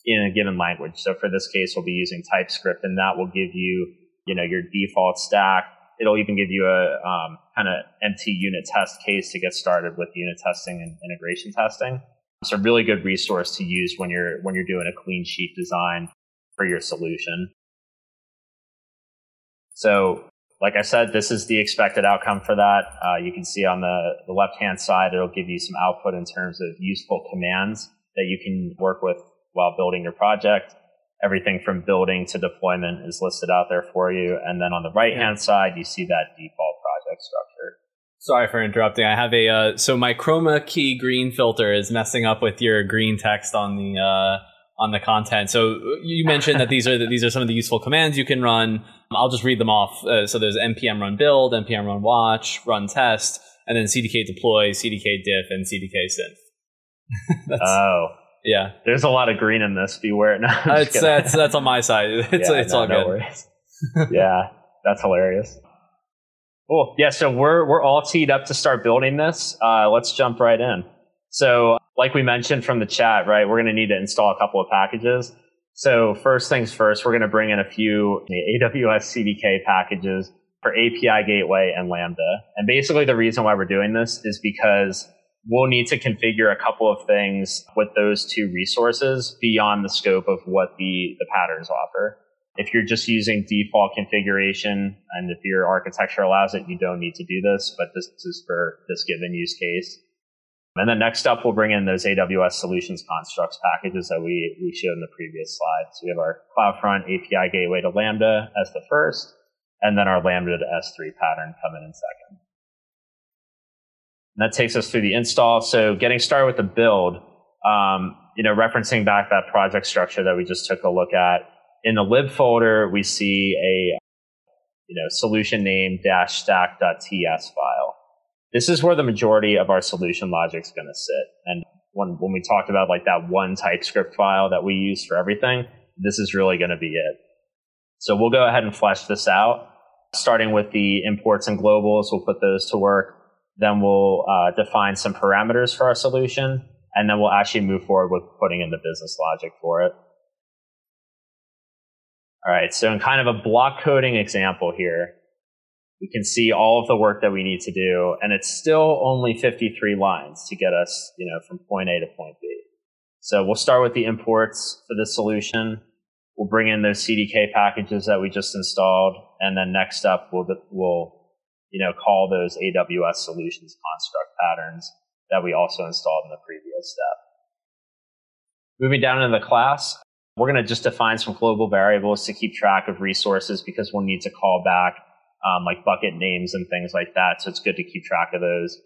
in a given language. So for this case, we'll be using TypeScript and that will give you, you know, your default stack. It'll even give you a um, kind of empty unit test case to get started with unit testing and integration testing. It's a really good resource to use when you're when you're doing a clean sheet design for your solution. So like I said, this is the expected outcome for that. Uh, you can see on the, the left hand side, it'll give you some output in terms of useful commands that you can work with while building your project. Everything from building to deployment is listed out there for you. And then on the right hand side, you see that default project structure. Sorry for interrupting. I have a uh, so my chroma key green filter is messing up with your green text on the uh, on the content. So you mentioned that these are the, these are some of the useful commands you can run. I'll just read them off. Uh, so there's npm run build, npm run watch, run test, and then cdk deploy, cdk diff, and cdk synth. oh. Yeah. There's a lot of green in this. Beware. No, that's, that's, that's on my side. It's, yeah, it's no, all good. No yeah. That's hilarious. Cool. Yeah. So we're, we're all teed up to start building this. Uh, let's jump right in. So like we mentioned from the chat, right, we're going to need to install a couple of packages. So first things first, we're going to bring in a few AWS CDK packages for API Gateway and Lambda. And basically the reason why we're doing this is because we'll need to configure a couple of things with those two resources beyond the scope of what the, the patterns offer. If you're just using default configuration and if your architecture allows it, you don't need to do this, but this is for this given use case. And then next up, we'll bring in those AWS solutions constructs packages that we, we showed in the previous slide. So we have our CloudFront API gateway to Lambda as the first, and then our Lambda to S3 pattern coming in second. And that takes us through the install. So getting started with the build, um, you know, referencing back that project structure that we just took a look at, in the lib folder, we see a, you know, solution name dash stack.ts file this is where the majority of our solution logic is going to sit. And when, when we talked about like that one TypeScript file that we use for everything, this is really going to be it. So we'll go ahead and flesh this out, starting with the imports and globals. We'll put those to work. Then we'll uh, define some parameters for our solution, and then we'll actually move forward with putting in the business logic for it. All right, so in kind of a block coding example here, we can see all of the work that we need to do, and it's still only 53 lines to get us, you know, from point A to point B. So we'll start with the imports for this solution. We'll bring in those CDK packages that we just installed, and then next up we'll we'll you know call those AWS solutions construct patterns that we also installed in the previous step. Moving down into the class, we're going to just define some global variables to keep track of resources because we'll need to call back um, like bucket names and things like that. So it's good to keep track of those.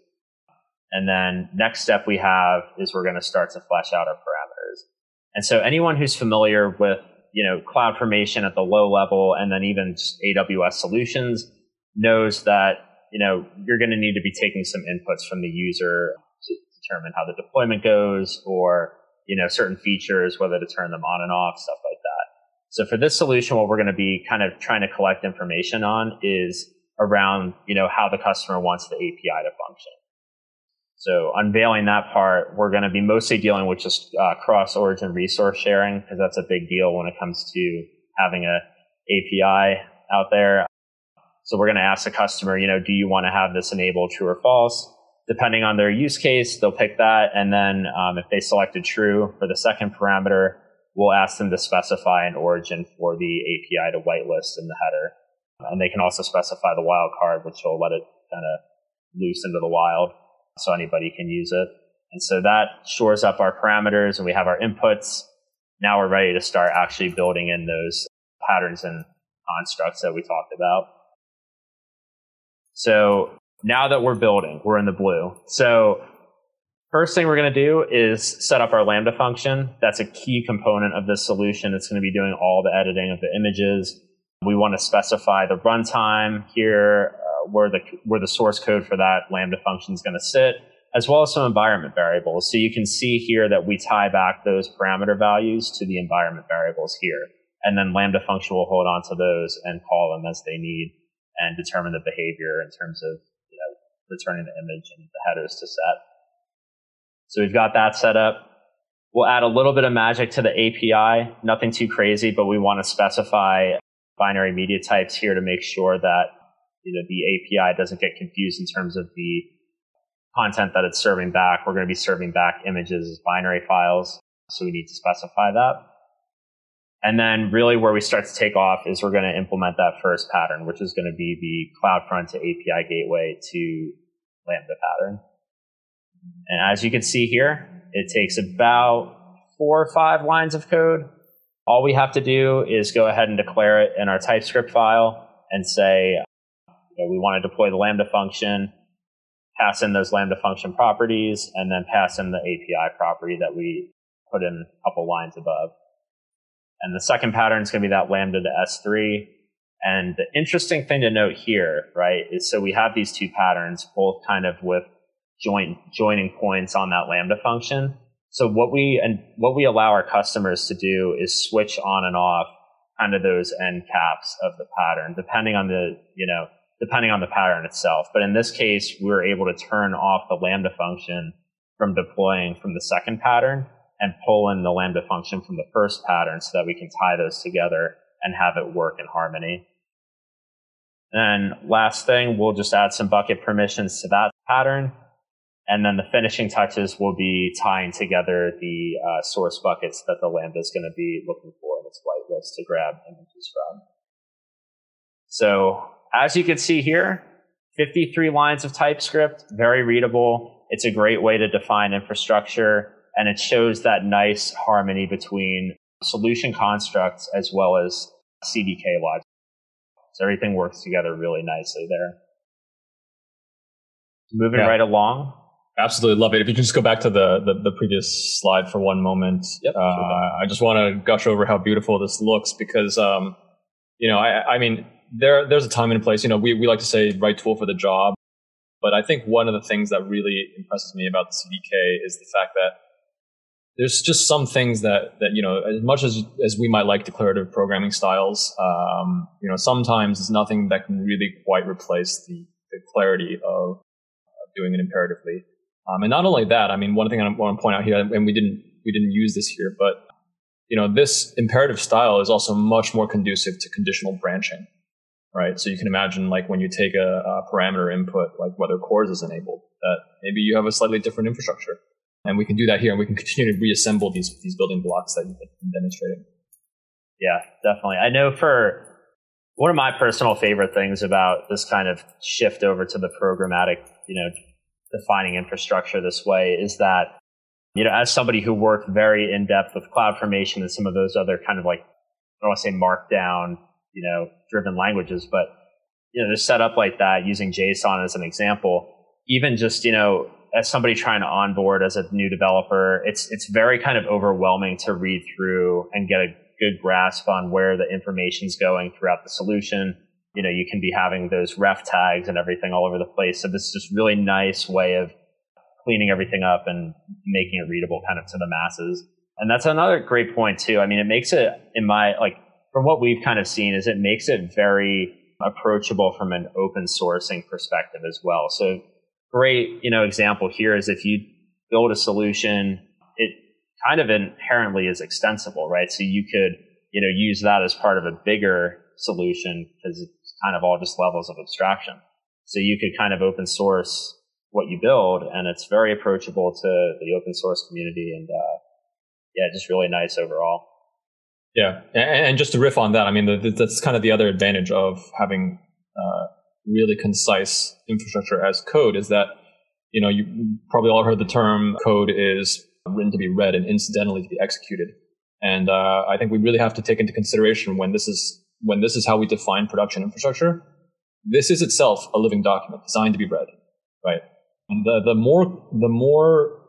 And then next step we have is we're going to start to flesh out our parameters. And so anyone who's familiar with, you know, CloudFormation at the low level and then even AWS solutions knows that, you know, you're going to need to be taking some inputs from the user to determine how the deployment goes or, you know, certain features, whether to turn them on and off, stuff like that. So for this solution, what we're going to be kind of trying to collect information on is around, you know, how the customer wants the API to function. So unveiling that part, we're going to be mostly dealing with just uh, cross origin resource sharing because that's a big deal when it comes to having a API out there. So we're going to ask the customer, you know, do you want to have this enabled true or false? Depending on their use case, they'll pick that. And then um, if they selected true for the second parameter, we'll ask them to specify an origin for the API to whitelist in the header. And they can also specify the wildcard, which will let it kind of loose into the wild so anybody can use it. And so that shores up our parameters and we have our inputs. Now we're ready to start actually building in those patterns and constructs that we talked about. So now that we're building, we're in the blue. So First thing we're going to do is set up our Lambda function. That's a key component of this solution. It's going to be doing all the editing of the images. We want to specify the runtime here, uh, where the where the source code for that Lambda function is going to sit, as well as some environment variables. So you can see here that we tie back those parameter values to the environment variables here, and then Lambda function will hold on to those and call them as they need and determine the behavior in terms of returning the image and the headers to set. So we've got that set up. We'll add a little bit of magic to the API, nothing too crazy, but we want to specify binary media types here to make sure that you know the API doesn't get confused in terms of the content that it's serving back. We're going to be serving back images as binary files, so we need to specify that. And then really where we start to take off is we're going to implement that first pattern, which is going to be the CloudFront to API gateway to Lambda pattern. And as you can see here, it takes about four or five lines of code. All we have to do is go ahead and declare it in our TypeScript file and say you know, we want to deploy the Lambda function, pass in those Lambda function properties, and then pass in the API property that we put in a couple lines above. And the second pattern is going to be that Lambda to S3. And the interesting thing to note here, right, is so we have these two patterns, both kind of with join joining points on that Lambda function. So what we and what we allow our customers to do is switch on and off kind of those end caps of the pattern, depending on the you know depending on the pattern itself. But in this case, we were able to turn off the Lambda function from deploying from the second pattern and pull in the Lambda function from the first pattern so that we can tie those together and have it work in harmony. And last thing, we'll just add some bucket permissions to that pattern and then the finishing touches will be tying together the uh, source buckets that the Lambda is going to be looking for in its whitelist to grab images from. So as you can see here, 53 lines of TypeScript, very readable. It's a great way to define infrastructure, and it shows that nice harmony between solution constructs as well as CDK logic. So everything works together really nicely there. Moving yeah. right along, Absolutely love it. If you can just go back to the, the, the previous slide for one moment, yep, uh, sure. I just want to gush over how beautiful this looks because, um, you know, I, I mean, there there's a time and a place. You know, we, we like to say right tool for the job, but I think one of the things that really impresses me about the CDK is the fact that there's just some things that that you know, as much as as we might like declarative programming styles, um, you know, sometimes it's nothing that can really quite replace the, the clarity of doing it imperatively. Um, and not only that, I mean, one thing I want to point out here, and we didn't we didn't use this here, but you know, this imperative style is also much more conducive to conditional branching, right? So you can imagine like when you take a, a parameter input, like whether CORS is enabled, that maybe you have a slightly different infrastructure. And we can do that here and we can continue to reassemble these, these building blocks that you've been demonstrating. Yeah, definitely. I know for one of my personal favorite things about this kind of shift over to the programmatic, you know, defining infrastructure this way is that you know, as somebody who worked very in depth with CloudFormation and some of those other kind of like, I don't want to say markdown, you know, driven languages, but, you know, they're set up like that using JSON as an example. Even just, you know, as somebody trying to onboard as a new developer, it's, it's very kind of overwhelming to read through and get a good grasp on where the information's going throughout the solution. You know, you can be having those ref tags and everything all over the place. So this is just really nice way of cleaning everything up and making it readable kind of to the masses. And that's another great point too. I mean, it makes it in my, like, from what we've kind of seen is it makes it very approachable from an open sourcing perspective as well. So great, you know, example here is if you build a solution, it kind of inherently is extensible, right? So you could, you know, use that as part of a bigger solution because it's kind of all just levels of abstraction. So you could kind of open source what you build, and it's very approachable to the open source community, and uh, yeah, just really nice overall. Yeah, and, just to riff on that, I mean, that's kind of the other advantage of having uh, really concise infrastructure as code is that you know you probably all heard the term code is written to be read and incidentally to be executed, and uh, I think we really have to take into consideration when this is when this is how we define production infrastructure. This is itself a living document designed to be read, right? And the, the more the more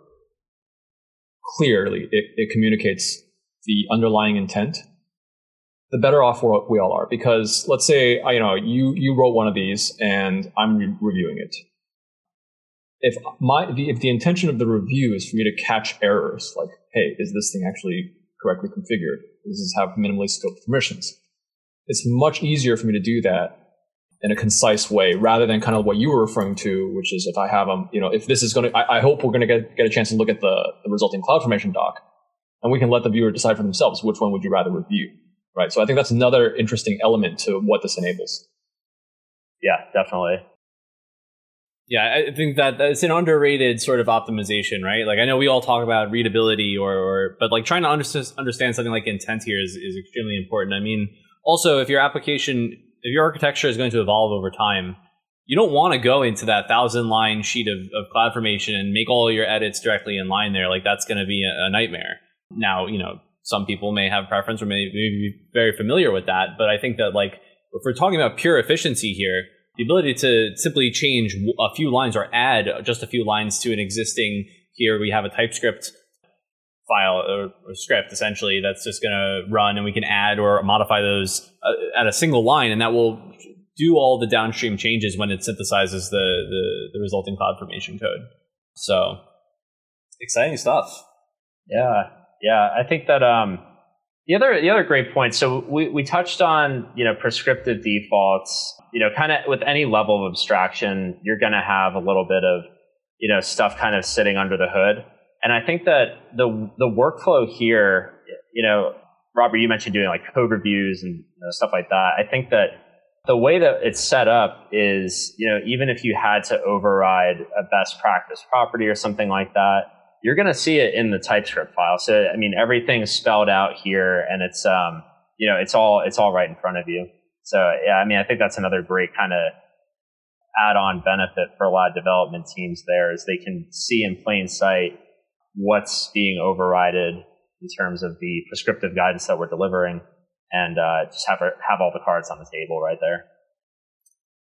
clearly it, it communicates the underlying intent, the better off we all are. Because let's say you know you you wrote one of these and I'm re- reviewing it. If my the, if the intention of the review is for me to catch errors, like hey, is this thing actually correctly configured? Does this have minimally scoped permissions? It's much easier for me to do that in a concise way rather than kind of what you were referring to, which is if I have them, you know, if this is going to, I, hope we're going to get, get a chance to look at the, the resulting CloudFormation doc and we can let the viewer decide for themselves which one would you rather review, right? So I think that's another interesting element to what this enables. Yeah, definitely. Yeah, I think that it's an underrated sort of optimization, right? Like I know we all talk about readability or, or but like trying to understand, understand something like intent here is, is extremely important. I mean, also if your application if your architecture is going to evolve over time, you don't want to go into that thousand line sheet of, of CloudFormation and make all your edits directly in line there. Like that's going to be a, a, nightmare. Now, you know, some people may have preference or may, may be very familiar with that, but I think that like if we're talking about pure efficiency here, the ability to simply change a few lines or add just a few lines to an existing here we have a TypeScript file or, or, script essentially that's just going to run and we can add or modify those uh, at a single line and that will do all the downstream changes when it synthesizes the, the, the resulting CloudFormation code. So exciting stuff. Yeah yeah i think that um the other the other great point so we, we touched on you know prescriptive defaults you know kind of with any level of abstraction you're going to have a little bit of you know stuff kind of sitting under the hood and I think that the the workflow here, you know, Robert, you mentioned doing like code reviews and you know, stuff like that. I think that the way that it's set up is, you know, even if you had to override a best practice property or something like that, you're going to see it in the TypeScript file. So, I mean, everything's spelled out here, and it's, um, you know, it's all it's all right in front of you. So, yeah, I mean, I think that's another great kind of add-on benefit for a lot of development teams. There is they can see in plain sight what's being overridden in terms of the prescriptive guidance that we're delivering and uh, just have, have all the cards on the table right there.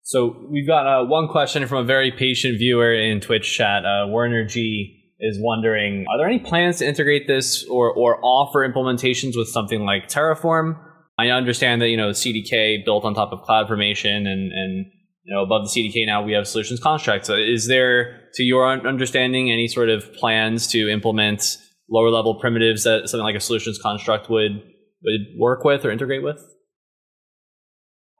So we've got uh, one question from a very patient viewer in Twitch chat. Uh, Warner G is wondering, are there any plans to integrate this or, or offer implementations with something like Terraform? I understand that, you know, CDK built on top of CloudFormation and, and you know, above the CDK now we have solutions constructs. So is there, to your understanding, any sort of plans to implement lower level primitives that something like a solutions construct would would work with or integrate with?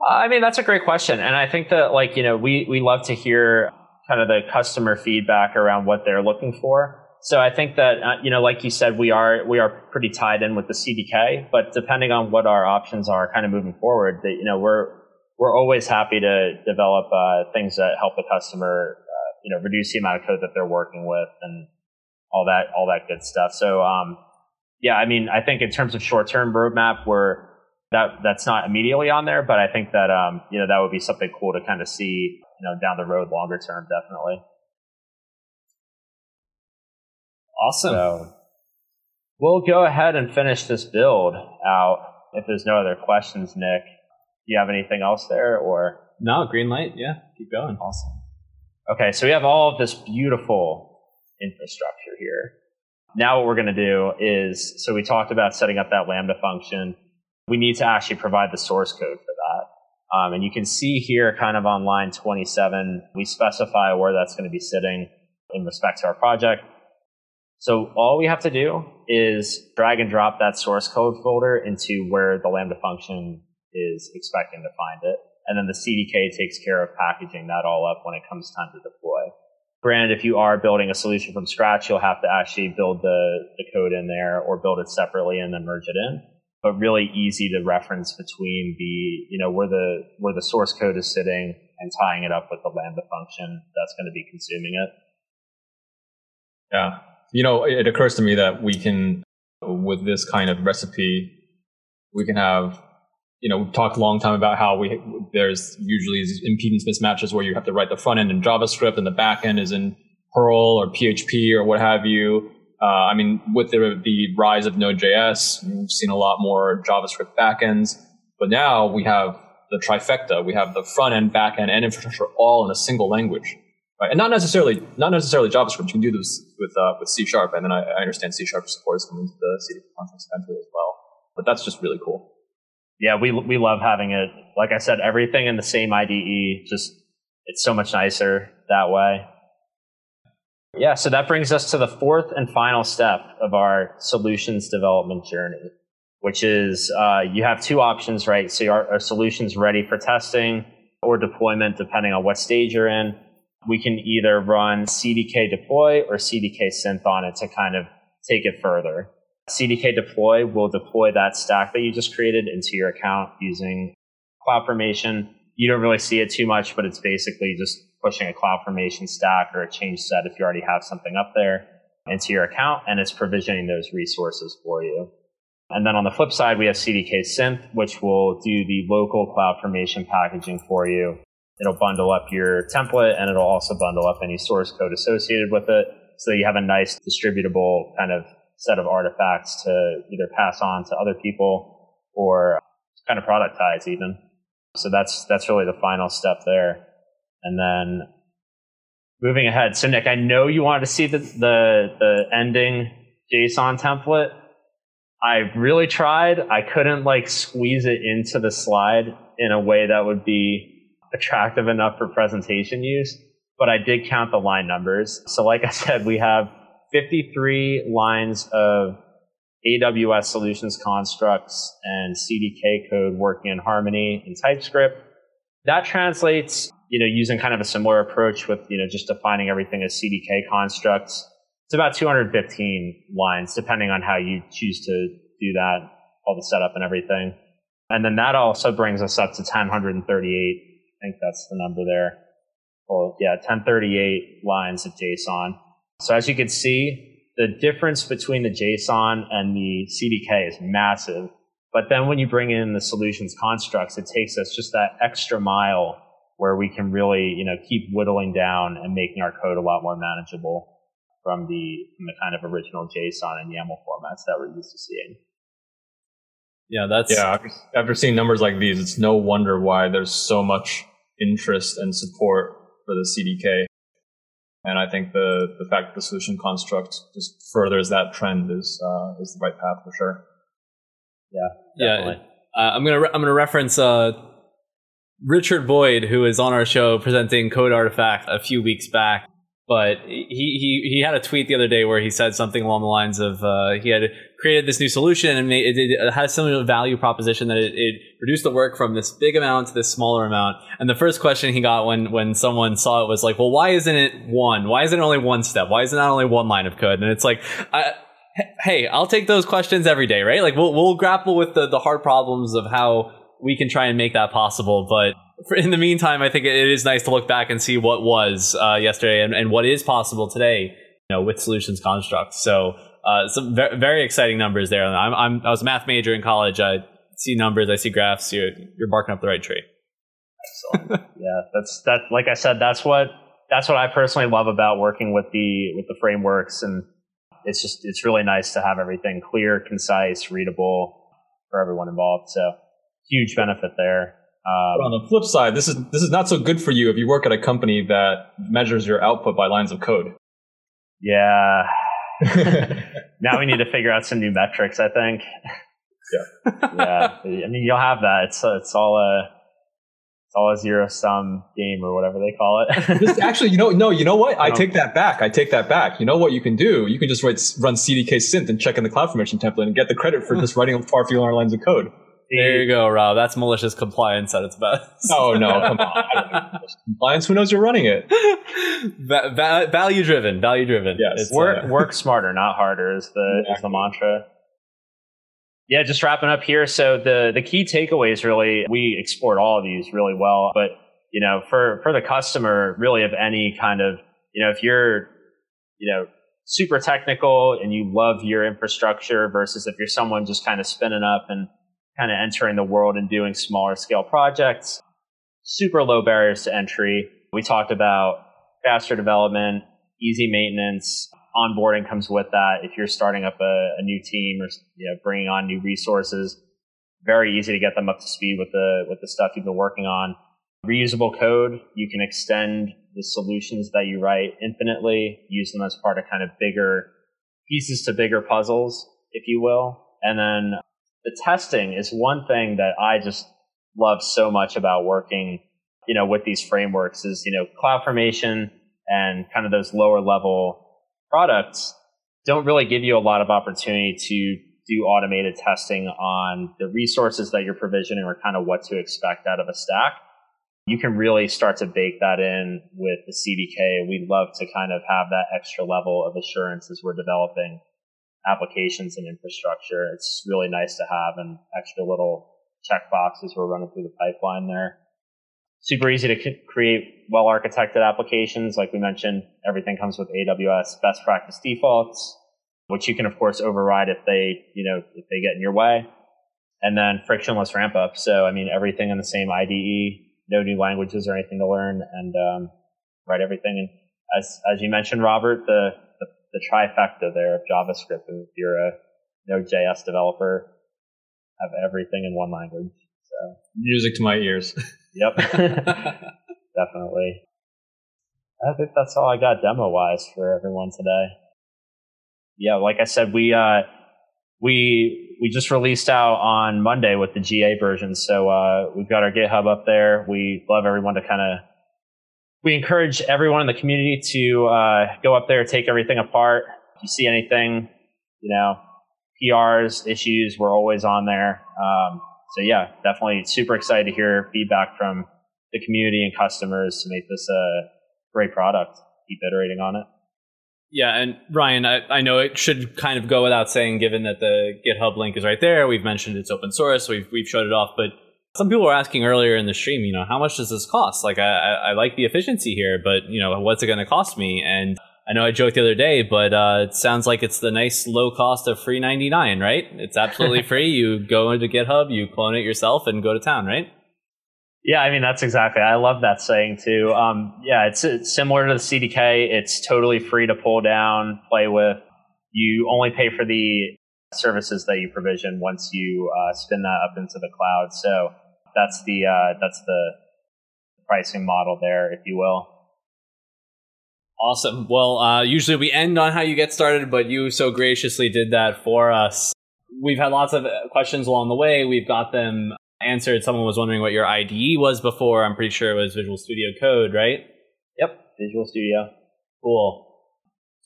I mean, that's a great question, and I think that like you know we we love to hear kind of the customer feedback around what they're looking for. So I think that uh, you know, like you said, we are we are pretty tied in with the CDK. But depending on what our options are, kind of moving forward, that you know, we're we're always happy to develop uh, things that help the customer, uh, you know, reduce the amount of code that they're working with and all that all that good stuff. So um, yeah, I mean, I think in terms of short term roadmap, we're that that's not immediately on there, but I think that um, you know that would be something cool to kind of see you know down the road, longer term, definitely. Awesome. So we'll go ahead and finish this build out. If there's no other questions, Nick, do you have anything else there, or no green light? Yeah, keep going. Awesome. Okay, so we have all of this beautiful infrastructure here. Now what we're going to do is, so we talked about setting up that Lambda function. We need to actually provide the source code for that. Um, and you can see here kind of on line 27, we specify where that's going to be sitting in respect to our project. So all we have to do is drag and drop that source code folder into where the Lambda function is expecting to find it. And then the CDK takes care of packaging that all up when it comes time to deploy. Granted, if you are building a solution from scratch, you'll have to actually build the, the code in there or build it separately and then merge it in. But really easy to reference between the, you know, where the, where the source code is sitting and tying it up with the Lambda function that's going to be consuming it. Yeah you know, it occurs to me that we can, with this kind of recipe, we can have, you know, we've talked a long time about how we there's usually these impedance mismatches where you have to write the front end in JavaScript and the back end is in Perl or PHP or what have you. Uh, I mean, with the, the rise of Node.js, we've seen a lot more JavaScript backends, but now we have the trifecta. We have the front end, back end, and infrastructure all in a single language. Right, and not necessarily not necessarily JavaScript. You can do this with uh, with C sharp, and then I, I understand C sharp support is coming to the CDK context eventually as well. But that's just really cool. Yeah, we we love having it. Like I said, everything in the same IDE. Just it's so much nicer that way. Yeah, so that brings us to the fourth and final step of our solutions development journey, which is uh, you have two options, right? So our, our solution's ready for testing or deployment, depending on what stage you're in we can either run CDK deploy or CDK synth on it to kind of take it further. CDK deploy will deploy that stack that you just created into your account using CloudFormation. You don't really see it too much, but it's basically just pushing a CloudFormation stack or a change set if you already have something up there into your account and it's provisioning those resources for you. And then on the flip side, we have CDK Synth, which will do the local CloudFormation packaging for you It'll bundle up your template and it'll also bundle up any source code associated with it. So you have a nice distributable kind of set of artifacts to either pass on to other people or kind of productize even. So that's, that's really the final step there. And then moving ahead. So Nick, I know you wanted to see the, the, the ending JSON template. I really tried. I couldn't like squeeze it into the slide in a way that would be attractive enough for presentation use, but I did count the line numbers. So like I said, we have 53 lines of AWS solutions constructs and CDK code working in Harmony in TypeScript. That translates, you know, using kind of a similar approach with, you know, just defining everything as CDK constructs. It's about 215 lines, depending on how you choose to do that, all the setup and everything. And then that also brings us up to 1038 I think that's the number there. Well, yeah, 1038 lines of JSON. So as you can see, the difference between the JSON and the CDK is massive. But then when you bring in the solutions constructs, it takes us just that extra mile where we can really, you know, keep whittling down and making our code a lot more manageable from the, from the kind of original JSON and YAML formats that we're used to seeing. Yeah, that's yeah. After seeing numbers like these, it's no wonder why there's so much interest and support for the CDK. And I think the, the fact that the solution construct just furthers that trend is uh, is the right path for sure. Yeah, definitely. yeah. Uh, I'm gonna re- I'm gonna reference uh, Richard Boyd, who was on our show presenting CodeArtifact a few weeks back. But he, he he had a tweet the other day where he said something along the lines of uh, he had created this new solution and it, it, it had a similar value proposition that it, it reduced the work from this big amount to this smaller amount. And the first question he got when when someone saw it was like, "Well, why isn't it one? Why isn't it only one step? Why is it not only one line of code?" And it's like, I, hey, I'll take those questions every day, right? Like we'll we'll grapple with the the hard problems of how we can try and make that possible, but in the meantime, I think it is nice to look back and see what was uh, yesterday and, and what is possible today, you know, with solutions constructs. So uh, some very, very exciting numbers there. I'm, I'm, i was a math major in college. I see numbers, I see graphs. You're, you're barking up the right tree. Excellent. yeah, that's that. Like I said, that's what that's what I personally love about working with the with the frameworks, and it's just it's really nice to have everything clear, concise, readable for everyone involved. So huge benefit there. Um, on the flip side, this is this is not so good for you if you work at a company that measures your output by lines of code. Yeah, now we need to figure out some new metrics. I think. Yeah. yeah. I mean, you'll have that. It's it's all a it's all a zero sum game or whatever they call it. this, actually, you know, no, you know what? I take that back. I take that back. You know what you can do? You can just write run CDK synth and check in the CloudFormation template and get the credit for just writing far fewer lines of code. There you go, Rob. That's malicious compliance at its best. Oh no, come on! compliance. Who knows you're running it? Va- va- value driven. Value driven. Yes. work uh, work smarter, not harder is the exactly. is the mantra. Yeah, just wrapping up here. So the the key takeaways really we explored all of these really well, but you know for for the customer really of any kind of you know if you're you know super technical and you love your infrastructure versus if you're someone just kind of spinning up and kind of entering the world and doing smaller scale projects. Super low barriers to entry. We talked about faster development, easy maintenance, onboarding comes with that. If you're starting up a, a new team or you know, bringing on new resources, very easy to get them up to speed with the with the stuff you've been working on. Reusable code, you can extend the solutions that you write infinitely, use them as part of kind of bigger pieces to bigger puzzles, if you will. And then the testing is one thing that I just love so much about working, you know, with these frameworks is, you know, CloudFormation and kind of those lower level products don't really give you a lot of opportunity to do automated testing on the resources that you're provisioning or kind of what to expect out of a stack. You can really start to bake that in with the CDK. We'd love to kind of have that extra level of assurance as we're developing applications and infrastructure. It's really nice to have an extra little check boxes we're running through the pipeline there. Super easy to create well architected applications. Like we mentioned, everything comes with AWS best practice defaults, which you can of course override if they, you know, if they get in your way. And then frictionless ramp up. So, I mean, everything in the same IDE, no new languages or anything to learn and, um, write everything. And as, as you mentioned, Robert, the the trifecta there of JavaScript. If you're a Node.js developer, have everything in one language. So music to my ears. yep, definitely. I think that's all I got demo wise for everyone today. Yeah, like I said, we uh, we we just released out on Monday with the GA version, so uh, we've got our GitHub up there. We love everyone to kind of we encourage everyone in the community to uh, go up there, take everything apart. If you see anything, you know, PRs, issues, we're always on there. Um, so yeah, definitely super excited to hear feedback from the community and customers to make this a great product. Keep iterating on it. Yeah, and Ryan, I, I know it should kind of go without saying, given that the GitHub link is right there. We've mentioned it's open source, we've we've showed it off, but some people were asking earlier in the stream, you know, how much does this cost? Like, I, I like the efficiency here, but you know, what's it going to cost me? And I know I joked the other day, but uh, it sounds like it's the nice low cost of free ninety nine, right? It's absolutely free. You go into GitHub, you clone it yourself, and go to town, right? Yeah, I mean that's exactly. I love that saying too. Um, yeah, it's, it's similar to the CDK. It's totally free to pull down, play with. You only pay for the services that you provision once you uh, spin that up into the cloud. So that's the uh, that's the pricing model there, if you will. Awesome. Well, uh, usually we end on how you get started, but you so graciously did that for us. We've had lots of questions along the way. We've got them answered. Someone was wondering what your IDE was before. I'm pretty sure it was Visual Studio Code, right? Yep, Visual Studio. Cool.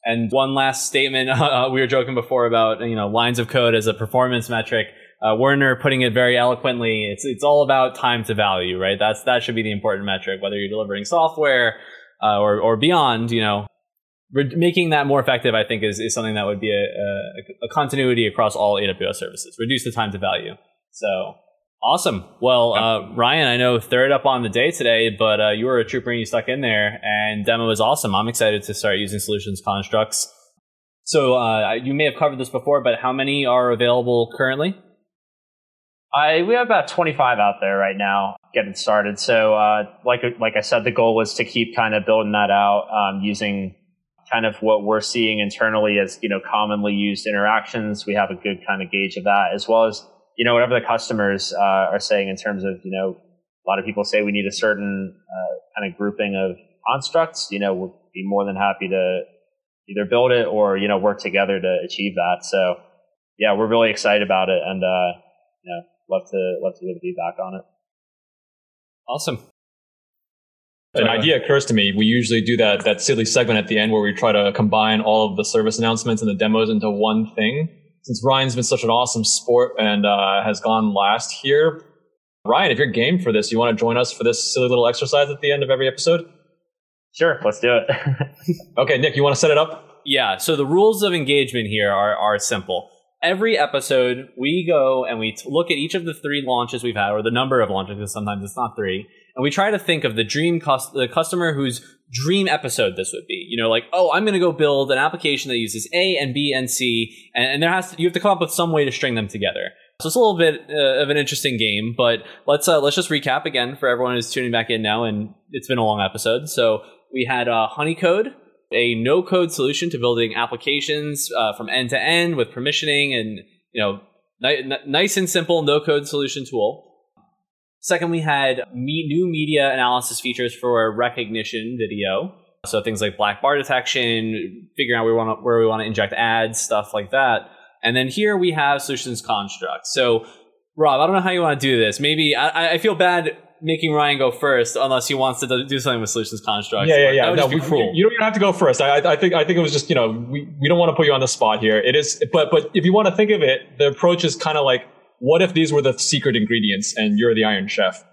And one last statement: uh, we were joking before about you know lines of code as a performance metric. Uh, Werner putting it very eloquently. It's it's all about time to value, right? That's that should be the important metric, whether you're delivering software uh, or or beyond. You know, re- making that more effective, I think, is, is something that would be a, a, a continuity across all AWS services. Reduce the time to value. So Awesome. Well, uh, Ryan, I know third up on the day today, but uh, you were a trooper and you stuck in there, and demo was awesome. I'm excited to start using solutions constructs. So uh, you may have covered this before, but how many are available currently? I we have about 25 out there right now getting started. So uh, like like I said, the goal was to keep kind of building that out um, using kind of what we're seeing internally as you know commonly used interactions. We have a good kind of gauge of that, as well as you know, whatever the customers uh, are saying in terms of, you know, a lot of people say we need a certain uh, kind of grouping of constructs, you know, we'll be more than happy to either build it or, you know, work together to achieve that. So, yeah, we're really excited about it and, uh, you know, love to, love to get feedback on it. Awesome. An idea occurs to me. We usually do that, that silly segment at the end where we try to combine all of the service announcements and the demos into one thing since Ryan's been such an awesome sport and uh, has gone last here, Ryan, if you're game for this, you want to join us for this silly little exercise at the end of every episode? Sure, let's do it. okay, Nick, you want to set it up? Yeah. So the rules of engagement here are are simple. Every episode, we go and we t- look at each of the three launches we've had, or the number of launches, because sometimes it's not three, and we try to think of the dream the customer whose dream episode this would be. You know, like, oh, I'm going to go build an application that uses A and B and C, and, and there has to, you have to come up with some way to string them together. So it's a little bit uh, of an interesting game, but let's uh, let's just recap again for everyone who's tuning back in now, and it's been a long episode. So we had uh, Honeycode, a no-code solution to building applications uh, from end to end with permissioning and you know ni- nice and simple no-code solution tool. Second, we had me- new media analysis features for Rekognition Video. So things like black bar detection, figuring out where we want to, where we want to inject ads, stuff like that. And then here we have solutions construct. So Rob, I don't know how you want to do this. Maybe I, I feel bad making Ryan go first unless he wants to do something with solutions construct. Yeah, yeah, yeah. That would no, just be cruel. You don't even have to go first. I, I think I think it was just you know we, we don't want to put you on the spot here. It is, but but if you want to think of it, the approach is kind of like what if these were the secret ingredients and you're the Iron Chef?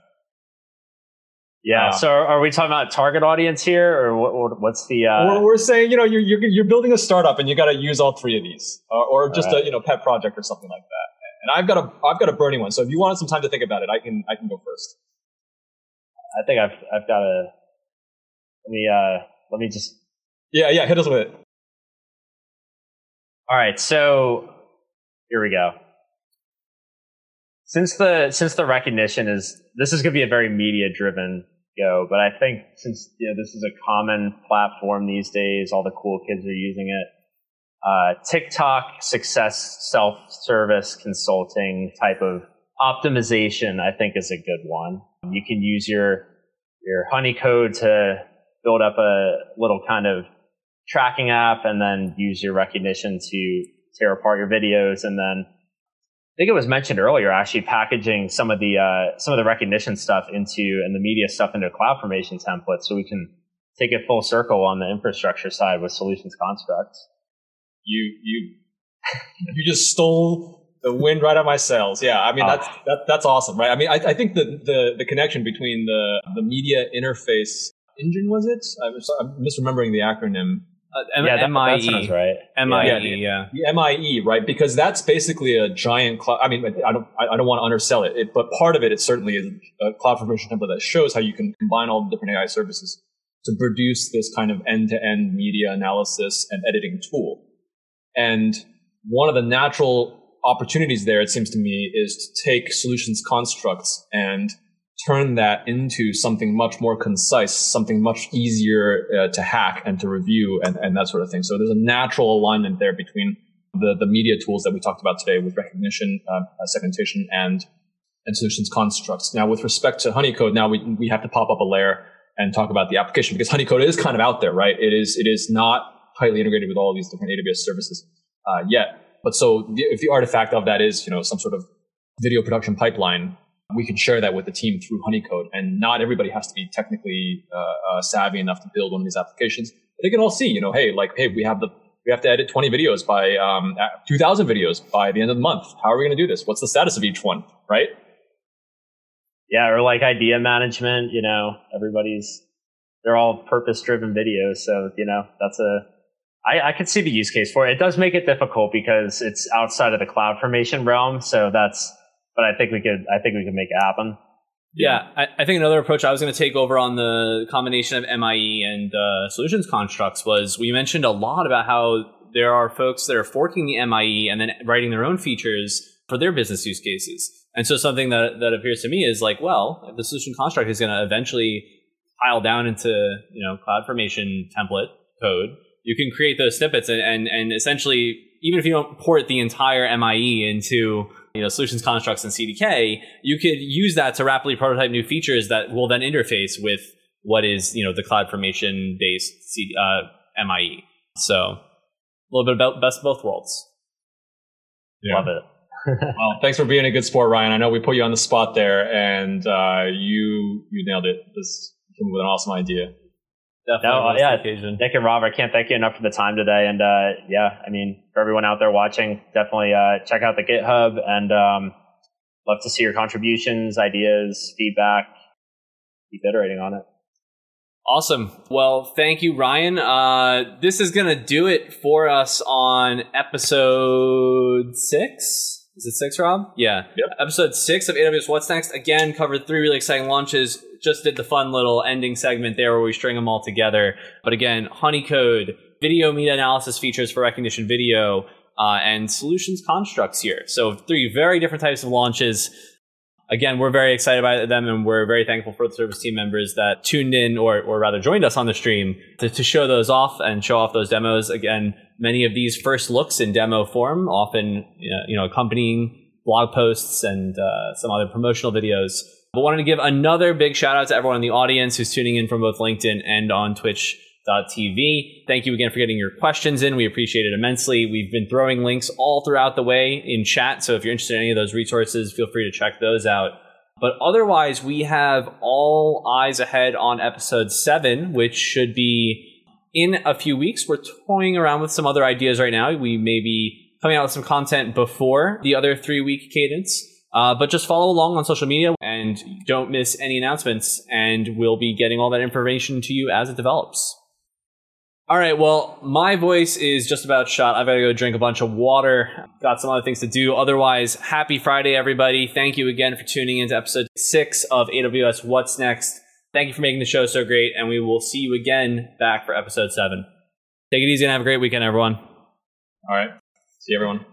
Yeah. Uh, so are we talking about target audience here, or what, what's the? Uh... We're, we're, saying you know you're, you're, you're building a startup and you got to use all three of these, uh, or just right. a you know pet project or something like that. And I've got a I've got a burning one. So if you wanted some time to think about it, I can I can go first. I think I've I've got a. Let me uh let me just. Yeah yeah hit us with it. All right, so here we go since the since the Rekognition is this is going to be a very media driven go, but I think since you know, this is a common platform these days, all the cool kids are using it. Uh, TikTok success self service consulting type of optimization, I think, is a good one. You can use your your Honeycode to build up a little kind of tracking app, and then use your Rekognition to tear apart your videos, and then I think it was mentioned earlier, actually packaging some of the uh, some of the Rekognition stuff into and the media stuff into a CloudFormation template, so we can take it full circle on the infrastructure side with solutions constructs. You you you just stole the wind right out of my sails. Yeah, I mean that's ah. that, that's awesome, right? I mean, I, I think the, the the connection between the the media interface engine was it? I'm, I'm misremembering the acronym. Uh, M- yeah, that, MIE. That sounds right. MIE, yeah, yeah. The MIE, right? Because that's basically a giant cloud. I mean, I don't, I don't want to undersell it, it, but part of it, it certainly is a CloudFormation template that shows how you can combine all the different AI services to produce this kind of end-to-end media analysis and editing tool. And one of the natural opportunities there, it seems to me, is to take solutions constructs and turn that into something much more concise, something much easier uh, to hack and to review and, and that sort of thing. So there's a natural alignment there between the, the media tools that we talked about today with Rekognition, uh, uh segmentation, and and solutions constructs. Now, with respect to Honeycode, now we, we have to pop up a layer and talk about the application because Honeycode is kind of out there, right? It is it is not tightly integrated with all these different AWS services uh, yet. But so the, if the artifact of that is you know some sort of video production pipeline, we can share that with the team through Honeycode. And not everybody has to be technically uh, uh, savvy enough to build one of these applications. They can all see, you know, hey, like, hey, we have the we have to edit 20 videos by um, 2,000 videos by the end of the month. How are we going to do this? What's the status of each one, right? Yeah, or like idea management. You know, everybody's they're all purpose driven videos, so you know that's a I, I could see the use case for it. It does make it difficult because it's outside of the CloudFormation realm. So that's, but I think we could, I think we could make it happen. Yeah, I, I, think another approach I was going to take over on the combination of MIE and uh, solutions constructs was we mentioned a lot about how there are folks that are forking the MIE and then writing their own features for their business use cases. And so something that, that appears to me is like, well, the solution construct is going to eventually pile down into, you know, CloudFormation template code you can create those snippets and, and, and essentially, even if you don't port the entire MIE into you know solutions constructs and CDK, you could use that to rapidly prototype new features that will then interface with what is you know the CloudFormation based C, uh, MIE. So a little bit about best of both worlds. Yeah. Love it. well, thanks for being a good sport, Ryan. I know we put you on the spot there, and uh, you you nailed it. This came with an awesome idea. Definitely no, yeah, occasion. Nick and Rob, I can't thank you enough for the time today. And uh, yeah, I mean, for everyone out there watching, definitely uh, check out the GitHub and um, love to see your contributions, ideas, feedback. Keep iterating on it. Awesome. Well, thank you, Ryan. Uh, this is going to do it for us on episode six. Is it six, Rob? Yeah. Yep. Episode six of AWS What's Next. Again, covered three really exciting launches just did the fun little ending segment there where we string them all together. But again, Honeycode, video meta analysis features for Rekognition Video, uh, and solutions constructs here. So three very different types of launches. Again, we're very excited by them and we're very thankful for the service team members that tuned in or, or rather joined us on the stream to, to show those off and show off those demos. Again, many of these first looks in demo form, often you know, accompanying blog posts and uh, some other promotional videos but wanted to give another big shout out to everyone in the audience who's tuning in from both LinkedIn and on Twitch. TV. Thank you again for getting your questions in. We appreciate it immensely. We've been throwing links all throughout the way in chat. So if you're interested in any of those resources, feel free to check those out. But otherwise, we have all eyes ahead on episode seven, which should be in a few weeks. We're toying around with some other ideas right now. We may be coming out with some content before the other three week cadence. Uh, but just follow along on social media and don't miss any announcements, and we'll be getting all that information to you as it develops. All right, well, my voice is just about shot. I've got to go drink a bunch of water. Got some other things to do. Otherwise, happy Friday, everybody. Thank you again for tuning into episode six of AWS What's Next. Thank you for making the show so great, and we will see you again back for episode seven. Take it easy and have a great weekend, everyone. All right. See you, everyone.